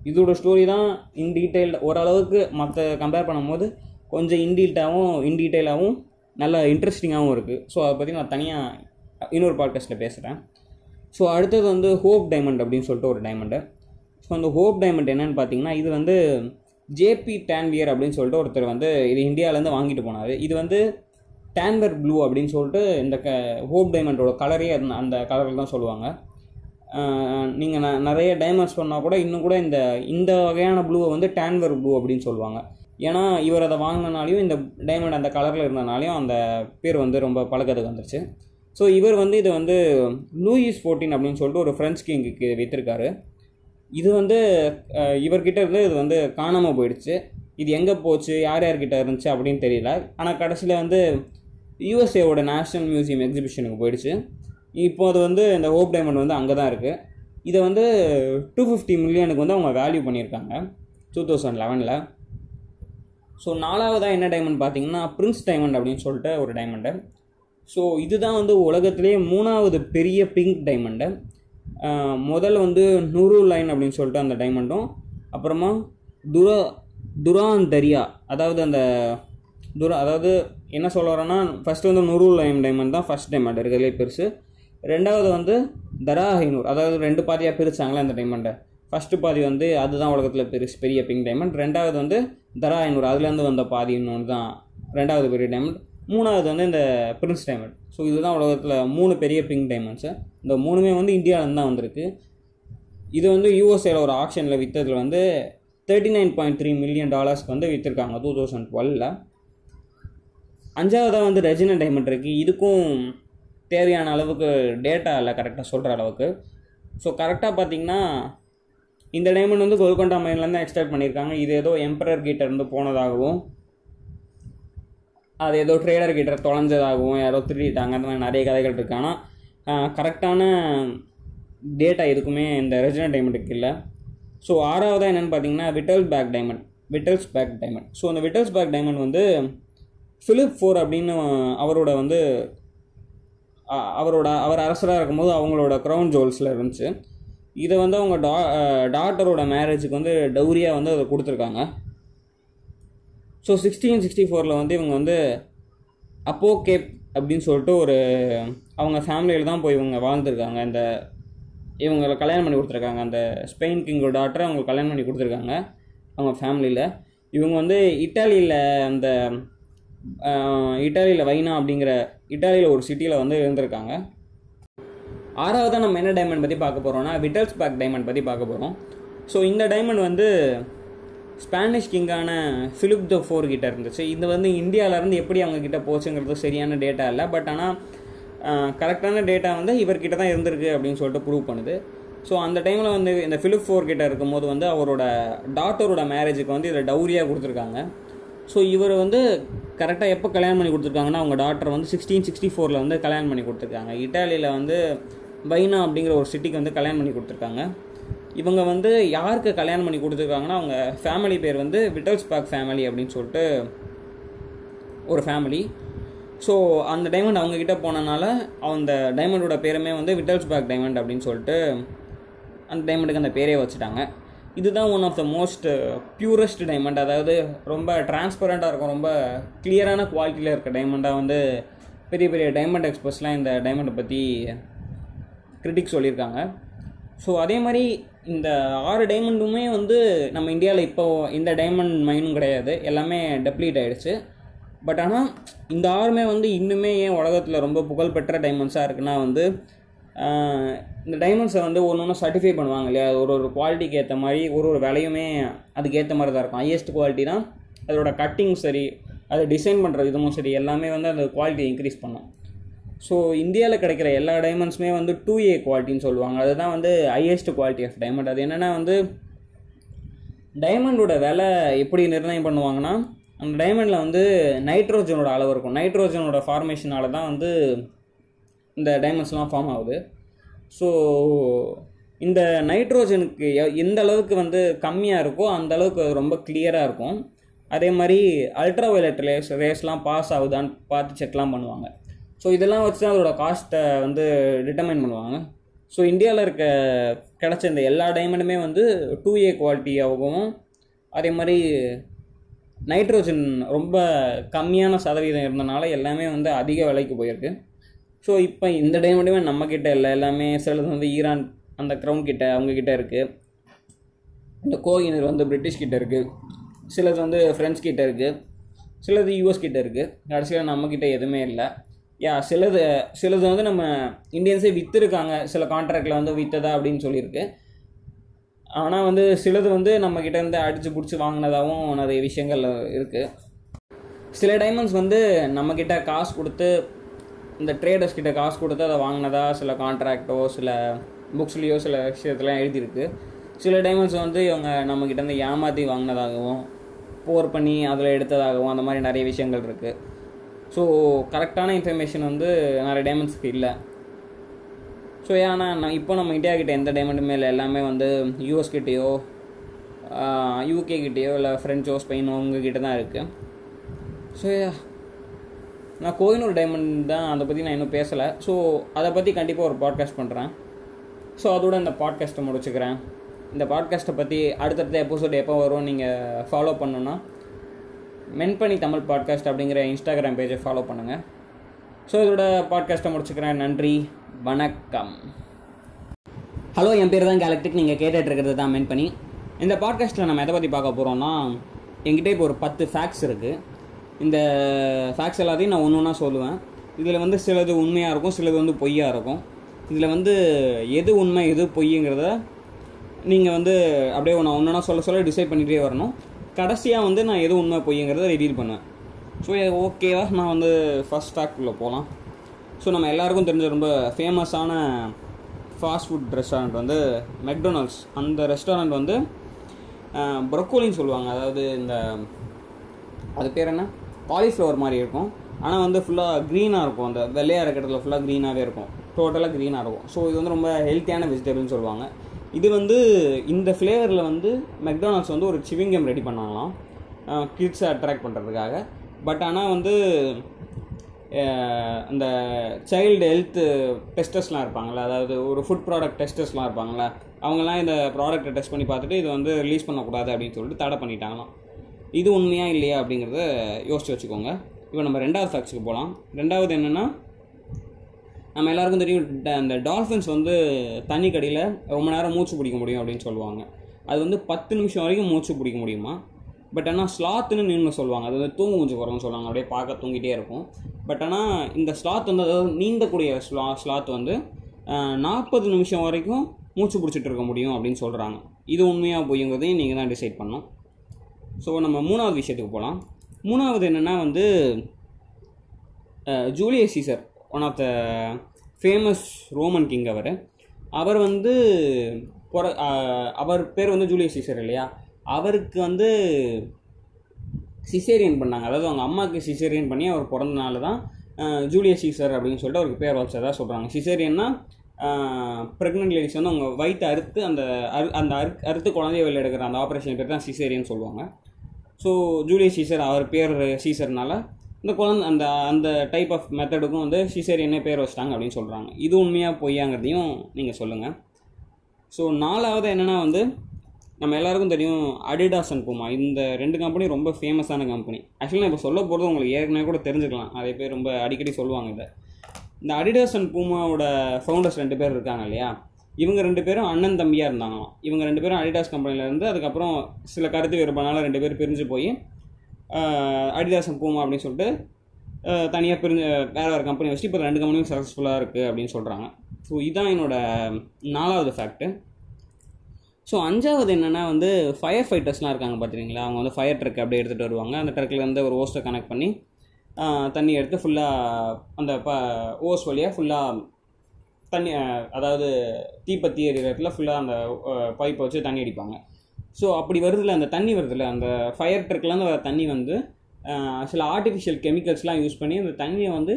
இதோட ஸ்டோரி தான் இன் டீட்டெயில் ஓரளவுக்கு மற்ற கம்பேர் பண்ணும்போது கொஞ்சம் இன்டீட்டாகவும் இன்டீட்டெயிலாகவும் நல்ல இன்ட்ரெஸ்டிங்காகவும் இருக்குது ஸோ அதை பற்றி நான் தனியாக இன்னொரு பாட்காஸ்ட்டில் பேசுகிறேன் ஸோ அடுத்தது வந்து ஹோப் டைமண்ட் அப்படின்னு சொல்லிட்டு ஒரு டைமண்டு ஸோ அந்த ஹோப் டைமண்ட் என்னென்னு பார்த்தீங்கன்னா இது வந்து ஜேபி டேன்வியர் அப்படின்னு சொல்லிட்டு ஒருத்தர் வந்து இது இந்தியாவிலேருந்து வாங்கிட்டு போனார். இது வந்து டேன்வர் ப்ளூ அப்படின்னு சொல்லிட்டு இந்த க ஹோப் டைமண்டோட கலரே அந்த அந்த கலரில் தான் சொல்லுவாங்க. நீங்கள் ந நிறைய டைமண்ட்ஸ் சொன்னால் கூட இன்னும் கூட இந்த இந்த வகையான ப்ளூவை வந்து டேன்வர் ப்ளூ அப்படின்னு சொல்லுவாங்க. ஏன்னா இவர் அதை வாங்கினாலையும் இந்த டைமண்ட் அந்த கலரில் இருந்தனாலையும் அந்த பேர் வந்து ரொம்ப பழக்கத்துக்கு வந்துருச்சு. ஸோ இவர் வந்து இதை வந்து லூயிஸ் ஃபோர்டீன் அப்படின்னு சொல்லிட்டு ஒரு ஃப்ரெஞ்ச் கிங்குக்கு விற்றுருக்காரு இது வந்து இவர்கிட்ட இருந்து இது வந்து காணாமல் போயிடுச்சு. இது எங்கே போச்சு? யார் யார்கிட்ட இருந்துச்சு அப்படின்னு தெரியல. ஆனால் கடைசியில் வந்து யூஎஸ்ஏவோட நேஷ்னல் மியூசியம் எக்ஸிபிஷனுக்கு போயிடுச்சு. இப்போ அது வந்து இந்த ஹோப் டைமண்ட் வந்து அங்கே தான் இருக்குது இதை வந்து டூ ஃபிஃப்டி மில்லியனுக்கு வந்து அவங்க வேல்யூ பண்ணியிருக்காங்க டூ தௌசண்ட் லெவனில் ஸோ நாலாவதாக என்ன டைமண்ட் பார்த்தீங்கன்னா பிரின்ஸ் டைமண்ட் அப்படின்னு சொல்லிட்டு ஒரு டைமண்டு ஸோ இதுதான் வந்து உலகத்திலே மூணாவது பெரிய பிங்க் டைமண்டு முதல் வந்து நூறு லைன் அப்படின்னு சொல்லிட்டு அந்த டைமண்டும் அப்புறமா துரா துரான் தரியா அதாவது அந்த துரா அதாவது என்ன சொல்ல வரேன்னா ஃபஸ்ட்டு வந்து நூறு லைன் டைமண்ட் தான் ஃபஸ்ட் டைமண்ட் இருக்கிறதுலே பெருசு. ரெண்டாவது வந்து தரா ஐநூறு அதாவது ரெண்டு பாதியாக பிரித்தாங்களே அந்த டைமண்டை ஃபஸ்ட்டு பாதி வந்து அதுதான் உலகத்தில் பெருசு பெரிய பிங்க் டைமண்ட் ரெண்டாவது வந்து தரா ஐநூறு அதுலேருந்து வந்த பாதி இன்னொன்று தான் ரெண்டாவது பெரிய டைமண்ட் மூணாவது வந்து இந்த பிரின்ஸ் டைமண்ட் ஸோ இதுதான் உலகத்தில் மூணு பெரிய பிங்க் டைமண்ட்ஸு இந்த மூணுமே வந்து இந்தியாவிலேருந்து தான் வந்திருக்கு. இது வந்து யூஎஸ்ஏல ஒரு ஆக்ஷனில் விற்றதில் வந்து thirty nine point three million டாலர்ஸ்க்கு வந்து விற்றுருக்காங்க டூ தௌசண்ட் டுவெலில் அஞ்சாவதாக வந்து ரெஜினா டைமண்ட் இருக்குது இதுக்கும் தேவையான அளவுக்கு டேட்டா இல்லை கரெக்டாக சொல்கிற அளவுக்கு. ஸோ கரெக்டாக பார்த்தீங்கன்னா இந்த டைமண்ட் வந்து கோல்கொண்டா மைன்லேருந்து எக்ஸ்ட்ராக்ட் பண்ணியிருக்காங்க. இது ஏதோ எம்பரர் கிட்ட இருந்து போனதாகவும் அது ஏதோ ட்ரேடர் கிட்ட தொலைஞ்சதாகவும் யாரோ திருடிட்டாங்க அந்த மாதிரி நிறைய கதைகள் இருக்குது ஆனால் கரெக்டான டேட்டா எதுக்குமே இந்த ரெஜினல் டைமண்டுக்கு இல்லை. ஸோ ஆறாவதாக என்னென்னு பார்த்தீங்கன்னா Wittelsbach diamond Wittelsbach diamond so அந்த விட்டல்ஸ் பேக் டைமண்ட் வந்து ஃபிலிப் ஃபோர் அப்படின்னு அவரோட வந்து அவரோட அவர் அரசராக இருக்கும்போது அவங்களோட க்ரௌன் ஜுவல்ஸில் இருந்துச்சு. இதை வந்து அவங்க டா டாட்டரோட மேரேஜுக்கு வந்து டௌரியாக வந்து அதை கொடுத்துருக்காங்க. ஸோ சிக்ஸ்டீன் சிக்ஸ்டி ஃபோரில் வந்து இவங்க வந்து அப்போ கேப் அப்படின்னு சொல்லிட்டு ஒரு அவங்க ஃபேமிலியில் தான் போய் இவங்க வாழ்ந்துருக்காங்க. இந்த இவங்களை கல்யாணம் பண்ணி கொடுத்துருக்காங்க. அந்த ஸ்பெயின் கிங்கோட டாட்டரை அவங்க கல்யாணம் பண்ணி கொடுத்துருக்காங்க அவங்க ஃபேமிலியில் இவங்க வந்து இட்டாலியில் அந்த இட்டாலியில் வைனா அப்படிங்கிற இட்டாலியில் ஒரு சிட்டியில் வந்து இருந்திருக்காங்க. ஆறாவதாக நம்ம என்ன டைமண்ட் பற்றி பார்க்க போகிறோம்னா விட்டல்ஸ் பேக் டைமண்ட் பற்றி பார்க்க போகிறோம் ஸோ இந்த டைமண்ட் வந்து ஸ்பானிஷ் கிங்கான ஃபிலிப் த ஃபோர் கிட்ட இருந்துச்சு. இது வந்து இந்தியாவிலேருந்து எப்படி அவங்க கிட்ட போச்சுங்கிறது சரியான டேட்டா இல்லை. பட் ஆனால் கரெக்டான டேட்டா வந்து இவர்கிட்ட தான் இருந்திருக்கு அப்படின்னு சொல்லிட்டு ப்ரூவ் பண்ணுது. ஸோ அந்த டைமில் வந்து இந்த ஃபிலிப் ஃபோர் கிட்ட இருக்கும்போது வந்து அவரோட டாட்டரோட மேரேஜுக்கு வந்து இதில் டவுரியாக கொடுத்துருக்காங்க. ஸோ இவர் வந்து கரெக்டாக எப்போ கல்யாணம் பண்ணி கொடுத்துருக்காங்கன்னா அவங்க டாக்டர் வந்து சிக்ஸ்டீன் சிக்ஸ்டி ஃபோரில் வந்து கல்யாணம் பண்ணி கொடுத்துருக்காங்க. இட்டாலியில் வந்து வைனா அப்படிங்கிற ஒரு சிட்டிக்கு வந்து கல்யாணம் பண்ணி கொடுத்துருக்காங்க. இவங்க வந்து யாருக்கு கல்யாணம் பண்ணி கொடுத்துருக்காங்கன்னா அவங்க ஃபேமிலி பேர் வந்து விட்டல்ஸ் பேக் ஃபேமிலி அப்படின்னு சொல்லிட்டு ஒரு ஃபேமிலி ஸோ அந்த டைமண்ட் அவங்கக்கிட்ட போனனால அந்த டைமண்டோட பேருமே வந்து விட்டல்ஸ் பேக் டைமண்ட் அப்படின்னு சொல்லிட்டு அந்த டைமண்டுக்கு அந்த பேரே வச்சுட்டாங்க. இதுதான் one of the most purest diamond அதாவது ரொம்ப டிரான்ஸ்பரண்ட்டாக இருக்கும் ரொம்ப கிளியரான குவாலிட்டியில் இருக்க டைமண்டாக வந்து பெரிய பெரிய டைமண்ட் எக்ஸ்பர்ட்ஸ்லாம் இந்த டைமண்டை பற்றி கிரிட்டிக் சொல்லியிருக்காங்க. ஸோ அதே மாதிரி இந்த ஆறு டைமண்டுமே வந்து நம்ம இந்தியாவில் இப்போ இந்த டைமண்ட் மைனும் கிடையாது. எல்லாமே டெப்ளீட் ஆகிடுச்சு பட் ஆனால் இந்த ஆறுமே வந்து இன்னுமே ஏன் உலகத்தில் ரொம்ப புகழ்பெற்ற டைமண்ட்ஸாக இருக்குன்னா வந்து இந்த டைமண்ட்ஸை வந்து ஒன்று ஒன்று சர்டிஃபை பண்ணுவாங்க இல்லையா? ஒரு ஒரு குவாலிட்டிக்கு ஏற்ற மாதிரி ஒரு ஒரு விலையுமே அதுக்கு ஏற்ற மாதிரி தான் இருக்கும். ஹையஸ்ட் குவாலிட்டி தான். அதோட கட்டிங் சரி அதை டிசைன் பண்ணுற விதமும் சரி எல்லாமே வந்து அந்த குவாலிட்டி இன்க்ரீஸ் பண்ணும். ஸோ இந்தியாவில் கிடைக்கிற எல்லா டைமண்ட்ஸுமே வந்து டூ ஏ குவாலிட்டின்னு சொல்லுவாங்க. அதுதான் வந்து ஹையஸ்ட் குவாலிட்டி ஆஃப் டைமண்ட் அது என்னென்னா வந்து டைமண்டோட விலை எப்படி நிர்ணயம் பண்ணுவாங்கன்னா அந்த டைமண்டில் வந்து நைட்ரோஜனோட அளவு இருக்கும். நைட்ரோஜனோட ஃபார்மேஷனால தான் வந்து இந்த டைமண்ட்ஸ்லாம் ஃபார்ம் ஆகுது. ஸோ இந்த நைட்ரோஜனுக்கு எ- எந்த அளவுக்கு வந்து கம்மியாக இருக்கோ அந்த அளவுக்கு அது ரொம்ப கிளியராக இருக்கும். அதே மாதிரி அல்ட்ரா வயலட் ரேஸ் ரேஸ்லாம் பாஸ் ஆகுதான்னு பார்த்து செக்லாம் பண்ணுவாங்க. ஸோ இதெல்லாம் வச்சு தான் அதோட காஸ்ட்டை வந்து டிட்டர்மைன் பண்ணுவாங்க. ஸோ இந்தியாவில் இருக்க கிடச்ச இந்த எல்லா டைமண்டுமே வந்து டூ ஏ குவாலிட்டியாகவும் அதே மாதிரி நைட்ரோஜன் ரொம்ப கம்மியான சதவீதம் இருந்தனால எல்லாமே வந்து அதிக விலைக்கு போயிருக்கு. ஸோ இப்போ இந்த டைமண்டுமே நம்மக்கிட்ட இல்லை. எல்லாமே சிலது வந்து ஈரான் அந்த க்ரௌன் கிட்ட அவங்கக்கிட்ட இருக்குது இந்த கோகினர் வந்து பிரிட்டிஷ் கிட்ட இருக்குது சிலது வந்து ஃப்ரெண்ட்ஸ் கிட்ட இருக்குது சிலது யூஎஸ் கிட்ட இருக்குது கடைசியில் நம்மக்கிட்ட எதுவுமே இல்லை. யா சிலது சிலது வந்து நம்ம இந்தியன்ஸே விற்றுருக்காங்க சில கான்ட்ராக்டில் வந்து விற்றதா அப்படின்னு சொல்லியிருக்கு. ஆனால் வந்து சிலது வந்து நம்மக்கிட்டேருந்து அடித்து இருந்து பிடிச்சி வாங்கினதாகவும் நிறைய விஷயங்கள் இருக்குது சில டைமண்ட்ஸ் வந்து நம்மக்கிட்ட காசு கொடுத்து இந்த ட்ரேடர்ஸ் கிட்ட காசு கொடுத்து அதை வாங்கினதா சில கான்ட்ராக்டோ சில புக்ஸ்லேயோ சில விஷயத்துலாம் எழுதியிருக்கு. சில டைமண்ட்ஸ் வந்து இவங்க நம்மக்கிட்ட இருந்து ஏமாற்றி வாங்கினதாகவும் போர் பண்ணி அதில் எடுத்ததாகவும் அந்த மாதிரி நிறைய விஷயங்கள் இருக்குது ஸோ கரெக்டான இன்ஃபர்மேஷன் வந்து நிறைய டைமண்ட்ஸ்க்கு இல்லை. ஸோ ஏன்னா நான் இப்போ நம்ம இந்தியா கிட்டே எந்த டைமண்டுமே இல்லை. எல்லாமே வந்து யூஎஸ் கிட்டேயோ யூகே கிட்டேயோ இல்லை ஃப்ரெஞ்சோ ஸ்பெயினோ உங்ககிட்ட தான் இருக்குது ஸோ நான் கோயினூர் டைமண்ட் தான் அதை பற்றி நான் இன்னும் பேசலை. ஸோ அதை பற்றி கண்டிப்பாக ஒரு பாட்காஸ்ட் பண்ணுறேன் ஸோ அதோட இந்த பாட்காஸ்ட்டை முடிச்சுக்கிறேன். இந்த பாட்காஸ்ட்டை பற்றி அடுத்தடுத்த எபிசோடு எப்போ வரும் நீங்கள் ஃபாலோ பண்ணணுன்னா மென்பணி தமிழ் பாட்காஸ்ட் அப்படிங்கிற இன்ஸ்டாகிராம் பேஜை ஃபாலோ பண்ணுங்கள் ஸோ இதோட பாட்காஸ்ட்டை முடிச்சுக்கிறேன். நன்றி. வணக்கம். ஹலோ என் பேர் தான் கேலக்டிக் நீங்கள் கேட்டுட்ருக்கிறது தான் மென் பண்ணி இந்த பாட்காஸ்ட்டில் நம்ம எதை பற்றி பார்க்க போகிறோம்னா என்கிட்ட இப்போ ஒரு பத்து ஃபேக்ட்ஸ் இருக்குது இந்த ஃபேக்ட்ஸ் எல்லாத்தையும் நான் ஒன்று ஒன்றா சொல்லுவேன். இதில் வந்து சிலது உண்மையாக இருக்கும் சிலது வந்து பொய்யாக இருக்கும். இதில் வந்து எது உண்மை எது பொய்யுங்கிறத நீங்கள் வந்து அப்படியே ஒன்று ஒன்றா சொல்ல சொல்ல டிசைட் பண்ணிகிட்டே வரணும். கடைசியாக வந்து நான் எது உண்மை பொய்யுங்கிறத ரிவீல் பண்ணுவேன் ஸோ ஓகேவா நான் வந்து ஃபஸ்ட் ஃபேக்ட்குள்ளே போகலாம் ஸோ நம்ம எல்லாருக்கும் தெரிஞ்ச ரொம்ப ஃபேமஸான ஃபாஸ்ட் ஃபுட் ரெஸ்டாரண்ட் வந்து மெக்டொனால்ட்ஸ் அந்த ரெஸ்டாரண்ட் வந்து ப்ரொக்கோலின்னு சொல்லுவாங்க. அதாவது இந்த அது பேர் என்ன? காலிஃப்ளவர் மாதிரி இருக்கும். ஆனால் வந்து ஃபுல்லாக க்ரீனாக இருக்கும். அந்த வெள்ளையாக இருக்கிறதுல ஃபுல்லாக க்ரீனாகவே இருக்கும். டோட்டலாக க்ரீனாக இருக்கும். ஸோ இது வந்து ரொம்ப ஹெல்த்தியான வெஜிடபிள்னு சொல்லுவாங்க. இது வந்து இந்த ஃப்ளேவரில் வந்து மெக்டானல்ட்ஸ் வந்து ஒரு சிவிங்கம் ரெடி பண்ணாங்களாம் கிட்ஸை அட்ராக்ட் பண்ணுறதுக்காக பட் ஆனால் வந்து அந்த சைல்டு ஹெல்த்து டெஸ்டர்ஸ்லாம் இருப்பாங்களே அதாவது ஒரு ஃபுட் ப்ராடக்ட் டெஸ்டர்ஸ்லாம் இருப்பாங்களே அவங்கெல்லாம் இந்த ப்ராடக்ட்டை டெஸ்ட் பண்ணி பார்த்துட்டு இது வந்து ரிலீஸ் பண்ணக்கூடாது அப்படின்னு சொல்லிட்டு தடை பண்ணிட்டாங்களாம். இது உண்மையா இல்லையா அப்படிங்கிறத யோசிச்சு வச்சுக்கோங்க. இப்போ நம்ம ரெண்டாவது ஃபேக்ட்ஸுக்கு போகலாம் ரெண்டாவது என்னென்னா நம்ம எல்லாருக்கும் தெரியும் ட- அந்த டால்ஃபின்ஸ் வந்து தண்ணி கடியில் ரொம்ப நேரம் மூச்சு பிடிக்க முடியும் அப்படின்னு சொல்லுவாங்க. அது வந்து பத்து நிமிஷம் வரைக்கும் மூச்சு பிடிக்க முடியுமா? பட் ஆனால் ஸ்லாத்துன்னு நின்று சொல்லுவாங்க. அது வந்து தூங்கு மூச்சு குறைன்னு சொல்லுவாங்க. அப்படியே பார்க்க தூங்கிட்டே இருக்கும். பட் ஆனால் இந்த ஸ்லாத் வந்து அதாவது நீந்தக்கூடிய ஸ்லா ஸ்லாத் வந்து நாற்பது நிமிஷம் வரைக்கும் மூச்சு பிடிச்சிட்டு இருக்க முடியும் அப்படின்னு சொல்கிறாங்க இது உண்மையாக பொய்யுங்கிறதையும் நீங்கள் தான் டிசைட் பண்ணோம் ஸோ நம்ம மூணாவது விஷயத்துக்கு போகலாம் மூணாவது என்னென்னா வந்து Julius Caesar one of the famous Roman king அவர். அவர் வந்து பிற அவர் பேர் வந்து ஜூலியஸ் சீசர் இல்லையா? அவருக்கு வந்து சிசேரியன் பண்ணாங்க. அதாவது அவங்க அம்மாவுக்கு சிசேரியன் பண்ணி அவர் பிறந்தனால தான் ஜூலியஸ் சீசர் அப்படின்னு சொல்லிட்டு அவருக்கு பேர் வச்சதாக சொல்கிறாங்க சிசேரியன்னா ப்ரெக்னென்ட் லேடிஸ் வந்து அவங்க வயிற்று அறுத்து அந்த அரு அந்த அறு அறுத்து குழந்தைய வெளில எடுக்கிற அந்த ஆப்ரேஷன் பேர் தான் சிசேரியன் சொல்லுவாங்க. ஸோ ஜூலியஸ் சீசர் அவர் பேர் சீசர்னால இந்த குழந்தை அந்த அந்த டைப் ஆஃப் மெத்தடுக்கும் வந்து சிசேரியனே பேர் வச்சிட்டாங்க அப்படின்னு சொல்கிறாங்க இது உண்மையாக பொய்யாங்கிறதையும் நீங்கள் சொல்லுங்கள் ஸோ நாலாவது என்னென்னா வந்து நம்ம எல்லாருக்கும் தெரியும் அடிடாஸ் அண்ட் பூமா இந்த ரெண்டு கம்பெனி ரொம்ப ஃபேமஸான கம்பெனி ஆக்சுவலி நான் இப்போ சொல்ல போகிறது உங்களுக்கு ஏற்கனவே கூட தெரிஞ்சுக்கலாம். அதே பேர் ரொம்ப அடிக்கடி சொல்லுவாங்க இதை. இந்த அடிடாஸ் அண்ட் பூமாவோட ஃபவுண்டர்ஸ் ரெண்டு பேர் இருக்காங்க இல்லையா? இவங்க ரெண்டு பேரும் அண்ணன் தம்பியாக இருந்தாங்களாம். இவங்க ரெண்டு பேரும் அடிடாஸ் கம்பெனில இருந்து அதுக்கப்புறம் சில கருத்து வேறுபாடுனால ரெண்டு பேரும் பிரிஞ்சு போய் அடிதாசம் பூமா அப்படின்னு சொல்லிட்டு தனியாக பிரிஞ்சு வேறு வேறு கம்பெனி வச்சுட்டு இப்போ ரெண்டு கம்பெனியும் சக்ஸஸ்ஃபுல்லாக இருக்குது அப்படின்னு சொல்கிறாங்க ஸோ இதுதான் என்னோட நாலாவது ஃபேக்ட்டு ஸோ அஞ்சாவது என்னென்னா வந்து ஃபயர் ஃபைட்டர்ஸ்லாம் இருக்காங்க பார்த்துருங்களா அவங்க வந்து ஃபயர் ட்ரக் அப்படியே எடுத்துகிட்டு வருவாங்க. அந்த ட்ரக்கில் ஒரு ஓஸ்ட்டை கனெக்ட் பண்ணி தண்ணி எடுத்து ஃபுல்லாக அந்த ப ஓஸ் வழியாக ஃபுல்லாக தண்ணி அதாவது தீப்பத்தி எறிகிற இடத்துல ஃபுல்லாக அந்த பைப்பை வச்சு தண்ணி அடிப்பாங்க. ஸோ அப்படி வருதுல அந்த தண்ணி வருதுல அந்த ஃபயர் ட்ரக்லேருந்து வர தண்ணி வந்து சில ஆர்டிஃபிஷியல் கெமிக்கல்ஸ்லாம் யூஸ் பண்ணி அந்த தண்ணியை வந்து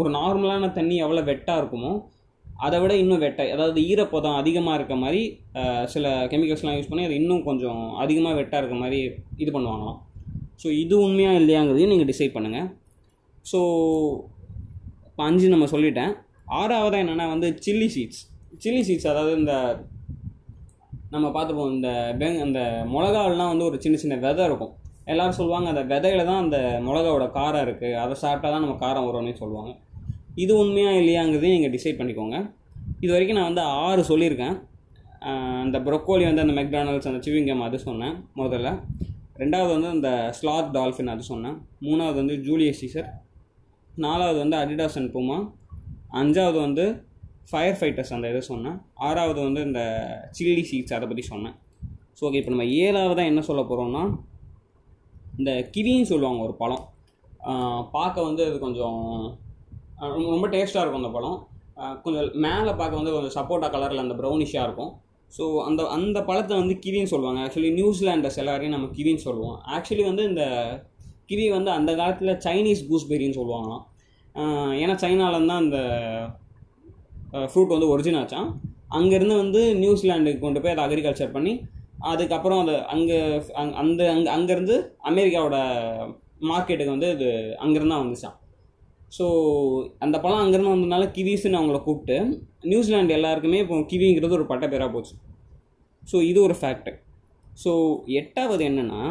ஒரு நார்மலான தண்ணி எவ்வளோ வெட்டாக இருக்குமோ அதை விட இன்னும் வெட்டை அதாவது ஈரப்பதம் அதிகமாக இருக்க மாதிரி சில கெமிக்கல்ஸ்லாம் யூஸ் பண்ணி அது இன்னும் கொஞ்சம் அதிகமாக வெட்டாக இருக்க மாதிரி இது பண்ணுவாங்களாம். ஸோ இது உண்மையாக இல்லையாங்கிறதையும் நீங்கள் டிசைட் பண்ணுங்கள் ஸோ இப்போ அஞ்சு நம்ம சொல்லிட்டேன். ஆறாவதாக என்னென்னா வந்து சில்லி சீட்ஸ் சில்லி சீட்ஸ் அதாவது இந்த நம்ம பார்த்துப்போம் இந்த பெங் அந்த மிளகாலாம் வந்து ஒரு சின்ன சின்ன விதை இருக்கும். எல்லோரும் சொல்லுவாங்க அந்த விதையில தான் அந்த மிளகாவோட காரம் இருக்குது அதை சாப்பிட்டா தான் நம்ம காரம் வரும்னு சொல்லுவாங்க. இது உண்மையாக இல்லையாங்கிறதையும் நீங்கள் டிசைட் பண்ணிக்கோங்க. இது வரைக்கும் நான் வந்து ஆறு சொல்லியிருக்கேன். அந்த ப்ரொக்கோலி வந்து அந்த மெக்டானல்ஸ் அந்த சிவிங்கம் அது சொன்னேன் முதல்ல. ரெண்டாவது வந்து அந்த ஸ்லாத் டால்ஃபின் அது சொன்னேன். மூணாவது வந்து ஜூலியஸ் சீசர் நாலாவது வந்து அடிடாஸ் அண்ட் பூமா அஞ்சாவது வந்து ஃபயர் ஃபைட்டர்ஸ் அந்த இது சொன்னேன். ஆறாவது வந்து இந்த சில்லி சீட்ஸ் அதை பற்றி சொன்னேன். ஸோ ஓகே இப்போ நம்ம ஏழாவதாக என்ன சொல்ல போகிறோம்னா இந்த கிவின்னு சொல்லுவாங்க ஒரு பழம். பார்க்க வந்து அது கொஞ்சம் ரொம்ப- ரொம்ப டேஸ்ட்டாக இருக்கும் அந்த பழம். கொஞ்சம் மேலே பார்க்க வந்து கொஞ்சம் சப்போட்டா கலரில் அந்த ப்ரௌனிஷாக இருக்கும். ஸோ அந்த அந்த பழத்தை வந்து கிவின்னு சொல்லுவாங்க. ஆக்சுவலி நியூசிலாண்டர்ஸ் எல்லாரையும் நம்ம கிவின்னு சொல்லுவோம். ஆக்சுவலி வந்து இந்த கிவி வந்து அந்த காலத்தில் சைனீஸ் கூஸ்பெரின்னு சொல்லுவாங்களாம். ஏன்னா சைனாலேருந்து தான் அந்த ஃப்ரூட் வந்து ஒரிஜின் ஆச்சான் அங்கேருந்து வந்து நியூசிலாண்டுக்கு கொண்டு போய் அதை அக்ரிகல்ச்சர் பண்ணி அதுக்கப்புறம் அது அங்கே அந்த அங்கே அங்கேருந்து அமெரிக்காவோட மார்க்கெட்டுக்கு வந்து இது அங்கேருந்து தான் வந்துச்சான் ஸோ அந்த பழம் அங்கேருந்து வந்ததுனால கிவிஸ்ன்னு அவங்கள கூப்பிட்டு நியூசிலாண்டு எல்லாருக்குமே இப்போ கிவிங்கிறது ஒரு பட்ட பேராக போச்சு. ஸோ இது ஒரு ஃபேக்ட் ஸோ எட்டாவது என்னென்னா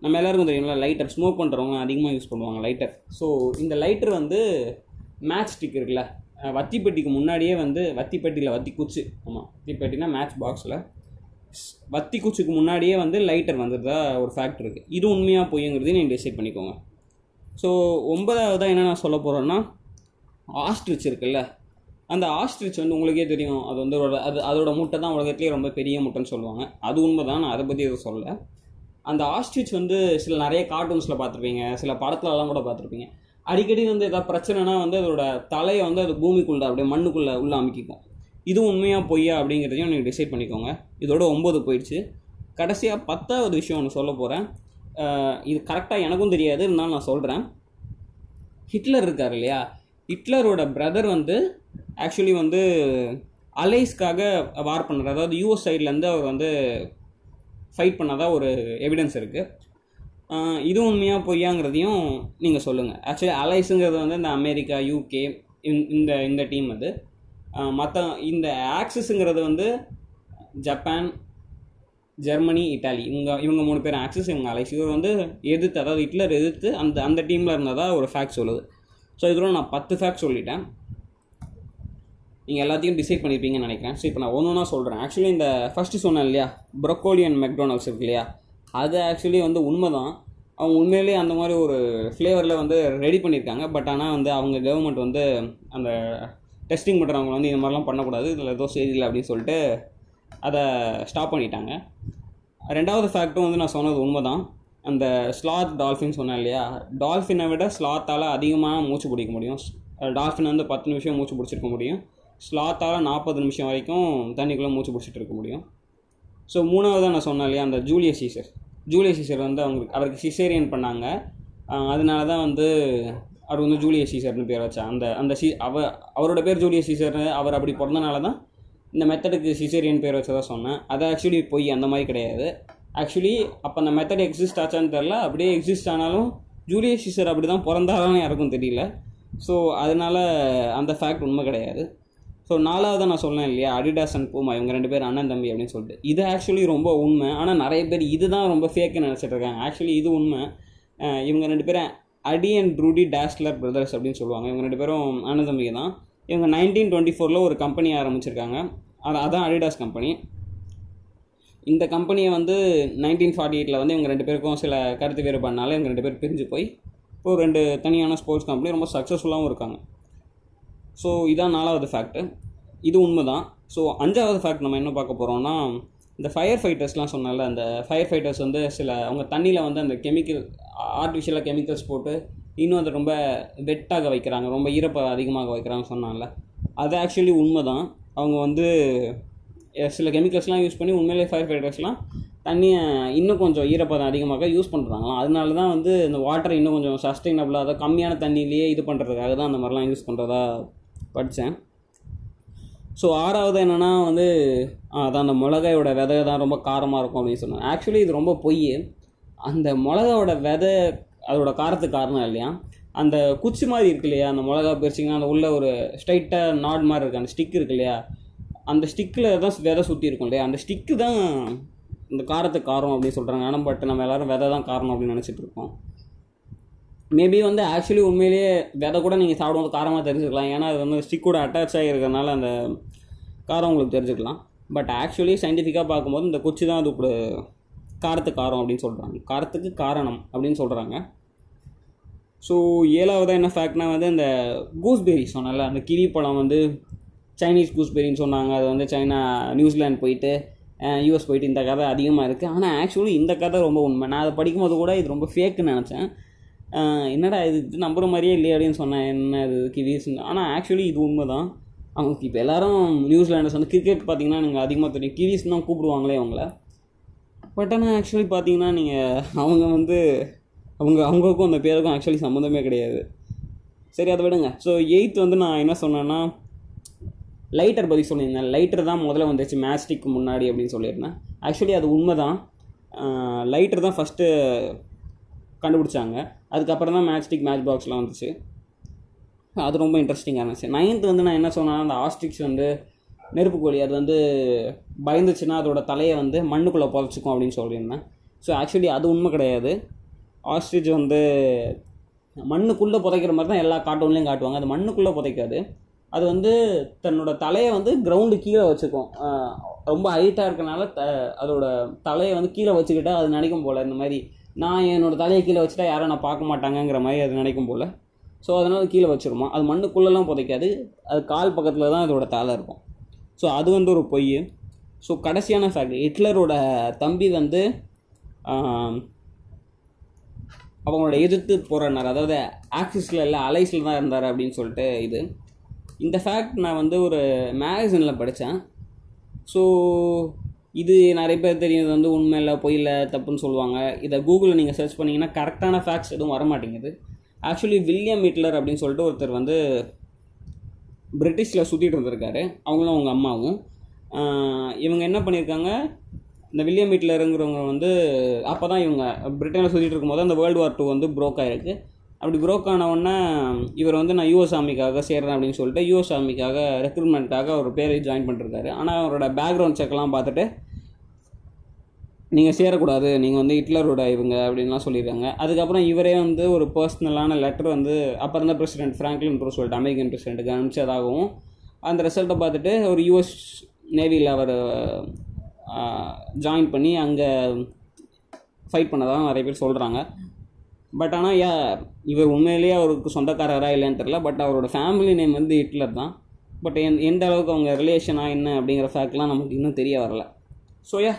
நம்ம எல்லாருக்கும் தெரியும்ல லைட்டர் ஸ்மோக் பண்ணுறவங்க அதிகமாக யூஸ் பண்ணுவாங்க லைட்டர் ஸோ இந்த லைட்டர் வந்து மேட்ச் ஸ்டிக் இருக்குல்ல வத்திப்பெட்டிக்கு முன்னாடியே வந்து வத்திப்பெட்டியில் வத்தி குச்சி. ஆமாம் வத்திப்பெட்டினா மேட்ச் பாக்ஸில் வத்தி குச்சிக்கு முன்னாடியே வந்து லைட்டர் வந்ததா ஒரு ஃபேக்ட் இருக்குது இது உண்மையாக பொய்யுங்கிறதையும் நீங்கள் டிசைட் பண்ணிக்கோங்க. ஸோ ஒன்பதாவதாக என்ன நான் சொல்ல போகிறேன்னா ஆஸ்ட்ரிச் இருக்குல்ல. அந்த ஆஸ்ட்ரிச் வந்து உங்களுக்கே தெரியும். அது வந்து ஒரு அது அதோட முட்டை தான் உலகத்துலேயே ரொம்ப பெரிய முட்டைன்னு சொல்லுவாங்க. அது உண்மை தான் நான் அதை பற்றி எதுவும் சொல்லலை. அந்த ஆஸ்ட்ரிச் வந்து சில நிறைய கார்ட்டூன்ஸில் பார்த்துருப்பீங்க. சில படத்துலலாம் கூட பார்த்துருப்பீங்க. அடிக்கடி வந்து ஏதாவது பிரச்சனைனா வந்து அதோட தலையை வந்து அது பூமிக்குள்ளே அப்படியே மண்ணுக்குள்ளே உள்ள அமைக்கிக்கும். இது உண்மையாக பொய்யா அப்படிங்கிறதையும் நீங்கள் டிசைட் பண்ணிக்கோங்க. இதோட ஒம்பது போயிடுச்சு. கடைசியாக பத்தாவது விஷயம் ஒன்று சொல்ல போகிறேன் இது கரெக்டாக எனக்கும் தெரியாது. இருந்தாலும் நான் சொல்கிறேன் ஹிட்லர் இருக்கார் இல்லையா? ஹிட்லரோட பிரதர் வந்து ஆக்சுவலி வந்து அலைஸ்க்காக வார் பண்ணுறாரு அதாவது யூஎஸ் சைட்லேருந்து அவர் வந்து ஃபைட் பண்ணதா ஒரு எவிடன்ஸ் இருக்குது இது உண்மையாக பொய்யாங்கிறதையும் நீங்கள் சொல்லுங்கள் ஆக்சுவலி அலைஸுங்கிறது வந்து இந்த அமெரிக்கா யூகே இந்த இந்த டீம் அது. மற்ற இந்த ஆக்சிஸுங்கிறது வந்து ஜப்பான் ஜெர்மனி இட்டாலி இவங்க இவங்க மூணு பேர் ஆக்சிஸ் இவங்க அலைஸ் இவர் வந்து எதிர்த்து அதாவது ஹிட்லர் எதிர்த்து அந்த அந்த டீமில் இருந்ததா ஒரு ஃபேக்ட் சொல்லுது. ஸோ இதில் நான் பத்து ஃபேக்ட் சொல்லிட்டேன். நீங்கள் எல்லாத்தையும் டிசைட் பண்ணியிருப்பீங்கன்னு நினைக்கிறேன். ஸோ இப்போ நான் ஒன்று ஒன்றா சொல்கிறேன் ஆக்சுவலி இந்த ஃபஸ்ட்டு சொன்னேன் இல்லையா? ப்ரொக்கோலி அண்ட் மெக்டோனல்ஸ் இருக்கு இல்லையா? அது ஆக்சுவலி வந்து உண்மை தான் அவங்க உண்மையிலேயே அந்த மாதிரி ஒரு ஃப்ளேவரில் வந்து ரெடி பண்ணியிருக்காங்க. பட் ஆனால் வந்து அவங்க கவர்மெண்ட் வந்து அந்த டெஸ்டிங் பண்ணுறவங்க வந்து இந்த மாதிரிலாம் பண்ணக்கூடாது. இதில் ஏதோ சரியில்லை அப்படின்னு சொல்லிட்டு அதை ஸ்டாப் பண்ணிட்டாங்க. ரெண்டாவது ஃபேக்ட்டும் வந்து நான் சொன்னது உண்மை தான் அந்த ஸ்லாத் டால்ஃபின் சொன்னேன் இல்லையா? டால்ஃபினை விட ஸ்லாத்தால் அதிகமாக மூச்சு பிடிக்க முடியும். டால்ஃபின் வந்து பத்து நிமிஷம் மூச்சு பிடிச்சிருக்க முடியும். ஸ்லாத்தால் நாற்பது நிமிஷம் வரைக்கும் தண்ணிக்குள்ளே மூச்சு பிடிச்சிட்டு இருக்க முடியும். ஸோ மூணாவது நான் சொன்னேன் இல்லையா? அந்த ஜூலியஸ் சீசர். ஜூலியஸ் சீசர் வந்து அவங்களுக்கு அவருக்கு சிசேரியன் பண்ணாங்க. அதனால தான் வந்து அவர் வந்து ஜூலியஸ் சீசர்னு பேர் வச்சா அந்த அந்த சி அவ அவரோட பேர் ஜூலியஸ் சீசர்னு அவர் அப்படி பிறந்தனால தான் இந்த மெத்தடுக்கு சிசேரியன் பேர் வச்சதாக சொன்னேன். அது ஆக்சுவலி பொய் அந்த மாதிரி கிடையாது. ஆக்சுவலி அப்போ அந்த மெத்தட் எக்ஸிஸ்ட் ஆச்சான்னு தெரில அப்படியே எக்ஸிஸ்ட் ஆனாலும் ஜூலியஸ் சீசர் அப்படி தான் பிறந்தாலும் யாருக்கும் தெரியல. ஸோ அதனால் அந்த ஃபேக்ட் உண்மை கிடையாது. ஸோ நாலாவது நான் சொன்னேன் இல்லையா? அடிடாஸ் அண்ட் பூமா இவங்க ரெண்டு பேர் அண்ணன் தம்பி அப்படின்னு சொல்லிட்டு. இது ஆக்சுவலி ரொம்ப உண்மை. ஆனால் நிறைய பேர் இதுதான் ரொம்ப ஃபேக்குன்னு நினச்சிட்டு இருக்காங்க. ஆக்சுவலி இது உண்மை. இவங்க ரெண்டு பேரும் அடி அண்ட் ரூடி டேஸ்லர் பிரதர்ஸ் அப்படின்னு சொல்லுவாங்க. இவங்க ரெண்டு பேரும் அண்ணன் தம்பி தான். இவங்க நைன்டீன் டுவெண்ட்டி ஃபோரில் ஒரு கம்பெனி ஆரம்பிச்சிருக்காங்க. அது அதான் அடிடாஸ் கம்பெனி இந்த கம்பெனியை வந்து நைன்டீன் ஃபார்ட்டி எயிட்டில் வந்து இவங்க ரெண்டு பேருக்கும் சில கருத்து வேறுபாடுனால இவங்க ரெண்டு பேர் பிரிஞ்சு போய் இப்போ ரெண்டு தனியான ஸ்போர்ட்ஸ் கம்பெனி ரொம்ப சக்ஸஸ்ஃபுல்லாகவும் இருக்காங்க. ஸோ இதான் நாலாவது ஃபேக்ட்டு இது உண்மை தான் ஸோ அஞ்சாவது ஃபேக்ட் நம்ம என்ன பார்க்க போகிறோம்னா இந்த ஃபயர் ஃபைட்டர்ஸ்லாம் சொன்னால அந்த ஃபயர் ஃபைட்டர்ஸ் வந்து சில அவங்க தண்ணியில் வந்து அந்த கெமிக்கல் ஆர்டிஃபிஷியலாக கெமிக்கல்ஸ் போட்டு இன்னும் அதை ரொம்ப வெட்டாக வைக்கிறாங்க ரொம்ப ஈரப்ப அதிகமாக வைக்கிறாங்க சொன்னால அது ஆக்சுவலி உண்மை தான் அவங்க வந்து சில கெமிக்கல்ஸ்லாம் யூஸ் பண்ணி உண்மையிலே ஃபயர் ஃபைட்டர்ஸ்லாம் தண்ணியை இன்னும் கொஞ்சம் ஈரப்பதம் அதிகமாக யூஸ் பண்ணுறாங்களாம் அதனால தான் வந்து இந்த வாட்டர் இன்னும் கொஞ்சம் சஸ்டைனபிளாக அதை கம்மியான தண்ணியிலேயே இது பண்ணுறதுக்காக தான் அந்த மாதிரிலாம் யூஸ் பண்ணுறதா படித்தேன். ஸோ ஆறாவது என்னென்னா வந்து அதான் அந்த மிளகாயோட விதை தான் ரொம்ப காரமாக இருக்கும் அப்படின்னு சொன்னாங்க. ஆக்சுவலி இது ரொம்ப பொய். அந்த மிளகாவோட விதை அதோட காரத்துக்கு காரணம் இல்லையா? அந்த குச்சி மாதிரி இருக்கு இல்லையா? அந்த மிளகா பிரிச்சிங்கன்னா அந்த உள்ள ஒரு ஸ்ட்ரைட்டாக நாட் மாதிரி இருக்குது அந்த ஸ்டிக் இருக்கு இல்லையா? அந்த ஸ்டிக்கில் தான் விதை சுற்றி இருக்கும் இல்லையா? அந்த ஸ்டிக்கு தான் இந்த காரத்துக்கு காரம் அப்படின்னு சொல்கிறாங்க ஆனால் பட் நம்ம எல்லோரும் விதை தான் காரணம் அப்படின்னு நினச்சிட்டு இருக்கோம். மேபி வந்து ஆக்சுவலி உண்மையிலேயே விதை கூட நீங்கள் சாப்பிடும்போது காரமாக தெரிஞ்சுக்கலாம். ஏன்னா அது வந்து ஸ்டிக்கோட அட்டாச் ஆகிருக்கிறதுனால அந்த காரம் உங்களுக்கு தெரிஞ்சுக்கலாம். பட் ஆக்சுவலி சயின்டிஃபிக்காக பார்க்கும்போது இந்த குச்சி தான் அது காரத்துக்கு காரம் அப்படின்னு சொல்கிறாங்க காரத்துக்கு காரணம் அப்படின்னு சொல்கிறாங்க ஸோ ஏழாவதாக என்ன ஃபேக்ட்னா வந்து இந்த கூஸ்பெரி சொன்னால அந்த கிவி பழம் வந்து சைனீஸ் கூஸ்பெரின்னு சொன்னாங்க. அது வந்து சைனா நியூசிலாந்து போயிட்டு யூஎஸ் போயிட்டு இந்த கதை அதிகமாக இருக்குது ஆனால் ஆக்சுவலி இந்த கதை ரொம்ப உண்மை. நான் அதை படிக்கும்போது கூட இது ரொம்ப ஃபேக்குன்னு நினச்சேன். என்னடா இது இது நம்புற மாதிரியே இல்லையே அப்படின்னு சொன்னேன் என்ன இது கிவிஸ்? ஆனால் ஆக்சுவலி இது உண்மை தான் அவங்க இப்போ எல்லாரும் நியூசிலாண்டர்ஸ் வந்து கிரிக்கெட் பார்த்தீங்கன்னா நீங்கள் அதிகமாக தெரியும். கிவிஸ் தான் கூப்பிடுவாங்களே அவங்கள. பட் ஆனால் ஆக்சுவலி பார்த்தீங்கன்னா நீங்கள் அவங்க வந்து அவங்க அவங்களுக்கும் அந்த பேருக்கும் ஆக்சுவலி சம்மந்தமே கிடையாது. சரி அதை விடுங்க. ஸோ எயித் வந்து நான் என்ன சொன்னேன்னா லைட்டர் பற்றி சொல்லியிருந்தேன். லைட்டர் தான் முதல்ல வந்துச்சு மேஸ்டிக்கு முன்னாடி அப்படின்னு சொல்லியிருந்தேன். ஆக்சுவலி அது உண்மை தான் லைட்டர் தான் ஃபஸ்ட்டு கண்டுபிடிச்சாங்க. அதுக்கப்புறம் தான் மேட்ச்டிக் மேட்ச் பாக்ஸ்லாம் வந்துச்சு. அது ரொம்ப இன்ட்ரெஸ்டிங்காக இருந்துச்சு. நைன்த்து வந்து நான் என்ன சொன்னேன்னா அந்த ஆஸ்ட்ரிக்ஸ் வந்து நெருப்பு கோழி அது வந்து பயந்துச்சுன்னா அதோட தலையை வந்து மண்ணுக்குள்ளே புதைச்சிக்கும் அப்படின்னு சொல்லியிருந்தேன். ஸோ ஆக்சுவலி அது உண்மை கிடையாது. ஆஸ்ட்ரிச் வந்து மண்ணுக்குள்ளே புதைக்கிற மாதிரி தான் எல்லா கார்ட்டூன்லேயும் காட்டுவாங்க. அது மண்ணுக்குள்ளே புதைக்காது. அது வந்து தன்னோட தலையை வந்து கிரவுண்டு கீழே வச்சுக்கும். ரொம்ப ஹைட்டாக இருக்கனால த அதோட தலையை வந்து கீழே வச்சுக்கிட்டால் அது நினைக்கும் போல். இந்த மாதிரி நான் என்னோடய தலையை கீழே வச்சுட்டா யாரும் நான் பார்க்க மாட்டாங்கங்கிற மாதிரி அது நினைக்கும் போல். ஸோ அதனால் கீழே வச்சுருமா? அது மண்ணுக்குள்ளெல்லாம் புதைக்காது. அது கால் பக்கத்தில் தான் அதோட தலை இருக்கும். ஸோ அது வந்து ஒரு பொய். ஸோ கடைசியான ஃபேக்ட் ஹிட்லரோட தம்பி வந்து அவங்களோட எதிர்த்து போராடினார். அதாவது ஆக்சிஸில் இல்லை அலைஸில் தான் இருந்தார் அப்படின்னு சொல்லிட்டு இது. இந்த ஃபேக்ட் நான் வந்து ஒரு மேகசினில் படித்தேன் ஸோ இது நிறைய பேர் தெரியுது வந்து உண்மை இல்லை பொய் இல்லை தப்புன்னு சொல்லுவாங்க. இதை கூகுளில் நீங்கள் சர்ச் பண்ணிங்கன்னா கரெக்டான ஃபேக்ட்ஸ் எதுவும் வர மாட்டேங்குது. ஆக்சுவலி வில்லியம் ஹிட்லர் அப்படின்னு சொல்லிட்டு ஒருத்தர் வந்து பிரிட்டிஷில் சுற்றிட்டு இருந்திருக்காரு. அவங்களும் அவங்க அம்மாவும். இவங்க என்ன பண்ணியிருக்காங்க? இந்த வில்லியம் ஹிட்லருங்கிறவங்க வந்து அப்போ தான் இவங்க பிரிட்டனில் சுற்றிட்டு இருக்கும்போது அந்த வேர்ல்டு வார் டூ வந்து ப்ரோக் ஆகிருக்கு அப்படி ப்ரோக் ஆனவுடனே இவர் வந்து நான் யுஎஸ் ஆர்மிக்காக சேர்றேன் அப்படின்னு சொல்லிட்டு யூஎஸ் ஆர்மிக்காக ரெக்ரூட்மெண்ட்டாக ஒரு பேரை ஜாயின் பண்ணிருக்காரு. ஆனால் அவரோட பேக்ரவுண்ட் செக்லாம் பார்த்துட்டு நீங்கள் சேரக்கூடாது நீங்கள் வந்து ஹிட்லரோட இவங்க அப்படின்லாம் சொல்லியிருக்காங்க. அதுக்கப்புறம் இவரே வந்து ஒரு பர்சனலான லெட்டர் வந்து அப்போ இருந்த பிரசிடென்ட் ஃப்ராங்க்லின் சொல்லிட்டு அமெரிக்கன் பிரசிடென்ட்டுக்கு அனுப்பிச்சதாகவும் அந்த ரிசல்ட்டை பார்த்துட்டு ஒரு யூஎஸ் நேவியில் அவர் ஜாயின் பண்ணி அங்கே ஃபைட் பண்ணதாக நிறைய பேர் சொல்கிறாங்க பட் ஆனால் யா இவர் உண்மையிலேயே அவருக்கு சொந்தக்காரரா இல்லைன்னு தெரில பட் அவரோட ஃபேமிலி நேம் வந்து ஹிட்லர் தான். பட் எந் எந்த அளவுக்கு அவங்க ரிலேஷனாக என்ன அப்படிங்கிற ஃபேக்ட்லாம் நமக்கு இன்னும் தெரிய வரல. ஸோ யா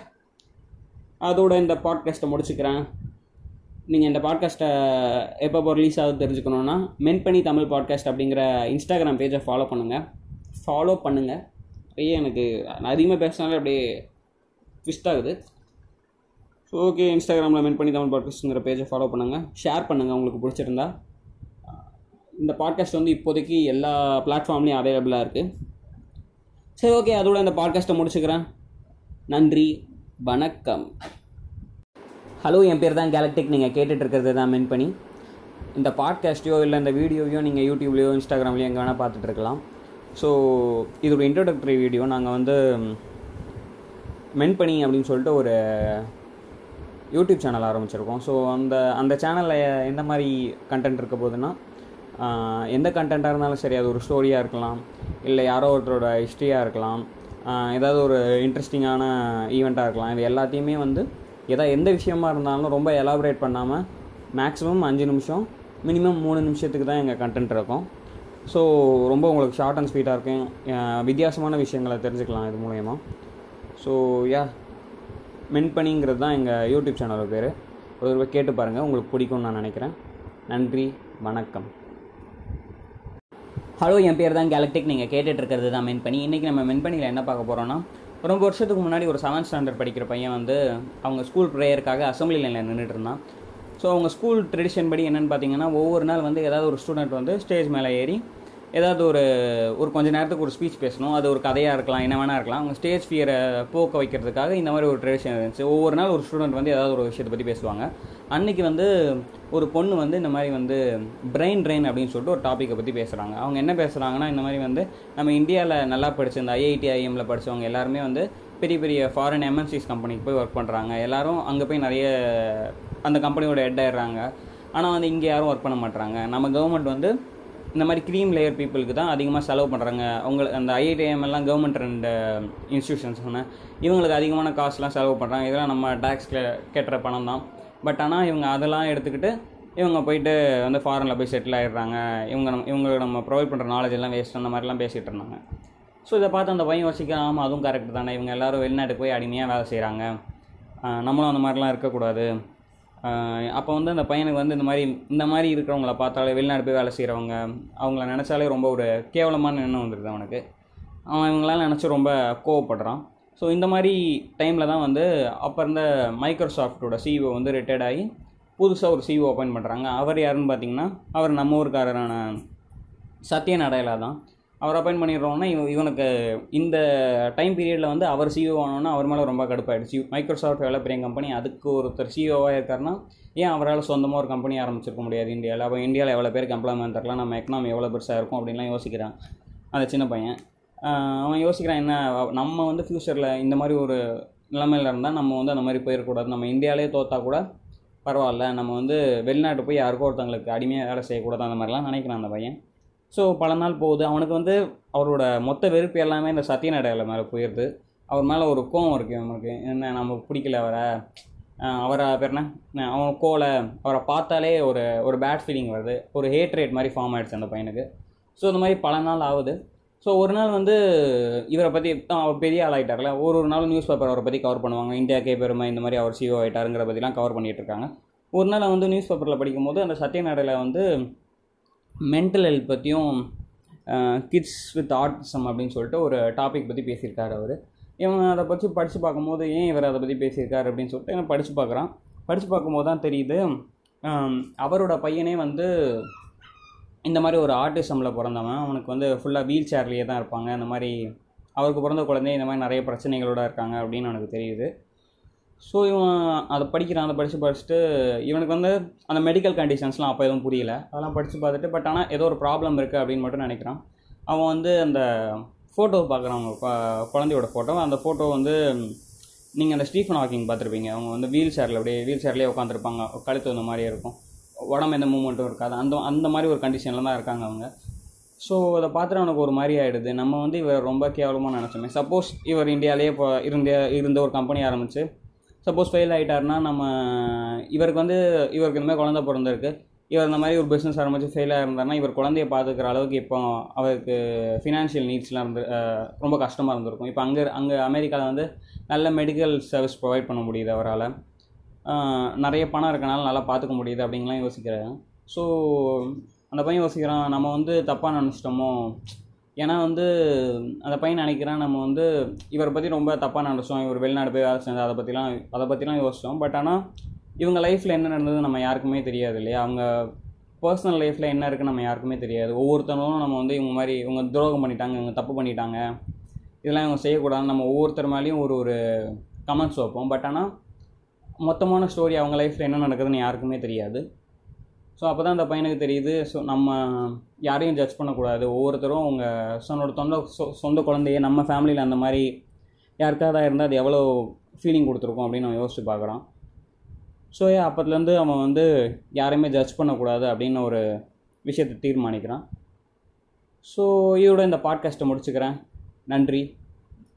அதோட இந்த பாட்காஸ்ட்டை முடிச்சுக்கிறேன். நீங்கள் இந்த பாட்காஸ்ட்டை எப்போ ரிலீஸ் ஆகுது தெரிஞ்சுக்கணுன்னா மென்பனி தமிழ் பாட்காஸ்ட் அப்படிங்கிற இன்ஸ்டாகிராம் பேஜை ஃபாலோ பண்ணுங்கள் ஃபாலோ பண்ணுங்கள் நிறைய எனக்கு நான் அதிகமாக பேசினாலே அப்படியே ட்விஸ்ட் ஆகுது. ஓகே இன்ஸ்டாகிராமில் மென் பண்ணி தமிழ் பாட்காஸ்ட்ங்கிற பேஜை ஃபாலோ பண்ணுங்கள் ஷேர் பண்ணுங்கள் உங்களுக்கு பிடிச்சிருந்தா. இந்த பாட்காஸ்ட் வந்து இப்போதைக்கு எல்லா பிளாட்ஃபார்ம்லேயும் அவைலபிளாக இருக்குது சரி ஓகே அதோட இந்த பாட்காஸ்ட்டை முடிச்சுக்கிறேன். நன்றி வணக்கம். ஹலோ என் பேர் தான் கேலக்டிக் நீங்கள் கேட்டுட்ருக்கிறது தான் மென் பண்ணி. இந்த பாட்காஸ்ட்டையோ இல்லை இந்த வீடியோவையோ நீங்கள் யூடியூப்லேயோ இன்ஸ்டாகிராம்லேயோ எங்கே வேணால் பார்த்துட்டு இருக்கலாம். ஸோ இது ஒரு இன்ட்ரோடக்டரி வீடியோ நாங்கள் வந்து மென் பண்ணி அப்படின்னு சொல்லிட்டு ஒரு யூடியூப் சேனல் ஆரம்பிச்சிருக்கோம். ஸோ அந்த அந்த சேனலில் எந்த மாதிரி கண்டென்ட் இருக்க போகுதுன்னா எந்த கண்டென்ட்டாக இருந்தாலும் சரி அது ஒரு ஸ்டோரியாக இருக்கலாம். இல்லை யாரோ ஒருத்தரோட ஹிஸ்ட்ரியாக இருக்கலாம். ஏதாவது ஒரு இன்ட்ரெஸ்டிங்கான ஈவெண்ட்டாக இருக்கலாம். இது எல்லாத்தையுமே வந்து எதா எந்த விஷயமா இருந்தாலும் ரொம்ப எலாபரேட் பண்ணாமல் மேக்ஸிமம் அஞ்சு நிமிஷம் மினிமம் மூணு நிமிஷத்துக்கு தான் எங்கள் கண்டென்ட் இருக்கும். ஸோ ரொம்ப உங்களுக்கு ஷார்ட் அண்ட் ஸ்வீட்டாக இருக்கும். வித்தியாசமான விஷயங்களை தெரிஞ்சுக்கலாம் இது மூலயமா. ஸோ யா மென்பணிங்கிறது தான் எங்கள் யூடியூப் சேனலோட பேர். ஒரு தடவை கேட்டு பாருங்கள் உங்களுக்கு பிடிக்கும்னு நான் நினைக்கிறேன். நன்றி வணக்கம். ஹலோ என் பேர் தான் கேலக்டிக் நீங்கள் கேட்டுட்டு இருக்கிறது தான் மென்பணி. இன்றைக்கி நம்ம மென்பணியில் என்ன பார்க்க போகிறோம்னா ரொம்ப வருஷத்துக்கு முன்னாடி ஒரு செவன்த் ஸ்டாண்டர்ட் படிக்கிற பையன் வந்து அவங்க ஸ்கூல் ப்ரேயருக்காக அசம்பிளி லைனில் நின்றுட்டு இருந்தான். ஸோ அவங்க ஸ்கூல் ட்ரெடிஷன் படி என்னென்னு பார்த்தீங்கன்னா ஒவ்வொரு நாள் வந்து ஏதாவது ஒரு ஸ்டூடெண்ட் வந்து ஸ்டேஜ் மேலே ஏறி ஏதாவது ஒரு ஒரு கொஞ்ச நேரத்துக்கு ஒரு ஸ்பீச் பேசணும். அது ஒரு கதையாக இருக்கலாம் என்ன வேணா இருக்கலாம். அவங்க ஸ்டேஜ் ஃபியரை போக்க வைக்கிறதுக்காக இந்த மாதிரி ஒரு ட்ரெடிஷன் இருந்துச்சு. ஒவ்வொரு நாள் ஒரு ஸ்டூடெண்ட் வந்து ஏதாவது ஒரு விஷயத்தை பற்றி பேசுவாங்க. அன்னைக்கு வந்து ஒரு பொண்ணு வந்து இந்த மாதிரி வந்து பிரெயின் ட்ரெயின் அப்படின்னு சொல்லிட்டு ஒரு டாப்பிக்கை பற்றி பேசுகிறாங்க அவங்க என்ன பேசுகிறாங்கன்னா இந்த மாதிரி வந்து நம்ம இந்தியாவில் நல்லா படிச்ச இந்த ஐஐடி ஐஎம்ல படிச்சவங்க எல்லாருமே வந்து பெரிய பெரிய ஃபாரின் எம்என்சிஸ் கம்பெனிக்கு போய் ஒர்க் பண்ணுறாங்க எல்லாரும் அங்கே போய் நிறைய அந்த கம்பெனியோட ஹெட் ஆயிடுறாங்க. ஆனால் வந்து இங்கே யாரும் ஒர்க் பண்ண மாட்றாங்க. நம்ம கவர்மெண்ட் வந்து இந்த மாதிரி க்ரீம் லேயர் பீப்புளுக்கு தான் அதிகமாக செலவு பண்ணுறாங்க அவங்களுக்கு அந்த ஐஐடிஎம் எல்லாம் கவர்மெண்ட் ரெண்டு இன்ஸ்டியூஷன்ஸ் இவங்களுக்கு அதிகமான காசுலாம் செலவு பண்ணுறாங்க இதெல்லாம் நம்ம டேக்ஸ் கட்டுற பணம் தான். பட் ஆனால் இவங்க அதெல்லாம் எடுத்துக்கிட்டு இவங்க போயிட்டு வந்து ஃபாரினில் போய் செட்டில் ஆகிடுறாங்க இவங்க நம்ம இவங்களுக்கு நம்ம ப்ரொவைட் பண்ணுற நாலேஜ் எல்லாம் வேஸ்ட் அந்த மாதிரிலாம் பேசிகிட்டு இருந்தாங்க. ஸோ இதை பார்த்து அந்த பையன் யோசிக்க ஆமாம் அதுவும் கரெக்ட் தானே. இவங்க எல்லாரும் வெளிநாட்டுக்கு போய் அடிமையாக வேலை செய்கிறாங்க நம்மளும் அந்த மாதிரிலாம் இருக்கக்கூடாது. அப்போ வந்து அந்த பையனுக்கு வந்து இந்த மாதிரி இந்த மாதிரி இருக்கிறவங்கள பார்த்தாலே வெளிநாடு போய் வேலை செய்கிறவங்க அவங்கள நினச்சாலே ரொம்ப ஒரு கேவலமான எண்ணம் வந்துடுது அவனுக்கு. அவன் இவங்களாம் நினச்சி ரொம்ப கோவப்படுறான். ஸோ இந்த மாதிரி டைமில் தான் வந்து அப்போ இருந்த மைக்ரோசாஃப்டோட சிஇஓ வந்து ரிட்டையர்ட் ஆகி புதுசாக ஒரு சிஇஓ அப்பாயின் பண்ணுறாங்க அவர் யாருன்னு பார்த்தீங்கன்னா அவர் நம்ம ஊருக்காரரான சத்யன் அடையலா தான். அவர் அப்பாயின் பண்ணிடுறோன்னா இவ இவனுக்கு இந்த டைம் பீரியடில் வந்து அவர் சிஓ ஆனோன்னா அவர் மேலே ரொம்ப கடுப்பாயிடுச்சு. மைக்ரோசாஃப்ட் எவ்வளோ பெரிய கம்பெனி அதுக்கு ஒருத்தர் சிஓவாக இருக்காருன்னா ஏன் அவரால் சொந்தமாக ஒரு கம்பெனி ஆரம்பிச்சிருக்க முடியாது இந்தியாவில் அப்போ இந்தியாவில் எவ்வளோ பேருக்கு எம்ப்ளாய்மெண்ட் தரலாம்? நம்ம எக்கனாமி எவ்வளோ பெருசாக இருக்கும்? அப்படின்லாம் யோசிக்கிறான். அந்த சின்ன பையன். அவன் யோசிக்கிறான் என்ன நம்ம வந்து ஃப்யூச்சரில் இந்த மாதிரி ஒரு நிலைமையில் இருந்தால் நம்ம வந்து அந்த மாதிரி போயிடக்கூடாது. நம்ம இந்தியாவிலே தோத்தா கூட பரவாயில்ல. நம்ம வந்து வெளிநாட்டு போய் யாருக்கோ ஒருத்தவங்களுக்கு அடிமையாக வேலை செய்யக்கூடாது. அந்த மாதிரிலாம் நினைக்கிறான் அந்த பையன். ஸோ பல நாள் போகுது. அவனுக்கு வந்து அவரோட மொத்த வெறுப்பு எல்லாமே இந்த சத்யநாடையில் மேலே போயிடுது அவர் மேலே ஒரு கோவம் இருக்குது அவனுக்கு. என்ன நமக்கு பிடிக்கல அவரை? அவரை பேர் என்ன? அவன் கோலை அவரை பார்த்தாலே ஒரு ஒரு பேட் ஃபீலிங் வருது. ஒரு ஹேட் ரேட் மாதிரி ஃபார்ம் ஆகிடுச்சு அந்த பையனுக்கு. ஸோ இந்த மாதிரி பல நாள் ஆகுது. ஸோ ஒரு நாள் வந்து இவரை பற்றி தான் அவர் பெரிய ஆள் ஆகிட்டார்ல ஒரு ஒரு நாள் நியூஸ் பேப்பர் அவரை பற்றி கவர் பண்ணுவாங்க. இந்தியா கே பெருமை இந்த மாதிரி அவர் சிஓ ஆகிட்டாருங்கிற பற்றிலாம் கவர் பண்ணிகிட்டு இருக்காங்க. ஒரு நாள் வந்து நியூஸ் பேப்பரில் படிக்கும்போது அந்த சத்யநாடையில் வந்து மென்டல் ஹெல்த் பற்றியும் கிட்ஸ் வித் ஆர்டிசம் அப்படின்னு சொல்லிட்டு ஒரு டாபிக் பற்றி பேசியிருக்காரு அவர். இவன் அதை பற்றி படித்து பார்க்கும்போது ஏன் இவர் அதை பற்றி பேசியிருக்காரு அப்படின்னு சொல்லிட்டு இவன் படித்து பார்க்குறான். படித்து பார்க்கும்போது தான் தெரியுது அவரோட பையனே வந்து இந்த மாதிரி ஒரு ஆர்டிசமில் பிறந்தவன். அவனுக்கு வந்து ஃபுல்லாக வீல் சேர்லேயே தான் இருப்பாங்க. இந்த மாதிரி அவருக்கு பிறந்த குழந்தை இந்த மாதிரி நிறைய பிரச்சனைகளோட இருக்காங்க அப்படின்னு எனக்கு தெரியுது. ஸோ இவன் அதை படிக்கிறான் அதை படித்து படிச்சுட்டு இவனுக்கு வந்து அந்த மெடிக்கல் கண்டிஷன்ஸ்லாம் அப்போ எதுவும் புரியல. அதெல்லாம் படித்து பார்த்துட்டு பட் ஆனால் ஏதோ ஒரு ப்ராப்ளம் இருக்குது அப்படின்னு மட்டும் நினைக்கிறான். அவன் வந்து அந்த ஃபோட்டோ பார்க்குறவங்க குழந்தையோட ஃபோட்டோ அந்த ஃபோட்டோ வந்து நீங்கள் அந்த ஸ்டீஃபன் ஹாக்கிங் பார்த்துருப்பீங்க. அவங்க வந்து வீல் சேரில் அப்படியே வீல் சேர்லேயே உட்காந்துருப்பாங்க கழுத்து வந்த மாதிரியே இருக்கும். உடம்பு எந்த மூமெண்ட்டும் இருக்காது. அந்த அந்த மாதிரி ஒரு கண்டிஷனில் தான் இருக்காங்க அவங்க. ஸோ அதை பார்த்துட்டு அவனுக்கு ஒரு மாதிரி ஆகிடுது நம்ம வந்து இவர் ரொம்ப கேவலமாக நினச்சோமே. சப்போஸ் இவர் இந்தியாவிலேயே இப்போ இருந்த இருந்த ஒரு கம்பெனி ஆரம்பித்து சப்போஸ் ஃபெயில் ஆகிட்டாருன்னா நம்ம இவருக்கு வந்து இவருக்கு இந்த மாதிரி குழந்த பிறந்திருக்கு. இவர் இந்த மாதிரி ஒரு பிஸ்னஸ் ஆரம்பித்து ஃபெயிலாக இருந்தாருன்னா இவர் குழந்தைய பார்த்துக்கிற அளவுக்கு இப்போ அவருக்கு ஃபினான்ஷியல் நீட்ஸ்லாம் இருந்து ரொம்ப கஷ்டமாக இருந்திருக்கும். இப்போ அங்கே அங்கே அமெரிக்காவில் வந்து நல்ல மெடிக்கல் சர்வீஸ் ப்ரொவைட் பண்ண முடியுது அவரால். நிறைய பணம் இருக்கனால நல்லா பார்த்துக்க முடியுது அப்படின்லாம் யோசிக்கிறேன் ஸோ அந்த பையன் யோசிக்கிறான் நம்ம வந்து தப்பாக நினச்சிட்டோமோ? ஏன்னா வந்து அந்த பையன் நினைக்கிறான் நம்ம வந்து இவரை பற்றி ரொம்ப தப்பாக நினச்சோம் இவர் வெளிநாடு போய் வேலை செஞ்சு அதை பற்றிலாம் அதை பற்றிலாம் யோசித்தோம் பட் ஆனால் இவங்க லைஃப்பில் என்ன நடந்தது நம்ம யாருக்குமே தெரியாது இல்லையா? அவங்க பர்சனல் லைஃப்பில் என்ன இருக்குன்னு நம்ம யாருக்குமே தெரியாது. ஒவ்வொருத்தரும் நம்ம வந்து இவங்க மாதிரி இவங்க துரோகம் பண்ணிட்டாங்க இவங்க தப்பு பண்ணிட்டாங்க. இதெல்லாம் இவங்க செய்யக்கூடாதுன்னு நம்ம ஒவ்வொருத்தர் மேலேயும் ஒரு ஒரு கமெண்ட்ஸ் வைப்போம். பட் ஆனால் மொத்தமான ஸ்டோரி அவங்க லைஃப்பில் என்ன நடக்குதுன்னு யாருக்குமே தெரியாது. ஸோ அப்போ தான் அந்த பையனுக்கு தெரியுது. ஸோ நம்ம யாரையும் ஜட்ஜ் பண்ணக்கூடாது. ஒவ்வொருத்தரும் அவங்க சொன்னோட சொந்த சொ சொந்த குழந்தைய நம்ம ஃபேமிலியில் அந்த மாதிரி யாருக்காவது இருந்தால் அது எவ்வளோ ஃபீலிங் கொடுத்துருக்கோம் அப்படின்னு அவன் யோசிச்சு பார்க்குறான். ஸோ அப்போத்துலேருந்து அவன் வந்து யாரையுமே ஜட்ஜ் பண்ணக்கூடாது அப்படின்னு ஒரு விஷயத்தை தீர்மானிக்கிறான். ஸோ இதோட இந்த பாட்காஸ்ட்டை முடிச்சுக்கிறேன். நன்றி.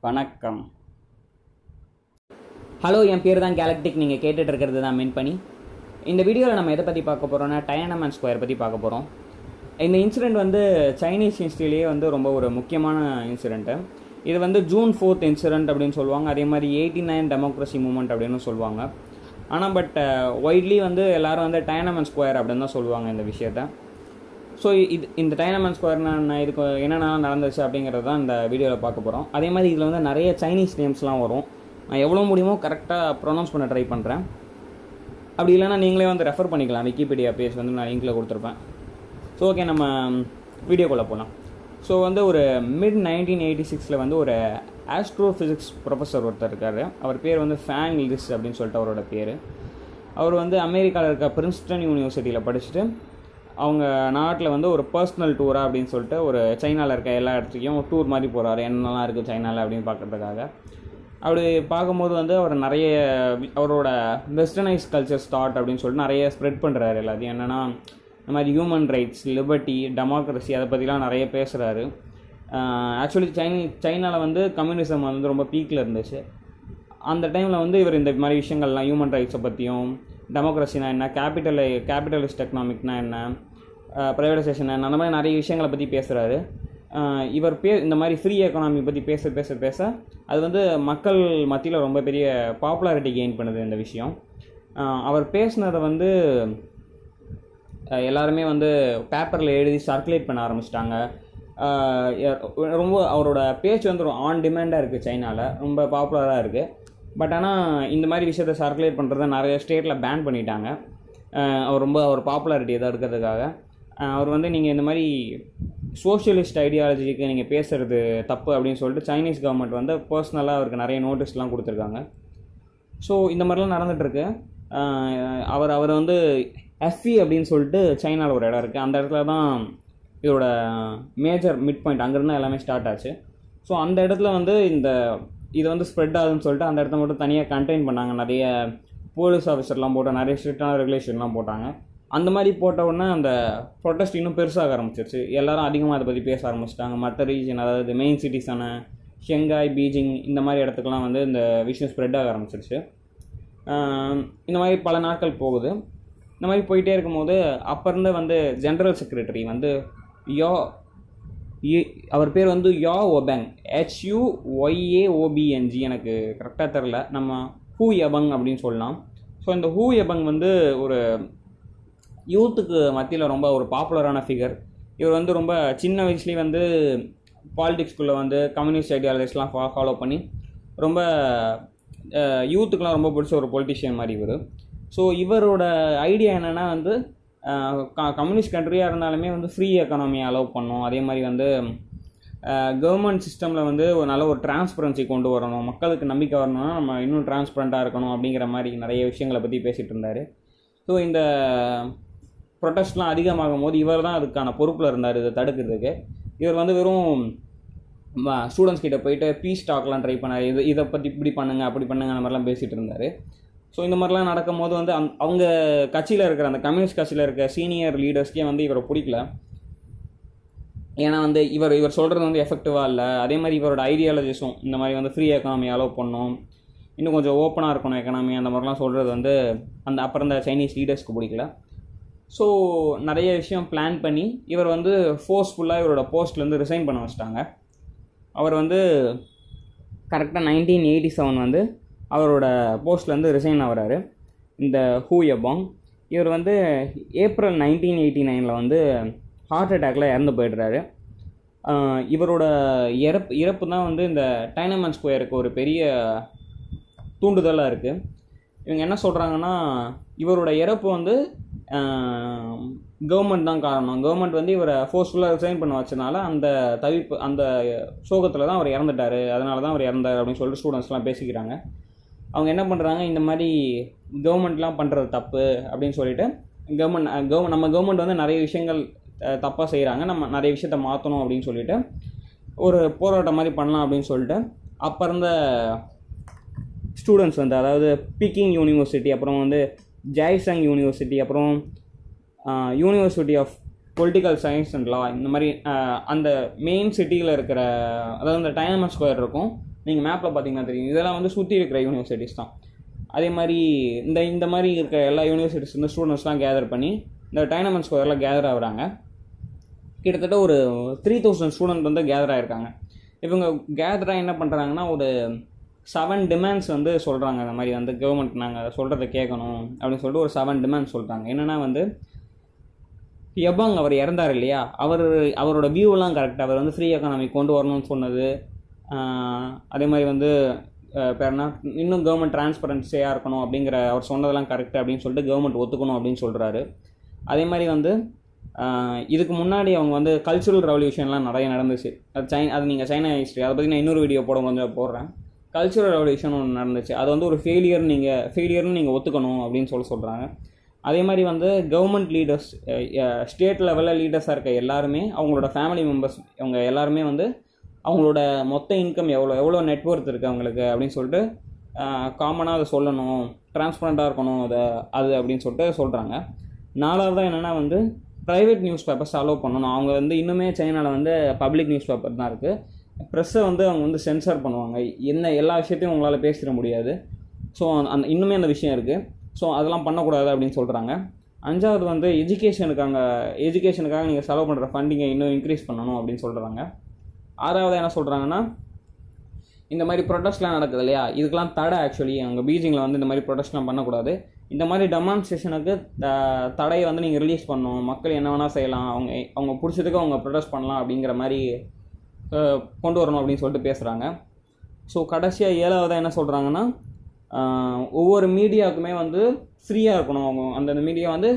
வணக்கம். ஹலோ என் பேர் தான் கேலக்டிக் நீங்கள் கேட்டுட்ருக்கிறது தான் மீன் பண்ணி இந்த வீடியோவில் நம்ம எதை பற்றி பார்க்க போகிறோம்னா டயனமன் ஸ்கொயர் பற்றி பார்க்க போகிறோம் இந்த இன்சிடெண்ட் வந்து சைனீஸ் ஹிஸ்ட்ரியிலேயே வந்து ரொம்ப ஒரு முக்கியமான இன்சிடெண்ட்டு இது வந்து ஜூன் ஃபோர்த் இன்சிடெண்ட் அப்படின்னு சொல்லுவாங்க. அதே மாதிரி எயிட்டி நைன் டெமோக்ரஸி மூமெண்ட் அப்படின்னு சொல்லுவாங்க. ஆனால் பட் ஒய்ட்லி வந்து எல்லாரும் வந்து டயனமன் ஸ்கொயர் அப்படின்னு தான் சொல்லுவாங்க இந்த விஷயத்த. ஸோ இது இந்த டைனமன் ஸ்கொயர்னா நான் இதுக்கு என்னென்னலாம் நடந்துச்சு அப்படிங்கிறது தான் இந்த வீடியோவில் பார்க்க போகிறோம் அதே மாதிரி இதில் வந்து நிறைய சைனீஸ் நேம்ஸ்லாம் வரும். நான் எவ்வளோ முடியுமோ கரெக்டாக ப்ரொனவுன்ஸ் பண்ண ட்ரை பண்ணுறேன் அப்படி இல்லைன்னா நீங்களே வந்து ரெஃபர் பண்ணிக்கலாம். விக்கிபீடியா பேஜ் வந்து நான் லிங்கில் கொடுத்துருப்பேன். ஸோ ஓகே நம்ம வீடியோக்குள்ளே போகலாம் ஸோ வந்து ஒரு மிட் நைன்டீன் எயிட்டி சிக்ஸில் வந்து ஒரு ஆஸ்ட்ரோஃபிசிக்ஸ் ப்ரொஃபஸர் ஒருத்தர் இருக்கார். அவர் பேர் வந்து ஃபேங் லிஸ் அப்படின்னு சொல்லிட்டு அவரோட பேர். அவர் வந்து அமெரிக்காவில் இருக்க பிரின்ஸ்டன் யூனிவர்சிட்டியில் படிச்சுட்டு அவங்க நாட்டில் வந்து ஒரு பர்சனல் டூரா அப்படின்னு சொல்லிட்டு ஒரு சைனாவில் இருக்க எல்லா இடத்துலையும் டூர் மாதிரி போகிறாரு என்னெல்லாம் இருக்குது சைனாவில் அப்படின்னு பார்க்குறதுக்காக அப்படி பார்க்கும்போது வந்து அவர் நிறைய அவரோட வெஸ்டர்னைஸ் கல்ச்சர் ஸ்டார்ட் அப்படின்னு சொல்லிட்டு நிறைய ஸ்ப்ரெட் பண்ணுறாரு எல்லாத்தையும். என்னென்னா இந்த மாதிரி ஹியூமன் ரைட்ஸ் லிபர்ட்டி டெமோக்ரஸி அதை பற்றிலாம் நிறைய பேசுகிறாரு ஆக்சுவலி சைனி சைனாவில் வந்து கம்யூனிசம் வந்து ரொம்ப பீக்கில் இருந்துச்சு. அந்த டைமில் வந்து இவர் இந்த மாதிரி விஷயங்கள்லாம் ஹியூமன் ரைட்ஸை பற்றியும் டெமோக்ரஸினா என்ன கேபிட்டல் கேபிட்டலிஸ்ட் எக்கனாமிக்னா என்ன ப்ரைவேடைசேஷன் என்ன அந்த மாதிரி நிறைய விஷயங்களை பற்றி பேசுகிறாரு இவர் பே இந்த மாதிரி ஃப்ரீ எக்கனாமி பற்றி பேச பேச பேச அது வந்து மக்கள் மத்தியில் ரொம்ப பெரிய பாப்புலாரிட்டி கெயின் பண்ணுது இந்த விஷயம். அவர் பேசுனதை வந்து எல்லாருமே வந்து பேப்பரில் எழுதி சர்க்குலேட் பண்ண ஆரம்பிச்சிட்டாங்க. ரொம்ப அவரோட பேச்சு வந்து ஆன் டிமாண்டாக இருக்குது சைனாவில் ரொம்ப பாப்புலராக இருக்குது பட் ஆனால் இந்த மாதிரி விஷயத்த சர்க்குலேட் பண்ணுறத நிறைய ஸ்டேட்டில் பேன் பண்ணிட்டாங்க. அவர் ரொம்ப அவர் பாப்புலாரிட்டி எதாவது இருக்கிறதுக்காக. அவர் வந்து நீங்கள் இந்த மாதிரி சோஷியலிஸ்ட் ஐடியாலஜிக்கு நீங்கள் பேசுகிறது தப்பு அப்படின்னு சொல்லிட்டு சைனீஸ் கவர்மெண்ட் வந்து பர்சனலாக அவருக்கு நிறைய நோட்டீஸ்லாம் கொடுத்துருக்காங்க. ஸோ இந்த மாதிரிலாம் நடந்துகிட்ருக்கு அவர் அவர் வந்து எஃப்இ அப்படின்னு சொல்லிட்டு சைனாவில் ஒரு இடம் இருக்குது அந்த இடத்துல தான் இதோட மேஜர் மிட் பாயிண்ட் அங்கேருந்து எல்லாமே ஸ்டார்ட் ஆச்சு. ஸோ அந்த இடத்துல வந்து இந்த இது வந்து ஸ்ப்ரெட் ஆகுதுன்னு சொல்லிட்டு அந்த இடத்த மட்டும் தனியாக கண்டெயின் பண்ணாங்க. நிறைய போலீஸ் ஆஃபீஸர்லாம் போட்டால் நிறைய ஸ்ட்ரிக்டான ரெகுலேஷன்லாம் போட்டாங்க. அந்த மாதிரி போட்ட உடனே அந்த ப்ரொட்டஸ்ட் இன்னும் பெருசாக ஆரம்பிச்சிருச்சு. எல்லாரும் அதிகமாக அதை பற்றி பேச ஆரம்பிச்சிட்டாங்க. மற்ற ரீஜன் அதாவது மெயின் சிட்டிஸான ஷெங்காய் பீஜிங் இந்த மாதிரி இடத்துக்குலாம் வந்து இந்த விஷயம் ஸ்ப்ரெட் ஆக ஆரம்பிச்சிருச்சு. இந்த மாதிரி பல நாட்கள் போகுது. இந்த மாதிரி போயிட்டே இருக்கும்போது அப்போருந்து வந்து ஜென்ரல் செக்ரட்டரி வந்து யோ அவர் பேர் வந்து யா ஒபேங். ஹெச்யூ ஒய்ஏஓபிஎன்ஜி எனக்கு கரெக்டாக தெரில நம்ம ஹூ எபங் அப்படின்னு சொல்லலாம். ஸோ இந்த ஹூ எபங் வந்து ஒரு யூத்துக்கு மத்தியில் ரொம்ப ஒரு பாப்புலரான ஃபிகர் இவர் வந்து ரொம்ப சின்ன வயசுலேயே வந்து பாலிடிக்ஸ்குள்ளே வந்து கம்யூனிஸ்ட் ஐடியாலஜிஸ்லாம் ஃபா ஃபாலோ பண்ணி ரொம்ப யூத்துக்கெலாம் ரொம்ப பிடிச்ச ஒரு பொலிட்டிஷியன் மாதிரி இவர். ஸோ இவரோட ஐடியா என்னென்னா வந்து கம்யூனிஸ்ட் கண்ட்ரியாக இருந்தாலுமே வந்து ஃப்ரீ எக்கனாமியை அலோவ் பண்ணும். அதே மாதிரி வந்து கவர்மெண்ட் சிஸ்டமில் வந்து ஒரு நல்ல ஒரு டிரான்ஸ்பரன்சி கொண்டு வரணும். மக்களுக்கு நம்பிக்கை வரணும்னா நம்ம இன்னும் டிரான்ஸ்பரண்ட்டாக இருக்கணும் அப்படிங்கிற மாதிரி நிறைய விஷயங்களை பற்றி பேசிகிட்டு இருந்தார். ஸோ இந்த ப்ரொடெஸ்ட்லாம் அதிகமாகும் போது இவர் தான் அதுக்கான பொறுப்பில் இருந்தார் இதை தடுக்கிறதுக்கு. இவர் வந்து வெறும் ஸ்டூடெண்ட்ஸ் கிட்ட போயிட்டு பீஸ் டாக்லாம் ட்ரை பண்ணார். இது இதை பற்றி இப்படி பண்ணுங்க அப்படி பண்ணுங்க அந்த மாதிரிலாம் பேசிகிட்டு இருந்தார். ஸோ இந்த மாதிரிலாம் நடக்கும் போது வந்து அந் அவங்க கட்சியில் இருக்கிற அந்த கம்யூனிஸ்ட் கட்சியில் இருக்க சீனியர் லீடர்ஸ்க்கே வந்து இவரை பிடிக்கல. ஏன்னா வந்து இவர் இவர் சொல்கிறது வந்து எஃபெக்டிவாக இல்லை. அதே மாதிரி இவரோட ஐடியாலஜிஸும் இந்த மாதிரி வந்து ஃப்ரீ எக்கானமி அலோவ் பண்ணணும் இன்னும் கொஞ்சம் ஓப்பனாக இருக்கணும் எக்கனாமி அந்த மாதிரிலாம் சொல்கிறது வந்து அந்த அப்புறம் இந்த சைனீஸ் லீடர்ஸ்க்கு பிடிக்கல. ஸோ நிறைய விஷயம் பிளான் பண்ணி இவர் வந்து ஃபோர்ஸ்ஃபுல்லாக இவரோட போஸ்ட்லேருந்து ரிசைன் பண்ண வச்சிட்டாங்க. அவர் வந்து கரெக்டாக நைன்டீன் எயிட்டி செவன் வந்து அவரோட போஸ்ட்லேருந்து ரிசைன் ஆகிறாரு. இந்த ஹூ எபாங் இவர் வந்து ஏப்ரல் நைன்டீன் எயிட்டி நைனில் வந்து ஹார்ட் அட்டாக்ல இறந்து போயிடுறாரு. இவரோட இறப்பு இறப்பு தான் வந்து இந்த டைனமன் ஸ்கொயருக்கு ஒரு பெரிய தூண்டுதலாக இருக்குது இவங்க என்ன சொல்கிறாங்கன்னா இவரோட இறப்பு வந்து கவர்மெண்ட் தான் காரணம். கவர்மெண்ட் வந்து இவரை ஃபோர்ஸ்ஃபுல்லாக ரிசைன் பண்ண வச்சனால அந்த தவிப்பு அந்த சோகத்தில் தான் அவர் இறந்துட்டார். அதனால தான் அவர் இறந்தார் அப்படின்னு சொல்லிட்டு ஸ்டூடெண்ட்ஸ்லாம் பேசிக்கிறாங்க. அவங்க என்ன பண்ணுறாங்க இந்த மாதிரி கவர்மெண்ட்லாம் பண்ணுறது தப்பு அப்படின்னு சொல்லிட்டு கவர்மெண்ட் கவர்மெண்ட் நம்ம கவர்மெண்ட் வந்து நிறைய விஷயங்கள் தப்பாக செய்கிறாங்க நம்ம நிறைய விஷயத்த மாற்றணும் அப்படின்னு சொல்லிட்டு ஒரு போராட்டம் மாதிரி பண்ணலாம் அப்படின்னு சொல்லிட்டு அப்போ இருந்த ஸ்டூடெண்ட்ஸ் வந்து அதாவது பீக்கிங் யூனிவர்சிட்டி அப்புறம் வந்து ஜாய்சங் யூனிவர்சிட்டி அப்புறம் university of political science and law இந்த மாதிரி அந்த மெயின் சிட்டியில் இருக்கிற அதாவது இந்த டைனமஸ் ஸ்கொயர் இருக்கும். நீங்கள் மேப்பில் பார்த்தீங்கன்னா தெரியும். இதெல்லாம் வந்து சுற்றி இருக்கிற யூனிவர்சிட்டிஸ் தான். அதே மாதிரி இந்த இந்த மாதிரி இருக்கிற எல்லா யூனிவர்சிட்டிஸ் வந்து ஸ்டூடெண்ட்ஸ்லாம் கேதர் பண்ணி இந்த டைனமன் ஸ்கொயரில் கேதர் ஆகுறாங்க. கிட்டத்தட்ட ஒரு த்ரீ தௌசண்ட் ஸ்டூடெண்ட் வந்து கேதர் ஆகிருக்காங்க இவங்க கேதராக என்ன பண்ணுறாங்கன்னா ஒரு செவன் டிமாண்ட்ஸ் வந்து சொல்கிறாங்க அந்த மாதிரி வந்து கவர்மெண்ட் நாங்கள் சொல்கிறத கேட்கணும் அப்படின்னு சொல்லிட்டு ஒரு செவன் டிமாண்ட்ஸ் சொல்கிறாங்க என்னென்னா வந்து எபாங் அவர் இறந்தார் இல்லையா? அவர் அவரோட வியூவெல்லாம் கரெக்ட் அவர் வந்து ஃப்ரீ எக்கானமி கொண்டு வரணும்னு சொன்னது. அதே மாதிரி வந்து பேர்னா இன்னும் கவர்மெண்ட் டிரான்ஸ்பரன்சியாக இருக்கணும் அப்படிங்கிற அவர் சொன்னதெல்லாம் கரெக்ட் அப்படின்னு சொல்லிட்டு கவர்மெண்ட் ஒத்துக்கணும் அப்படின்னு சொல்கிறாரு அதே மாதிரி வந்து இதுக்கு முன்னாடி அவங்க வந்து கல்ச்சுரல் ரெவல்யூஷன்லாம் நிறைய நடந்துச்சு. அது சைன் அது நீங்கள் சைனா ஹிஸ்ட்ரி அதை பற்றி நான் இன்னொரு வீடியோ போட கொஞ்சம் போடுறேன். கல்ச்சுரல் ரெவல்யூஷன் ஒன்று நடந்துச்சு. அது வந்து ஒரு ஃபெயிலியர் நீங்கள் ஃபெயிலியர்னு நீங்கள் ஒத்துக்கணும் அப்படின்னு சொல்லி சொல்கிறாங்க அதே மாதிரி வந்து கவர்மெண்ட் லீடர்ஸ் ஸ்டேட் லெவலில் லீடர்ஸாக இருக்க எல்லாருமே அவங்களோட ஃபேமிலி மெம்பர்ஸ் அவங்க எல்லாருமே வந்து அவங்களோட மொத்த இன்கம் எவ்வளோ எவ்வளோ நெட்ஒர்த் இருக்குது அவங்களுக்கு அப்படின்னு சொல்லிட்டு காமனாக அதை சொல்லணும் டிரான்ஸ்பரண்ட்டாக இருக்கணும் அதை அது அப்படின்னு சொல்லிட்டு சொல்கிறாங்க நாலாவதாக என்னென்னா வந்து ப்ரைவேட் நியூஸ் பேப்பர்ஸ் அலோவ் பண்ணணும். அவங்க வந்து இன்னுமே சைனாவில் வந்து பப்ளிக் நியூஸ் பேப்பர் தான் இருக்குது ப்ரெஸ்ஸை வந்து அவங்க வந்து சென்சார் பண்ணுவாங்க. என்ன எல்லா விஷயத்தையும் உங்களால் பேசிட முடியாது. ஸோ அந்த இன்னுமே அந்த விஷயம் இருக்குது ஸோ அதெல்லாம் பண்ணக்கூடாது அப்படின்னு சொல்கிறாங்க அஞ்சாவது வந்து எஜுகேஷனுக்காக எஜுகேஷனுக்காக நீங்கள் செலவு பண்ணுற ஃபண்டிங்கை இன்னும் இன்க்ரீஸ் பண்ணணும் அப்படின்னு சொல்கிறாங்க ஆறாவது என்ன சொல்கிறாங்கன்னா இந்த மாதிரி ப்ரொடெஸ்ட்லாம் நடக்குது இல்லையா? இதுக்கெல்லாம் தடை ஆக்சுவலி அங்கே பீஜிங்கில் வந்து இந்த மாதிரி ப்ரொடெஸ்ட்லாம் பண்ணக்கூடாது. இந்த மாதிரி டெமான்ஸ்ட்ரேஷனுக்கு த- தடையை வந்து நீங்கள் ரிலீஸ் பண்ணணும். மக்கள் என்ன வேணால் செய்யலாம். அவங்க அவங்க பிடிச்சதுக்கு அவங்க ப்ரொடெஸ்ட் பண்ணலாம் அப்படிங்கிற மாதிரி கொண்டு வரணும் அப்படின்னு சொல்லிட்டு பேசுகிறாங்க ஸோ கடைசியாக ஏழாவதாக என்ன சொல்கிறாங்கன்னா ஒவ்வொரு மீடியாவுக்குமே வந்து ஃப்ரீயாக இருக்கணும் அவங்க. அந்தந்த மீடியா வந்து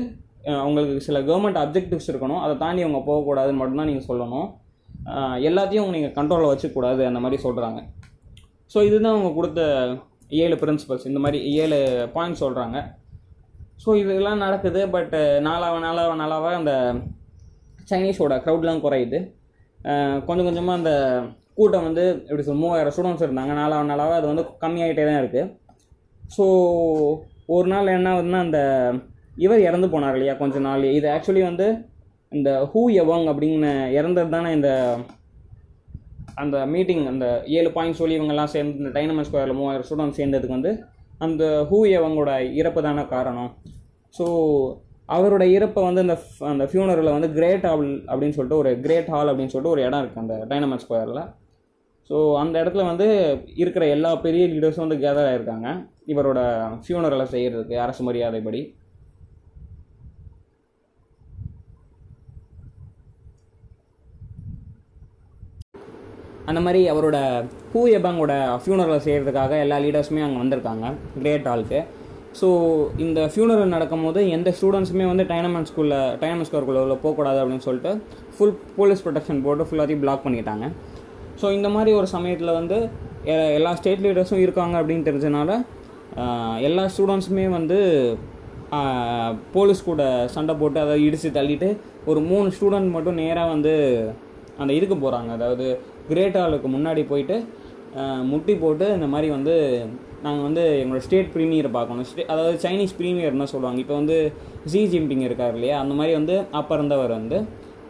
அவங்களுக்கு சில கவர்மெண்ட் அப்ஜெக்டிவ்ஸ் இருக்கணும். அதை தாண்டி அவங்க போகக்கூடாதுன்னு மட்டும்தான் நீங்கள் சொல்லணும். எல்லாத்தையும் எல்லாத்தையும் நீங்கள் கண்ட்ரோலில் வச்சுக்கூடாது அந்த மாதிரி சொல்கிறாங்க ஸோ இதுதான் அவங்க கொடுத்த ஏழு பிரின்சிபல்ஸ் இந்த மாதிரி ஏழு பாயிண்ட் சொல்கிறாங்க ஸோ இதெல்லாம் நடக்குது பட் நாளாக நாளாக நாளாக அந்த சைனீஸோட க்ரௌட்லாம் குறையுது. கொஞ்சம் கொஞ்சமாக அந்த கூட்டம் வந்து எப்படி சொல் மூவாயிரம் ஸ்டூடெண்ட்ஸ் இருந்தாங்க. நாலாவது நாளாக அது வந்து கம்மியாகிட்டே தான் இருக்குது ஸோ ஒரு நாள் என்ன ஆகுதுன்னா அந்த இவர் இறந்து போனார் இல்லையா கொஞ்ச நாள். இது ஆக்சுவலி வந்து இந்த ஹூ எவாங் அப்படின்னு இறந்தது தானே இந்த அந்த மீட்டிங் அந்த ஏழு பாயிண்ட் சொல்லி இவங்கெல்லாம் சேர்ந்து இந்த டைனமன் ஸ்கொயரில் மூவாயிரம் ஸ்டூடெண்ட்ஸ் சேர்ந்ததுக்கு வந்து அந்த ஹூ எவங்களோட இறப்பு தானே காரணம். ஸோ அவரோட இறப்பை வந்து அந்த அந்த ஃபியூனரில் வந்து கிரேட் ஹால் அப்படின்னு சொல்லிட்டு ஒரு கிரேட் ஹால் அப்படின்னு சொல்லிட்டு ஒரு இடம் இருக்குது அந்த டைனமண்ட் ஸ்கொயரில் ஸோ அந்த இடத்துல வந்து இருக்கிற எல்லா பெரிய லீடர்ஸும் வந்து கேதர் ஆகிருக்காங்க இவரோட ஃபியூனரலை செய்கிறதுக்கு அரசு மரியாதைப்படி. அந்த மாதிரி அவரோட ஹூ எபாங்கோட ஃபியூனரலை செய்கிறதுக்காக எல்லா லீடர்ஸுமே அங்கே வந்திருக்காங்க கிரேட் ஹாலுக்கு ஸோ இந்த ஃபியூனரல் நடக்கும்போது எந்த ஸ்டூடெண்ட்ஸுமே வந்து டைனமன் ஸ்கூலில் டைனமன் ஸ்கூலுக்குள்ள உள்ள போகக்கூடாது அப்படின்னு சொல்லிட்டு ஃபுல் போலீஸ் ப்ரொடெக்ஷன் போட்டு ஃபுல்லாத்தையும் பிளாக் பண்ணிட்டாங்க. ஸோ இந்த மாதிரி ஒரு சமயத்தில் வந்து எ- எல்லா ஸ்டேட் லீடர்ஸும் இருக்காங்க அப்படின்னு தெரிஞ்சனால எல்லா ஸ்டூடெண்ட்ஸுமே வந்து போலீஸ் கூட சண்டை போட்டு அதை இடித்து தள்ளிட்டு ஒரு மூணு ஸ்டூடெண்ட் மட்டும் நேராக வந்து அந்த இதுக்கு போகிறாங்க அதாவது கிரேட் ஹாலுக்கு முன்னாடி போயிட்டு முட்டி போட்டு இந்த மாதிரி வந்து நாங்கள் வந்து எங்களோட ஸ்டேட் ப்ரீமியரை பார்க்கணும். ஸ்டே அதாவது சைனீஸ் ப்ரீமியர்னு சொல்லுவாங்க. இப்போ வந்து ஜி ஜிம்பிங் இருக்கார் இல்லையா? அந்த மாதிரி வந்து அப்போ இருந்தவர் வந்து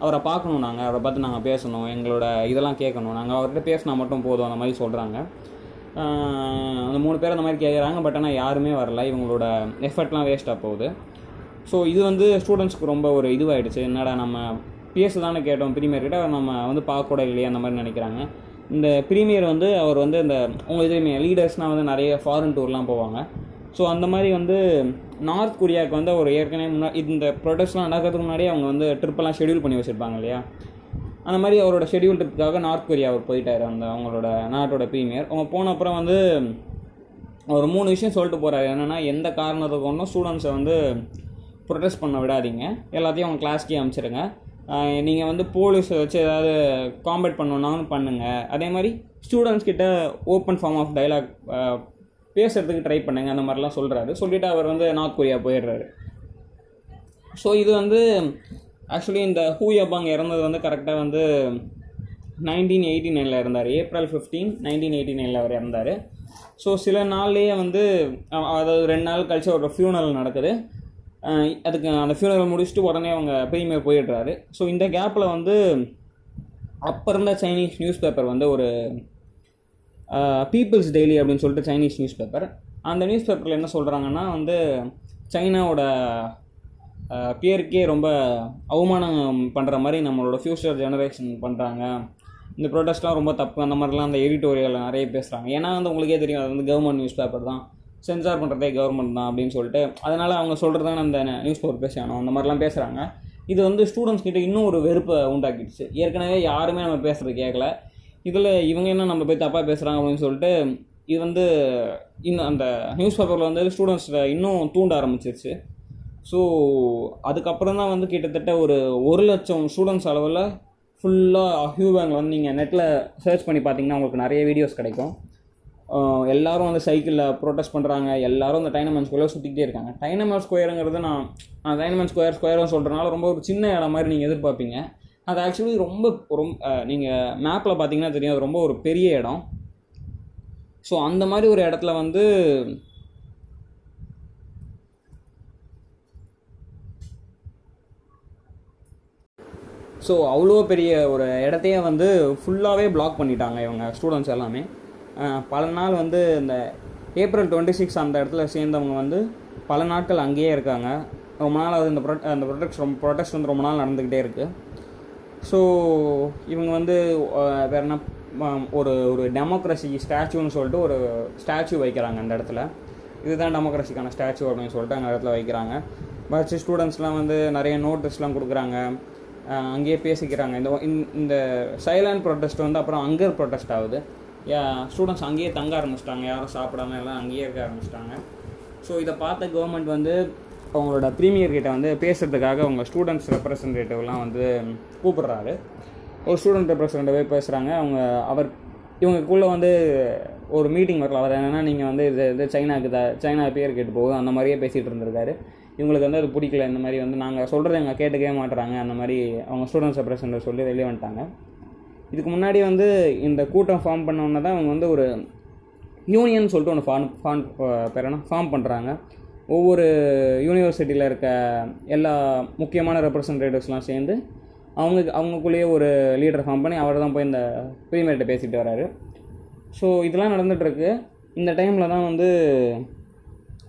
அவரை பார்க்கணும் நாங்கள் அவரை பார்த்து நாங்கள் பேசணும். எங்களோட இதெல்லாம் கேட்கணும். நாங்கள் அவர்கிட்ட பேசினா மட்டும் போதும். அந்த மாதிரி சொல்கிறாங்க அந்த மூணு பேர் அந்த மாதிரி கேட்குறாங்க பட் ஆனால் யாருமே வரல. இவங்களோட எஃபர்ட்லாம் வேஸ்ட்டாக போகுது. ஸோ இது வந்து ஸ்டூடெண்ட்ஸ்க்கு ரொம்ப ஒரு இதுவாயிடுச்சு. என்னடா நம்ம பேச தானே கேட்டோம். ப்ரீமியர் கிட்ட நம்ம வந்து பார்க்கக்கூட இல்லையா அந்த மாதிரி நினைக்கிறாங்க. இந்த ப்ரீமியர் வந்து அவர் வந்து இந்த உங்களுக்கு தெரியுமே லீடர்ஸ்னால் வந்து நிறைய ஃபாரின் டூர்லாம் போவாங்க. ஸோ அந்த மாதிரி வந்து நார்த் கொரியாவுக்கு வந்து ஒரு ஏற்கனவே முன்னாடி இந்த ப்ரொடெஸ்ட்லாம் நடக்கிறதுக்கு முன்னாடியே அவங்க வந்து ட்ரிப்பெல்லாம் ஷெடியூல் பண்ணி வச்சுருப்பாங்க இல்லையா? அந்த மாதிரி அவரோட ஷெடியூல் ட்ரிப்புக்காக நார்த் கொரியா அவர் போயிட்டார் அந்த அவங்களோட நாட்டோட ப்ரீமியர் அவங்க போன அப்புறம் வந்து ஒரு மூணு விஷயம் சொல்லிட்டு போகிறாரு என்னென்னா எந்த காரணத்துக்கு ஒன்றும் ஸ்டூடெண்ட்ஸை வந்து ப்ரொடெஸ்ட் பண்ண விடாதீங்க. எல்லாத்தையும் அவங்க கிளாஸ்க்கே அனுப்பிச்சிடுங்க நீங்கள் வந்து போலீஸை வச்சு ஏதாவது காம்பேட் பண்ணணுன்னாலும் பண்ணுங்கள் அதே மாதிரி ஸ்டூடெண்ட்ஸ் கிட்ட ஓப்பன் ஃபார்ம் ஆஃப் டைலாக் பேசுகிறதுக்கு ட்ரை பண்ணுங்க அந்த மாதிரிலாம் சொல்கிறாரு சொல்லிவிட்டு அவர் வந்து நார்த் கொரியா போயிடுறாரு. ஸோ இது வந்து ஆக்சுவலி இந்த ஹூ யபாங் இறந்தது வந்து கரெக்டாக வந்து நைன்டீன் எயிட்டி நைனில் இருந்தார். ஏப்ரல் ஃபிஃப்டீன் நைன்டீன் எயிட்டி நைனில் அவர் இறந்தார். ஸோ சில நாள்லேயே வந்து அதாவது ரெண்டு நாள் கழிச்சு ஒரு ஃபியூனல் நடக்குது. அதுக்கு அந்த ஃபியூனரல் முடிச்சுட்டு உடனே அவங்க பெரியமே போயிடுறாரு. ஸோ இந்த கேப்பில் வந்து அப்போ இருந்த சைனீஸ் நியூஸ் பேப்பர் வந்து ஒரு பீப்புள்ஸ் டெய்லி அப்படின்னு சொல்லிட்டு சைனீஸ் நியூஸ் பேப்பர் அந்த நியூஸ் பேப்பரில் என்ன சொல்கிறாங்கன்னா வந்து சைனாவோட பேருக்கே ரொம்ப அவமானம் பண்ணுற மாதிரி நம்மளோட ஃப்யூச்சர் ஜெனரேஷன் பண்ணுறாங்க இந்த ப்ரொடெஸ்ட்லாம் ரொம்ப தப்பு. அந்த மாதிரிலாம் அந்த எடிட்டோரியல் நிறைய பேசுகிறாங்க ஏன்னா வந்து உங்களுக்கே தெரியும் அது வந்து கவர்மெண்ட் நியூஸ் பேப்பர் தான். சென்சார் பண்ணுறதே கவர்மெண்ட் தான் அப்படின்னு சொல்லிட்டு அதனால் அவங்க சொல்கிறதான அந்த நியூஸ் பேப்பர் பேசணும் அந்த மாதிரிலாம் பேசுகிறாங்க இது வந்து ஸ்டூடெண்ட்ஸ் கிட்ட இன்னும் ஒரு வெறுப்பை உண்டாக்கிடுச்சு. ஏற்கனவே யாருமே நம்ம பேசுகிறது கேட்கல இதில் இவங்க என்ன நம்ம போய் தப்பாக பேசுகிறாங்க அப்படின்னு சொல்லிட்டு இது வந்து இன்னும் அந்த நியூஸ் பேப்பரில் வந்து ஸ்டூடெண்ட்ஸில் இன்னும் தூண்ட ஆரம்பிச்சிருச்சு. ஸோ அதுக்கப்புறம் தான் வந்து கிட்டத்தட்ட ஒரு ஒரு லட்சம் ஸ்டூடெண்ட்ஸ் அளவில் ஃபுல்லாக ஹியூபேங்கில் வந்து நீங்கள் நெட்டில் சர்ச் பண்ணி பார்த்தீங்கன்னா உங்களுக்கு நிறைய வீடியோஸ் கிடைக்கும். எல்லாரும் வந்து சைக்கிளில் ப்ரொட்டஸ்ட் பண்ணுறாங்க எல்லாரும் அந்த டைனமன் ஸ்கொயரில் சுற்றிக்கிட்டே இருக்காங்க. டைனமன் ஸ்கொயருங்கிறது நான் நான் டைனமன் ஸ்கொயர் ஸ்கொயர்னு சொல்கிறனால ரொம்ப ஒரு சின்ன இடம் மாதிரி நீங்கள் எதிர்பார்ப்பீங்க. அது ஆக்சுவலி ரொம்ப ரொம்ப நீங்கள் மேப்பில் பார்த்தீங்கன்னா தெரியும். அது ரொம்ப ஒரு பெரிய இடம். ஸோ அந்த மாதிரி ஒரு இடத்துல வந்து ஸோ அவ்வளோ பெரிய ஒரு இடத்தையே வந்து ஃபுல்லாகவே பிளாக் பண்ணிட்டாங்க இவங்க ஸ்டூடெண்ட்ஸ் எல்லாமே. பல நாள் வந்து இந்த ஏப்ரல் டுவெண்ட்டி சிக்ஸ் அந்த இடத்துல சேர்ந்தவங்க வந்து பல நாட்கள் அங்கேயே இருக்காங்க. ரொம்ப நாள் அது இந்த ப்ரொ அந்த ப்ரொடெக்ட் ரொம்ப ப்ரொடெக்ட் வந்து ரொம்ப நாள் நடந்துக்கிட்டே இருக்குது ஸோ இவங்க வந்து வேறு வேற என்ன ஒரு ஒரு டெமோக்ரஸி ஸ்டாச்சுன்னு சொல்லிட்டு ஒரு ஸ்டாச்சு வைக்கிறாங்க அந்த இடத்துல. இதுதான் டெமோக்ரஸிக்கான ஸ்டாச்சு அப்படின்னு சொல்லிட்டு அந்த இடத்துல வைக்கிறாங்க. வச்சு ஸ்டூடெண்ட்ஸ்லாம் வந்து நிறைய நோட்டீஸ்லாம் கொடுக்குறாங்க. அங்கேயே பேசிக்கிறாங்க. இந்த இந்த- சைலண்ட் ப்ரொட்டஸ்ட் வந்து அப்புறம் அங்கர் ப்ரொட்டஸ்ட் ஆகுது. ஸ்டூடெண்ட்ஸ் அங்கேயே தங்க ஆரம்பிச்சிட்டாங்க. யாரும் சாப்பிடாம எல்லாம் அங்கேயே இருக்க ஆரம்பிச்சிட்டாங்க. ஸோ இதை பார்த்த கவர்மெண்ட் வந்து அவங்களோட ப்ரீமியர் கிட்ட வந்து பேசுகிறதுக்காக அவங்க ஸ்டூடெண்ட்ஸ் ரெப்ரசன்டேட்டிவ்லாம் வந்து கூப்பிடுறாரு. ஒரு ஸ்டூடெண்ட் ரெப்ரசன்டேட்டிவ் பேசுகிறாங்க அவங்க அவர் இவங்களுக்குள்ளே வந்து ஒரு மீட்டிங் வரல அவர் என்னென்னா நீங்கள் வந்து இது இது சைனாக்கு த சைனா பேர் கேட்டு போகுது. அந்த மாதிரியே பேசிகிட்டு இருந்திருக்காரு. இவங்களுக்கு வந்து அது பிடிக்கல. இந்த மாதிரி வந்து நாங்கள் சொல்கிறத எங்கள் கேட்டுக்கவே மாட்டுறாங்க அந்த மாதிரி அவங்க ஸ்டூடெண்ட்ஸ் ரெப்ரசன்டேட்டிவ் சொல்லி வெளியே வந்துட்டாங்க. இதுக்கு முன்னாடி வந்து இந்த கூட்டம் ஃபார்ம் பண்ணோன்னே தான் அவங்க வந்து ஒரு யூனியன் சொல்லிட்டு ஒன்று ஃபார்ம் ஃபார்ம் பேரனா ஃபார்ம் பண்ணுறாங்க ஒவ்வொரு யூனிவர்சிட்டியில் இருக்க எல்லா முக்கியமான ரெப்ரசன்டேட்டிவ்ஸ்லாம் சேர்ந்து அவங்க அவங்களுக்குள்ளேயே ஒரு லீடர் ஃபார்ம் பண்ணி அவர் தான் போய் இந்த ப்ரீமியர்கிட்ட பேசிகிட்டு வராரு ஸோ இதெல்லாம் நடந்துகிட்ருக்கு இந்த டைமில் தான் வந்து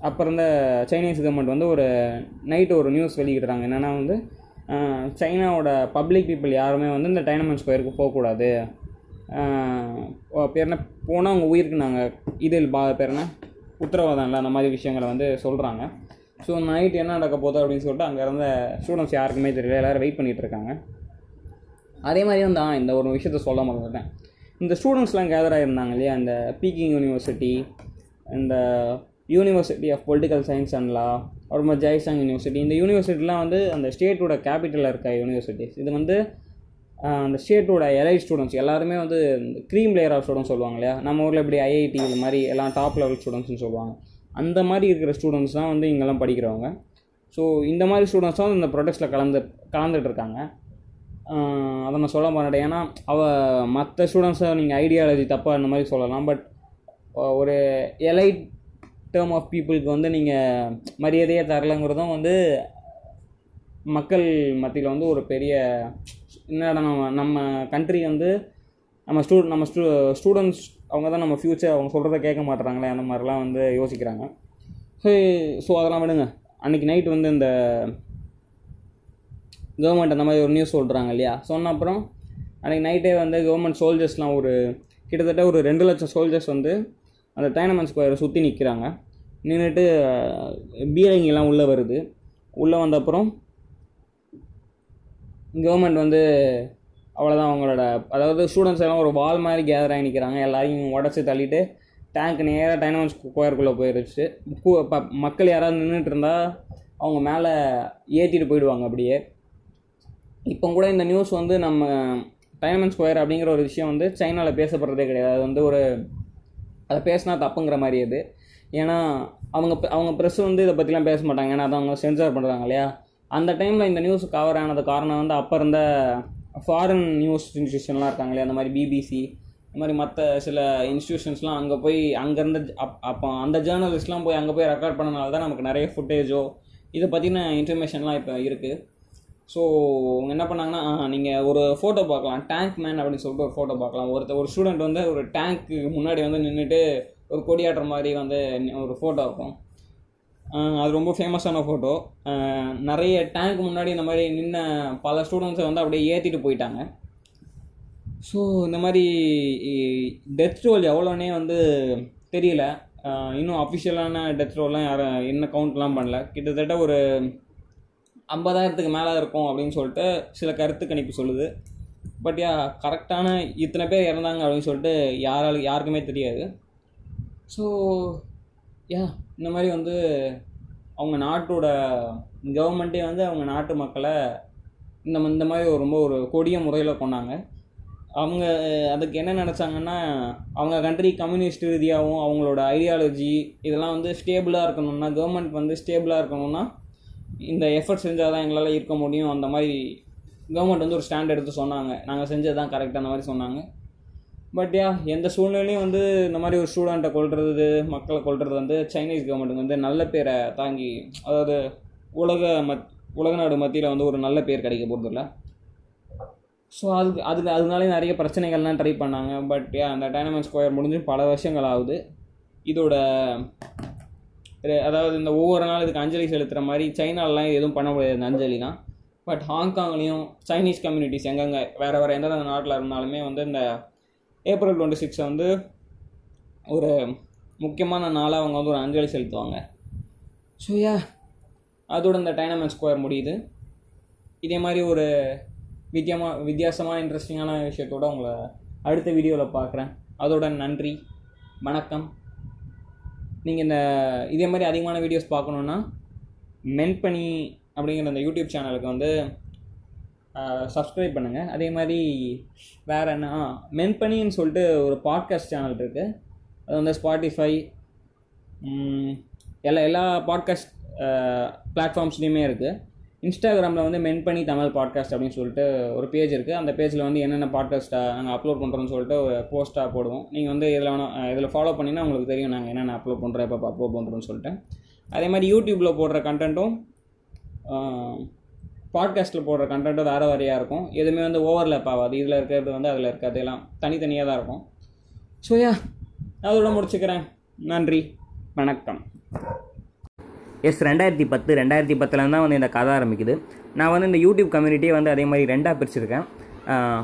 அப்போ இருந்த சைனீஸ் கவர்மெண்ட் வந்து ஒரு நைட்டு ஒரு நியூஸ் வெளியிடுறாங்க. என்னென்னா வந்து சைனாவோட பப்ளிக் பீப்புள் யாருமே வந்து இந்த டைனமன் ஸ்கொயருக்கு போகக்கூடாது. ஆஹ், பேர் என்ன? போனால் அவங்க உயிருக்கு நாங்கள் இதில் பா பேர் என்ன? உத்தரவாதம் இல்லை அந்த மாதிரி விஷயங்களை வந்து சொல்கிறாங்க ஸோ நைட் என்ன நடக்க போகுது அப்படின்னு சொல்லிட்டு அங்கே இருந்த ஸ்டூடெண்ட்ஸ் யாருக்குமே தெரியல. எல்லோரும் வெயிட் பண்ணிகிட்டு இருக்காங்க. அதே மாதிரி வந்து இந்த ஒரு விஷயத்த சொல்ல மறந்துட்டேன். இந்த ஸ்டூடெண்ட்ஸ்லாம் கேதர் ஆகிருந்தாங்க இல்லையா? இந்த பீக்கிங் யூனிவர்சிட்டி இந்த university of political science and law அப்புறமா ஜெய்சாங் யூனிவர்சிட்டி இந்த யூனிவர்சிட்டிலாம் வந்து அந்த ஸ்டேட்டோட கேபிட்டலில் இருக்க யூனிவர்சிட்டிஸ் இது வந்து அந்த ஸ்டேட்டோட எலை ஸ்டூடெண்ட்ஸ் எல்லாருமே வந்து க்ரீம் லேயர் ஆஃப் ஸ்டூடெண்ட்ஸ் சொல்லுவாங்க இல்லையா? நம்ம ஊரில் இப்படி ஐஐடி இது மாதிரி எல்லாம் டாப் லெவல் ஸ்டூடெண்ட்ஸ்னு சொல்லுவாங்க. அந்த மாதிரி இருக்கிற ஸ்டூடெண்ட்ஸ் தான் வந்து இங்கெல்லாம் படிக்கிறவங்க. ஸோ இந்த மாதிரி ஸ்டூடெண்ட்ஸ் தான் இந்த ப்ரொடெக்ட்ஸில் கலந்து கலந்துட்டு இருக்காங்க. அதை நான் சொல்ல மாட்டேன். ஏன்னா அவள் மற்ற ஸ்டூடெண்ட்ஸை நீங்கள் ஐடியாலஜி தப்பாக இந்த மாதிரி சொல்லலாம். பட் ஒரு எலைட் டேர்ம் ஆஃப் பீப்புளுக்கு வந்து நீங்கள் மரியாதையே தரலைங்கிறதும் வந்து மக்கள் மத்தியில் வந்து ஒரு பெரிய என்னடா நம்ம நம்ம கண்ட்ரி வந்து நம்ம ஸ்டூ நம்ம ஸ்டூ ஸ்டூடெண்ட்ஸ் அவங்க தான் நம்ம ஃப்யூச்சர் அவங்க சொல்கிறத கேட்க மாட்டுறாங்களே அந்த மாதிரிலாம் வந்து யோசிக்கிறாங்க. ஸோ ஸோ அதெல்லாம் விடுங்க. அன்றைக்கி நைட் வந்து இந்த கவர்மெண்ட் அந்த மாதிரி ஒரு நியூஸ் சொல்கிறாங்க இல்லையா? சொன்ன அப்புறம் அன்றைக்கி நைட்டே வந்து கவர்மெண்ட் சோல்ஜர்ஸ்லாம் ஒரு கிட்டத்தட்ட ஒரு ரெண்டு லட்சம் சோல்ஜர்ஸ் வந்து அந்த டைனமன் ஸ்கொயரை சுற்றி நிற்கிறாங்க நின்றுட்டு பீரங்கிலாம் உள்ளே வருது. உள்ளே வந்த அப்புறம் கவர்மெண்ட் வந்து அவ்வளோதான் அவங்களோட அதாவது ஸ்டூடெண்ட்ஸ் எல்லாம் ஒரு வால் மாதிரி கேதர் ஆகி நிற்கிறாங்க எல்லாரையும் உடச்சி தள்ளிட்டு டேங்க் நேராக டைனமன் ஸ்கொயருக்குள்ளே போயிருச்சு. ப- மக்கள் யாராவது நின்றுட்டு இருந்தால் அவங்க மேலே ஏற்றிட்டு போயிடுவாங்க அப்படியே. இப்போ கூட இந்த நியூஸ் வந்து நம்ம டைனமன் ஸ்கொயர் அப்படிங்கிற ஒரு விஷயம் வந்து சைனாவில் பேசப்படுறதே கிடையாது. அது வந்து ஒரு அதை பேசினா தப்புங்கிற மாதிரி அது ஏன்னா அவங்க அவங்க ப்ரெஸ் வந்து இதை பற்றிலாம் பேச மாட்டாங்க. ஏன்னா அதை அவங்க சென்சார் பண்ணுறாங்க இல்லையா? அந்த டைமில் இந்த நியூஸ் கவர் ஆனது காரணம் வந்து அப்போ இருந்த ஃபாரின் நியூஸ் இன்ஸ்டியூஷன்லாம் இருக்காங்க இல்லையா? அந்த மாதிரி பிபிசி இந்த மாதிரி மற்ற சில இன்ஸ்டியூஷன்ஸ்லாம் அங்கே போய் அங்கேருந்து அப் அப்போ அந்த ஜேர்னலிஸ்ட்லாம் போய் அங்கே போய் ரெக்கார்ட் பண்ணனால தான் நமக்கு நிறைய ஃபுட்டேஜோ இதை பற்றின இன்ஃபர்மேஷன்லாம் இப்போ இருக்குது ஸோ அவங்க என்ன பண்ணாங்கன்னா நீங்கள் ஒரு ஃபோட்டோ பார்க்கலாம் டேங்க் மேன் அப்படின்னு சொல்லிட்டு ஒரு ஃபோட்டோ பார்க்கலாம். ஒருத்தர் ஒரு ஸ்டூடெண்ட் வந்து ஒரு டேங்க்கு முன்னாடி வந்து நின்றுட்டு ஒரு கொடியாட்டுற மாதிரி வந்து ஒரு ஃபோட்டோ இருக்கும். அது ரொம்ப ஃபேமஸான ஃபோட்டோ நிறைய டேங்க் முன்னாடி இந்த மாதிரி நின்ன பல ஸ்டூடெண்ட்ஸை வந்து அப்படியே ஏற்றிட்டு போயிட்டாங்க. ஸோ இந்த மாதிரி டெத் ரோல் எவ்வளோனே வந்து தெரியல. இன்னும் அஃபிஷியலான டெத் ரோல்லாம் யாரும் என்ன கவுண்ட்லாம் பண்ணல. கிட்டத்தட்ட ஒரு ஐம்பதாயிரத்துக்கு மேலே இருக்கும் அப்படின்னு சொல்லிட்டு சில கருத்து கணிப்பு சொல்லுது. பட் யா கரெக்டான இத்தனை பேர் இறந்தாங்க அப்படின்னு சொல்லிட்டு யாரால யாருக்குமே தெரியாது. ஸோ யா இந்த மாதிரி வந்து அவங்க நாட்டோட கவர்மெண்ட்டே வந்து அவங்க நாட்டு மக்களை இந்த இந்த மாதிரி ஒரு ரொம்ப ஒரு கொடிய முறையில் கொண்டாங்க அவங்க அதுக்கு என்ன நினச்சாங்கன்னா அவங்க கண்ட்ரி கம்யூனிஸ்ட் ரீதியாகவும் அவங்களோட ஐடியாலஜி இதெல்லாம் வந்து ஸ்டேபிளாக இருக்கணும்னா கவர்மெண்ட் வந்து ஸ்டேபிளாக இருக்கணும்னா இந்த எஃபர்ட் செஞ்சால் தான் எங்களால் இருக்க முடியும். அந்த மாதிரி கவர்மெண்ட் வந்து ஒரு ஸ்டாண்ட் எடுத்து சொன்னாங்க. நாங்கள் செஞ்சது தான் கரெக்டாக அந்த மாதிரி சொன்னாங்க. பட் யா எந்த சூழ்நிலையும் வந்து இந்த மாதிரி ஒரு ஸ்டூடெண்ட்டை கொள்வது மக்களை கொள்வது வந்து சைனீஸ் கவர்மெண்ட் வந்து நல்ல பேரை தாங்கி அதாவது உலக மத் உலக நாடு மத்தியில் வந்து ஒரு நல்ல பேர் கிடைக்க போகிறதில்ல ஸோ அதுக்கு அதுக்கு அதனாலே நிறைய பிரச்சனைகள்லாம் ட்ரை பண்ணாங்க. பட் யா அந்த டைனமன் ஸ்கொயர் முடிஞ்சு பல வருஷங்கள் ஆகுது. இதோட அதாவது இந்த ஒவ்வொரு நாள் இதுக்கு அஞ்சலி செலுத்துகிற மாதிரி சைனாலலாம் எதுவும் பண்ண முடியாது இந்த அஞ்சலிலாம் பட் ஹாங்காங்லேயும் சைனீஸ் கம்யூனிட்டிஸ் எங்கெங்கே வேறு வேறு எந்தெந்த நாட்டில் இருந்தாலுமே வந்து இந்த ஏப்ரல் டுவெண்ட்டி சிக்ஸை வந்து ஒரு முக்கியமான நாளாக அவங்க வந்து ஒரு அஞ்சலி செலுத்துவாங்க. ஸோ யா அதோட இந்த டைனமெண்ட் ஸ்கொயர் முடியுது. இதே மாதிரி ஒரு வித்தியமாக வித்தியாசமான இன்ட்ரெஸ்டிங்கான விஷயத்தோட உங்களை அடுத்த வீடியோவில் பார்க்குறேன் அதோட நன்றி. வணக்கம். நீங்கள் இந்த இதே மாதிரி அதிகமான வீடியோஸ் பார்க்கணுன்னா மென்பனி அப்படிங்கிற அந்த யூடியூப் சேனலுக்கு வந்து சப்ஸ்கிரைப் பண்ணுங்கள் அதே மாதிரி வேறு என்ன? மென்பனின்னு சொல்லிட்டு ஒரு பாட்காஸ்ட் சேனல் இருக்குது அது வந்து ஸ்பாட்டிஃபை எல்லா எல்லா பாட்காஸ்ட் பிளாட்ஃபார்ம்ஸ்லேயுமே இருக்குது இன்ஸ்டாகிராமில் வந்து மென்பனி தமிழ் பாட்காஸ்ட் அப்படின்னு சொல்லிட்டு ஒரு பேஜ் இருக்குது அந்த பேஜில் வந்து என்னென்ன பாட்காஸ்ட்டாக நாங்கள் அப்லோட் பண்ணுறோம்னு சொல்லிட்டு ஒரு போஸ்ட்டாக போடுவோம். நீங்கள் வந்து இதில் வேணால் இதில் ஃபாலோ பண்ணிங்கன்னா உங்களுக்கு தெரியும் நாங்கள் என்னென்ன அப்லோட் பண்ணுறோம் எப்போ அப்லோட் பண்ணுறோம்னு சொல்லிட்டு. அதே மாதிரி யூடியூப்பில் போடுற கண்டென்ட்டும் பாட்காஸ்ட்டில் போடுற கண்டென்ட்டும் வேறு வேறையாக இருக்கும். எதுவுமே வந்து ஓவர்லேப் ஆகாது. இதில் இருக்கிறது வந்து அதில் இருக்காது. எல்லாம் தனித்தனியாக தான் இருக்கும். ஸோ யா அதோட முடிச்சுக்கிறேன். நன்றி. வணக்கம். எஸ் ரெண்டாயிரத்தி பத்து ரெண்டாயிரத்தி பத்துலேருந்து தான் வந்து இந்த கதை ஆரம்பிக்குது. நான் வந்து இந்த யூடியூப் கம்யூனிட்டியே வந்து அதே மாதிரி ரெண்டாக பிரிச்சிருக்கேன்.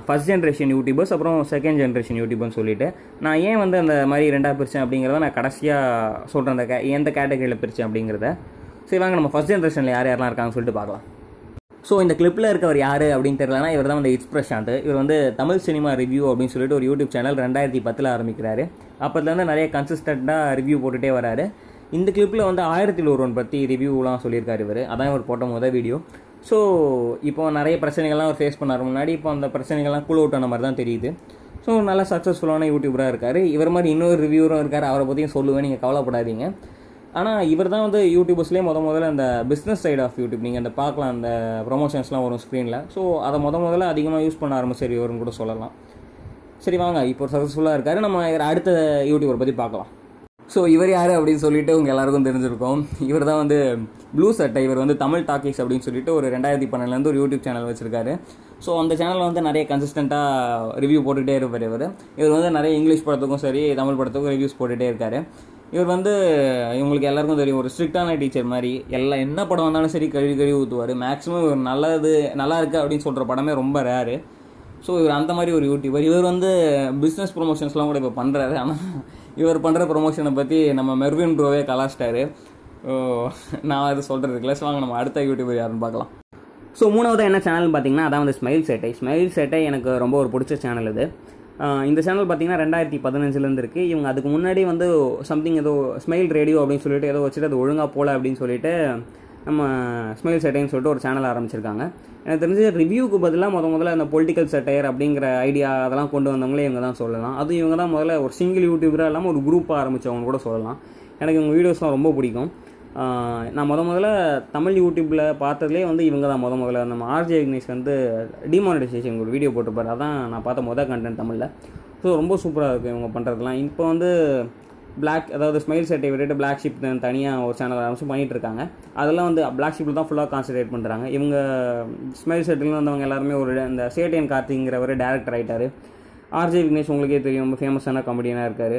ஃபஸ்ட் ஜென்ரேஷன் யூடியூபர்ஸ் அப்புறம் செகண்ட் ஜென்ரேஷன் யூடியூப்னு சொல்லிட்டு. நான் ஏன் வந்து அந்த மாதிரி ரெண்டாக பிரித்தேன் அப்படிங்கிறத நான் கடைசியாக சொல்கிறேன் அந்த கே எந்த கேட்டகரியில் பிரித்தேன் அப்படிங்கிறத. சரி வாங்க நம்ம ஃபஸ்ட் ஜென்ரேஷனில் யார் யாரெல்லாம் இருக்காங்கன்னு சொல்லிட்டு பார்க்கலாம். ஸோ இந்த கிளிப்பில் இருக்கவர் யார் அப்படின்னு தெரியலனா இவர் தான் வந்து இட்ஸ் பிரசாந்த். இவர் வந்து தமிழ் சினிமா ரிவ்யூ அப்படின்னு சொல்லிட்டு ஒரு யூடியூப் சேனல் ரெண்டாயிரத்தி பத்தில் ஆரம்பிக்கிறாரு. அப்போதுலேருந்து நிறைய கன்சிஸ்டண்ட்டாக ரிவ்யூ போட்டுகிட்டே வராரு. இந்த கிளிப்பில் வந்து ஆயிரத்தில் ஒருவன் பற்றி ரிவ்யூலாம் சொல்லியிருக்காரு இவர். அதான் இவர் போட்ட முதல் வீடியோ ஸோ இப்போ நிறைய பிரச்சனைகள்லாம் அவர் ஃபேஸ் பண்ணார். முன்னாடி இப்போ அந்த பிரச்சனைகள்லாம் கூல் அவுட் ஆன மாதிரி தான் தெரியுது. ஸோ நல்ல சக்ஸஸ்ஃபுல்லான யூடியூபராக இருக்கார். இவர் மாதிரி இன்னொரு ரிவ்யூரும் இருக்கார். அவரை பற்றியும் சொல்லுவேன். நீங்கள் கவலைப்படாதீங்க. ஆனால் இவர் தான் வந்து யூடியூபர்ஸ்லேயே முத முதல்ல அந்த பிஸ்னஸ் சைட் ஆஃப் யூடியூப் நீங்கள் அந்த பார்க்கலாம் அந்த ப்ரொமோஷன்ஸ்லாம் வரும் ஸ்க்ரீனில் ஸோ அதை முத முதல்ல அதிகமாக யூஸ் பண்ண ஆரம்பிச்சார் இவருன்னு கூட சொல்லலாம். சரி வாங்க. இப்போ சக்ஸஸ்ஃபுல்லாக இருக்கார். நம்ம இவர் அடுத்த யூடியூபரை பற்றி பார்க்கலாம். ஸோ இவர் யார் அப்படின்னு சொல்லிட்டு உங்கள் எல்லாருக்கும் தெரிஞ்சிருக்கும். இவர் தான் வந்து ப்ளூ சட்டை இவர் வந்து தமிழ் டாக்கிஸ் அப்படின்னு சொல்லிட்டு ஒரு ரெண்டாயிரத்தி பன்னெண்டுலேருந்து ஒரு யூடியூப் சேனல் வச்சிருக்காரு. ஸோ அந்த சேனலில் வந்து நிறைய கன்சிஸ்டண்ட்டாக ரிவ்யூ போட்டுகிட்டே இருப்பார் இவர். இவர் வந்து நிறைய இங்கிலீஷ் படத்துக்கும் சரி தமிழ் படத்துக்கும் ரிவ்யூஸ் போட்டுகிட்டே இருக்காரு. இவர் வந்து இவங்களுக்கு எல்லாருக்கும் தெரியும் ஒரு ஸ்ட்ரிக்டான டீச்சர் மாதிரி எல்லாம் என்ன படம் வந்தாலும் சரி கழுவி கழுவி ஊற்றுவார் மேக்ஸிமம் இவர் நல்லது நல்லா இருக்குது அப்படின்னு சொல்கிற படமே ரொம்ப ரேரு ஸோ இவர் அந்த மாதிரி ஒரு யூடியூபர் இவர் வந்து பிஸ்னஸ் ப்ரொமோஷன்ஸ்லாம் கூட இப்போ பண்ணுறாரு ஆனால் இவர் பண்ணுற ப்ரொமோஷனை பற்றி நம்ம மெர்வின் ப்ரோவே கலாச்சிட்டாரு. ஓ, நான் அது சொல்கிறதுக்குல ஸோ வாங்க நம்ம அடுத்த யூடியூபர் யாருன்னு பார்க்கலாம். ஸோ மூணாவது என்ன சேனல்னு பார்த்தீங்கன்னா அதான் வந்து ஸ்மைல் சேட்டை ஸ்மைல் சேட்டை எனக்கு ரொம்ப ஒரு பிடிச்ச சேனல் இது. இந்த சேனல் பார்த்தீங்கன்னா ரெண்டாயிரத்தி பதினஞ்சுலேருந்து இருக்குது இவங்க அதுக்கு முன்னாடி வந்து சம்திங் ஏதோ ஸ்மைல் ரேடியோ அப்படின்னு சொல்லிட்டு ஏதோ வச்சுட்டு அது ஒழுங்காக போகல அப்படின்னு சொல்லிட்டு நம்ம ஸ்மைல் சேட்டைன்னு சொல்லிட்டு ஒரு சேனல் ஆரம்பிச்சிருக்காங்க. எனக்கு தெரிஞ்சு ரிவ்யூக்கு பதிலாக முத முதல்ல அந்த பொலிட்டிக்கல் சட்டையர் அப்படிங்கிற ஐடியா அதெல்லாம் கொண்டு வந்தவங்களே இவங்க தான் சொல்லலாம். அதுவும் இவங்க தான் முதல்ல ஒரு சிங்கிள் யூடியூபராக இல்லாமல் ஒரு குரூப்பாக ஆரம்பித்தவங்க கூட சொல்லலாம். எனக்கு இவங்க வீடியோஸ்லாம் ரொம்ப பிடிக்கும். நான் முத முதல்ல தமிழ் யூடியூப்பில் பார்த்ததுலேயே வந்து இவங்க தான் முத முதல்ல. நம்ம ஆர்ஜே விக்னேஷ் வந்து டிமானிட்டைசேஷன் ஒரு வீடியோ போட்டிருப்பார். அதான் நான் பார்த்த மொதல் கண்டென்ட் தமிழில். ஸோ ரொம்ப சூப்பராக இருக்கும் இவங்க பண்ணுறதுலாம் இப்போ வந்து பிளாக் அதாவது ஸ்மைல் செட்டை விட்டுட்டு பிளாக் ஷிப் தனியாக ஒரு சேனல் ஆரம்பிச்சு பண்ணிட்டு இருக்காங்க. அதெல்லாம் வந்து பிளாக் ஷிப்பில் தான் ஃபுல்லாக கான்சன்ட்ரேட் பண்ணுறாங்க இவங்க ஸ்மைல் செட்டில் வந்தவங்க எல்லாருமே ஒரு இந்த சேட்டியன் கார்த்திங்கிறவர் டேரக்டர் ஆகிட்டார் ஆர்ஜே விக்னேஷ் உங்களுக்கே தெரியும் ரொம்ப ஃபேமஸான காமெடியனாக இருக்கார்.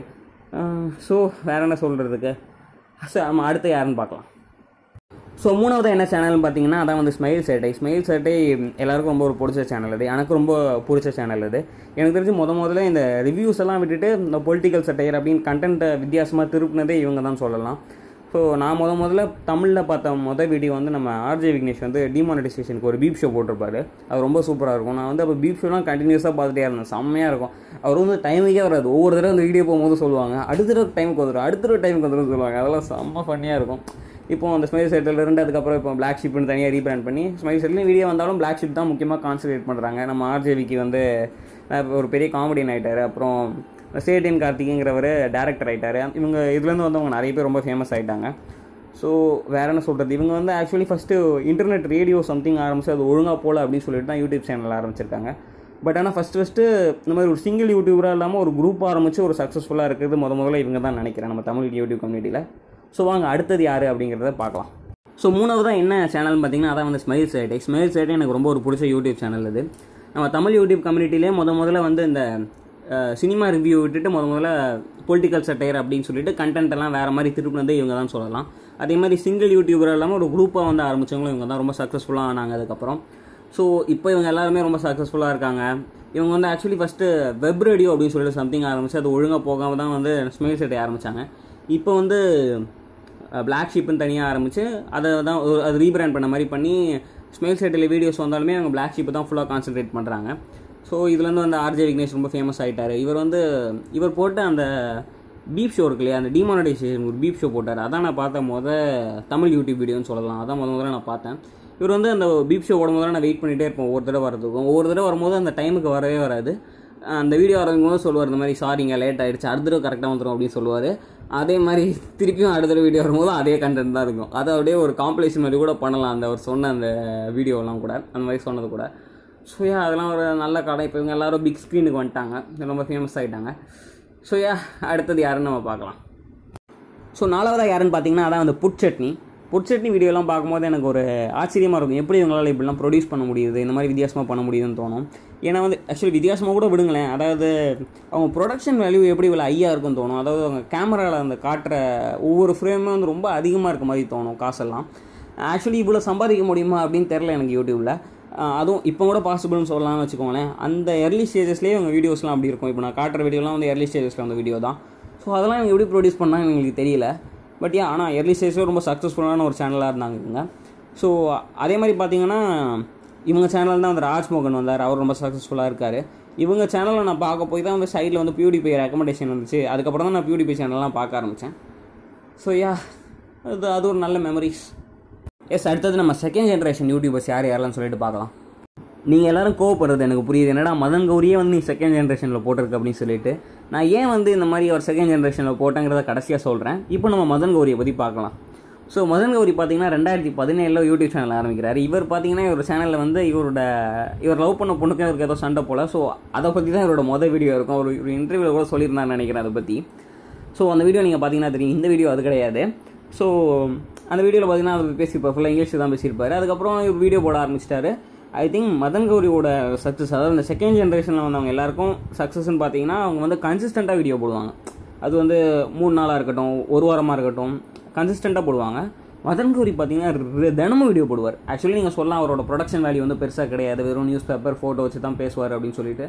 ஸோ வேற என்ன சொல்கிறதுக்கு ஸோ நம்ம அடுத்து யாருன்னு பார்க்கலாம். ஸோ மூணாவது என்ன சேனல்னு பார்த்தீங்கன்னா அதான் வந்து ஸ்மைல் சேட்டை ஸ்மைல் சேட்டை எல்லாருக்கும் ரொம்ப ஒரு பிடிச்ச சேனல் இது எனக்கு ரொம்ப பிடிச்ச சேனல் அது. எனக்கு தெரிஞ்சு முத முதல்ல இந்த ரிவ்யூஸ் எல்லாம் விட்டுட்டு இந்த பொலிட்டிக்கல் சட்டையர் அப்படின்னு கண்டென்ட்டை வித்தியாசமாக திருப்பினதே இவங்க தான் சொல்லலாம். ஸோ நான் முத முதல்ல தமிழில் பார்த்த மொதல் வீடியோ வந்து நம்ம ஆர்ஜே விக்னேஷ் வந்து டிமானிட்டைசேஷனுக்கு ஒரு பீப் ஷோ போட்டிருப்பாரு. அது ரொம்ப சூப்பராக இருக்கும். நான் வந்து அப்போ பீப் ஷோலாம் கண்டினியூஸாக பார்த்துட்டே இருந்தேன். செம்மையாக இருக்கும். அவர் வந்து டைமுக்கே வராது. ஒவ்வொரு தடவை அந்த வீடியோ போகும்போது சொல்லுவாங்க. அடுத்த தடவை டைமுக்கு வந்துடும் அடுத்த தடவை டைமுக்கு வந்துடும் சொல்லுவாங்க. அதெல்லாம் செம்ம ஃபன்னியாக இருக்கும். இப்போ அந்த ஸ்மைல் செட்டில் இருந்து அதுக்கப்புறம் இப்போ பிளாக் ஷிப்னு தனியாக ரீபிராண்ட் பண்ணி ஸ்மைல் செட்டில் வீடியோ வந்தாலும் பிளாக் ஷிப் தான் முக்கியமாக கான்சன்ட்ரேட் பண்ணுறாங்க நம்ம ஆர்ஜேவிக்கு வந்து ஒரு பெரிய காமெடியன் ஆகிட்டார் அப்புறம் சேட்டியன் கார்த்திகேங்கிறவர் டேரக்டர் ஆகிட்டார் இவங்க இதுலேருந்து வந்தவங்க நிறைய பேர் ரொம்ப ஃபேமஸ் ஆகிட்டாங்க ஸோ வேற என்ன சொல்கிறது இவங்க வந்து actually first internet radio something ஆரம்பிச்சு அது ஒழுங்காக போகல அப்படின்னு சொல்லிட்டு தான் யூடியூப் சேனல் ஆரம்பிச்சிருக்காங்க. பட் ஆனால் ஃபஸ்ட்டு ஃபஸ்ட்டு இந்த மாதிரி ஒரு சிங்கிள் யூடியூபராக இல்லாமல் ஒரு குரூப் ஆரம்பித்து ஒரு சக்ஸஸ்ஃபுல்லாக இருக்கிறது முத முதல்ல இவங்க தான் நினைக்கிறேன் நம்ம தமிழ் யூடியூப் கம்யூனிட்டியில் ஸோ வாங்க அடுத்தது யார் அப்படிங்கிறத பார்க்கலாம். ஸோ மூணாவது தான் என்ன சேனல்னு பார்த்தீங்கன்னா அதான் வந்து ஸ்மைல் சேட்டை ஸ்மைல் சேட்டை எனக்கு ரொம்ப ஒரு பிடிச்ச யூடியூப் சேனல் இது நம்ம தமிழ் யூடியூப் கம்யூனிட்டிலே முத முதல்ல வந்து இந்த சினிமா ரிவ்யூ விட்டுட்டு முத முதல்ல பொலிட்டிக்கல் சட்டையர் அப்படின்னு சொல்லிட்டு கண்டென்ட் எல்லாம் வேறு மாதிரி திருப்பினதே இவங்க தான் சொல்லலாம். அதே மாதிரி சிங்கிள் யூடியூபர் இல்லாமல் ஒரு குரூப்பாக வந்து ஆரம்பித்தவங்களும் இவங்க தான் ரொம்ப சக்ஸஸ்ஃபுல்லாக ஆனாங்க அதுக்கப்புறம். ஸோ இப்போ இவங்க எல்லாருமே ரொம்ப சக்ஸஸ்ஃபுல்லாக இருக்காங்க. இவங்க வந்து ஆக்சுவலி ஃபஸ்ட்டு வெப் ரேடியோ அப்படின்னு சொல்லிட்டு சம்திங் ஆரம்பிச்சு அது ஒழுங்காக போகாமல் தான் வந்து ஸ்மைல் செட்டை ஆரம்பித்தாங்க இப்போ வந்து பிளாக் ஷிப்னு தனியாக ஆரம்பித்து அதை தான் ஒரு- அது ரீபிராண்ட் பண்ண மாதிரி பண்ணி ஸ்மைல் சைட்டில் வீடியோஸ் வந்தாலுமே அவங்க பிளாக் ஷீப்பு தான் ஃபுல்லாக கான்சென்ட்ரேட் பண்ணுறாங்க ஸோ இதுலேருந்து வந்து ஆர்ஜே விக்னேஷ் ரொம்ப ஃபேமஸ் ஆகிட்டார் இவர் வந்து இவர் போட்ட அந்த பீப் ஷோ இருக்கு இல்லையா அந்த டிமானடைசேஷன் ஒரு பீப் ஷோ போட்டார். அதான் நான் பார்த்த முத தமிழ் யூடியூப் வீடியோன்னு சொல்லலாம். அதான் முத முதல்ல நான் பார்த்தேன். இவர் வந்து அந்த பீப் ஷோ ஓடும் நான் வெயிட் பண்ணிகிட்டே இருப்பேன் ஒவ்வொரு தடவை வரதுக்கும் ஒவ்வொரு தடவை வரும்போது அந்த டைமுக்கு வரவே வராது. அந்த வீடியோ வரவங்க போது சொல்லுவார் இந்த மாதிரி சாரிங்க லேட் ஆகிடுச்சு அடுத்த தடவை கரெக்டாக வந்துடும் அப்படின்னு சொல்லுவார் அதே மாதிரி திருப்பியும் அடுத்த வீடியோ வரும்போது அதே கண்டென்ட் தான் இருக்கும். அதை அப்படியே ஒரு காம்படிஷன் மாதிரி கூட பண்ணலாம். அந்த அவர் சொன்ன அந்த வீடியோலாம் கூட அந்த மாதிரி சொன்னது கூட. ஸோ யா அதெல்லாம் ஒரு நல்ல கடை இப்போ இவங்க எல்லோரும் பிக் ஸ்க்ரீனுக்கு வந்துட்டாங்க. ரொம்ப ஃபேமஸ் ஆகிட்டாங்க ஸோ யா அடுத்தது யாருன்னு நம்ம பார்க்கலாம். ஸோ நாலாவதாக யாருன்னு பார்த்தீங்கன்னா அதான் அந்த புட் சட்னி. புட்சட்னி வீடியோலாம் பார்க்கும்போது எனக்கு ஒரு ஆச்சரியமாக இருக்கும். எப்படி இவங்களால் இப்படிலாம் ப்ரொடியூஸ் பண்ண முடியுது? இந்த மாதிரி வித்தியாசமாக பண்ண முடியுதுன்னு தோணும். ஏன்னா வந்து ஆக்சுவலி வித்தியாசமாக கூட விடுங்களேன். அதாவது அவங்க ப்ரொடக்ஷன் வேல்யூ எப்படி இவ்வளோ ஐயா இருக்குன்னு தோணும். அதாவது அவங்க கேமராவில் அந்த காட்டுற ஒவ்வொரு ஃப்ரேமும் வந்து ரொம்ப அதிகமாக இருக்க மாதிரி தோணும் காசெல்லாம். ஆக்சுவலி இவ்வளோ சம்பாதிக்க முடியுமா அப்படின்னு தெரில எனக்கு யூடியூப்பில் அதுவும் இப்போ கூட பாசிபிள்னு சொல்லலாம்னு வச்சுக்கோங்களேன். அந்த எர்லி ஸ்டேஜஸ்லேயே அவங்க வீடியோஸ்லாம் அப்படி இருக்கும். இப்போ நான் காட்டுற வீடியோலாம் வந்து எர்லி ஸ்டேஜஸில் வந்த வீடியோ தான். ஸோ அதெல்லாம் இவங்க எப்படி ப்ரொடியூஸ் பண்ணாங்கன்னு எங்களுக்கு தெரியல. பட் ஏன் ஆனால் எர்லி ஸ்டேஜில் ரொம்ப சக்ஸஸ்ஃபுல்லான ஒரு சேனலாக இருந்தாங்க இவங்க. ஸோ அதே மாதிரி பார்த்தீங்கன்னா இவங்க சேனல் தான் வந்து ராஜ்மோகன் வந்தார். அவர் ரொம்ப சக்ஸஸ்ஃபுல்லாக இருக்கார். இவங்க சேனலில் நான் பார்க்க போய் தான் வந்து சைடில் வந்து பியூடிபை ரெக்கமெண்டேஷன் வந்துச்சு. அதுக்கப்புறம் தான் நான் பியூடிபை சேனல்லாம் பார்க்க ஆரம்பித்தேன் ஸோ யா அது அது ஒரு நல்ல மெமரிஸ் எஸ் அடுத்தது நம்ம செகண்ட் ஜென்ரேஷன் யூடியூபர்ஸ் யார் யாரெல்லாம் சொல்லிட்டு பார்க்கலாம். நீங்கள் எல்லோரும் கோவப்படுறது எனக்கு புரியுது. என்னடா மதன் கௌரியே வந்து நீ செகண்ட் ஜென்ரேஷனில் போட்டிருக்கு அப்படின்னு சொல்லிட்டு. நான் ஏன் வந்து இந்த மாதிரி ஒரு செகண்ட் ஜென்ரேஷனில் போட்டேங்கிறத கடைசியாக சொல்கிறேன் இப்போ நம்ம மதன் கௌரியை பற்றி பார்க்கலாம். ஸோ மதன் கௌரி பார்த்தீங்கன்னா ரெண்டாயிரத்தி பதினேழில் யூடியூப் சேனல் ஆரம்பிக்கிறார். இவர் பார்த்தீங்கன்னா இவர் சேனலில் வந்து இவரோட இவர் லவ் பண்ண பொண்ணுக்கு இவருக்கு ஏதோ சண்டை போல். ஸோ அதை பற்றி தான் இவரோட மொதல் வீடியோ இருக்கும். ஒரு ஒரு இன்டர்வியூவில் கூட சொல்லியிருந்தான்னு நினைக்கிறேன் அதை பற்றி ஸோ அந்த வீடியோ நீங்கள் பார்த்தீங்கன்னா தெரியும். இந்த வீடியோ அது கிடையாது. ஸோ அந்த வீடியோவில் பார்த்தீங்கன்னா அவர் பேசியிருப்பார். ஃபுல்லாக இங்கிலீஷ் தான் பேசியிருப்பார். அதுக்கப்புறம் இவர் வீடியோ போட ஆரம்பிச்சிட்டாரு. ஐ திங்க் மதன் கௌரியோட சக்ஸஸ் அதாவது இந்த செகண்ட் ஜென்ரேஷனில் வந்தவங்க எல்லாருக்கும் சக்ஸஸ்ன்னு பார்த்தீங்கன்னா அவங்க வந்து கன்சிஸ்டண்ட்டாக வீடியோ போடுவாங்க. அது வந்து மூணு நாளாக இருக்கட்டும் ஒரு வாரமாக இருக்கட்டும் கன்சிஸ்டண்ட்டாக போடுவாங்க. மதன் கௌரி பார்த்தீங்கன்னா தினமும் வீடியோ போடுவார். ஆக்சுவலி நீங்கள் சொல்லலாம் அவரோட ப்ரொடக்ஷன் வேல்யூ வந்து பெருசாக கிடையாது. வெறும் நியூஸ் பேப்பர் ஃபோட்டோ வச்சு தான் பேசுவார் அப்படின்னு சொல்லிட்டு.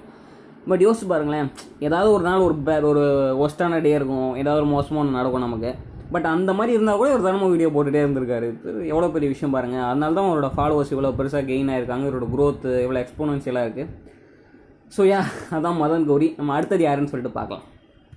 பட் யோசிச்சு பாருங்களேன் ஏதாவது ஒரு நாள் ஒரு ஒரு ஒஸ்டான டே இருக்கும். ஏதாவது ஒரு மோசமாக ஒன்று நடக்கும் நமக்கு. பட் அந்த மாதிரி இருந்தால் கூட ஒரு தினமும் வீடியோ போட்டுகிட்டே இருந்திருக்காரு. எவ்வளோ பெரிய விஷயம் பாருங்கள் அதனால தான் அவரோட ஃபாலோவர்ஸ் இவ்வளோ பெருசாக கெயின் ஆயிருக்காங்க. இவரோட க்ரோத் இவ்வளோ எக்ஸ்போனன்ஷியலாக இருக்குது ஸோ யா அதான் மதன் கௌரி. நம்ம அடுத்தது யாருன்னு சொல்லிட்டு பார்க்கலாம்.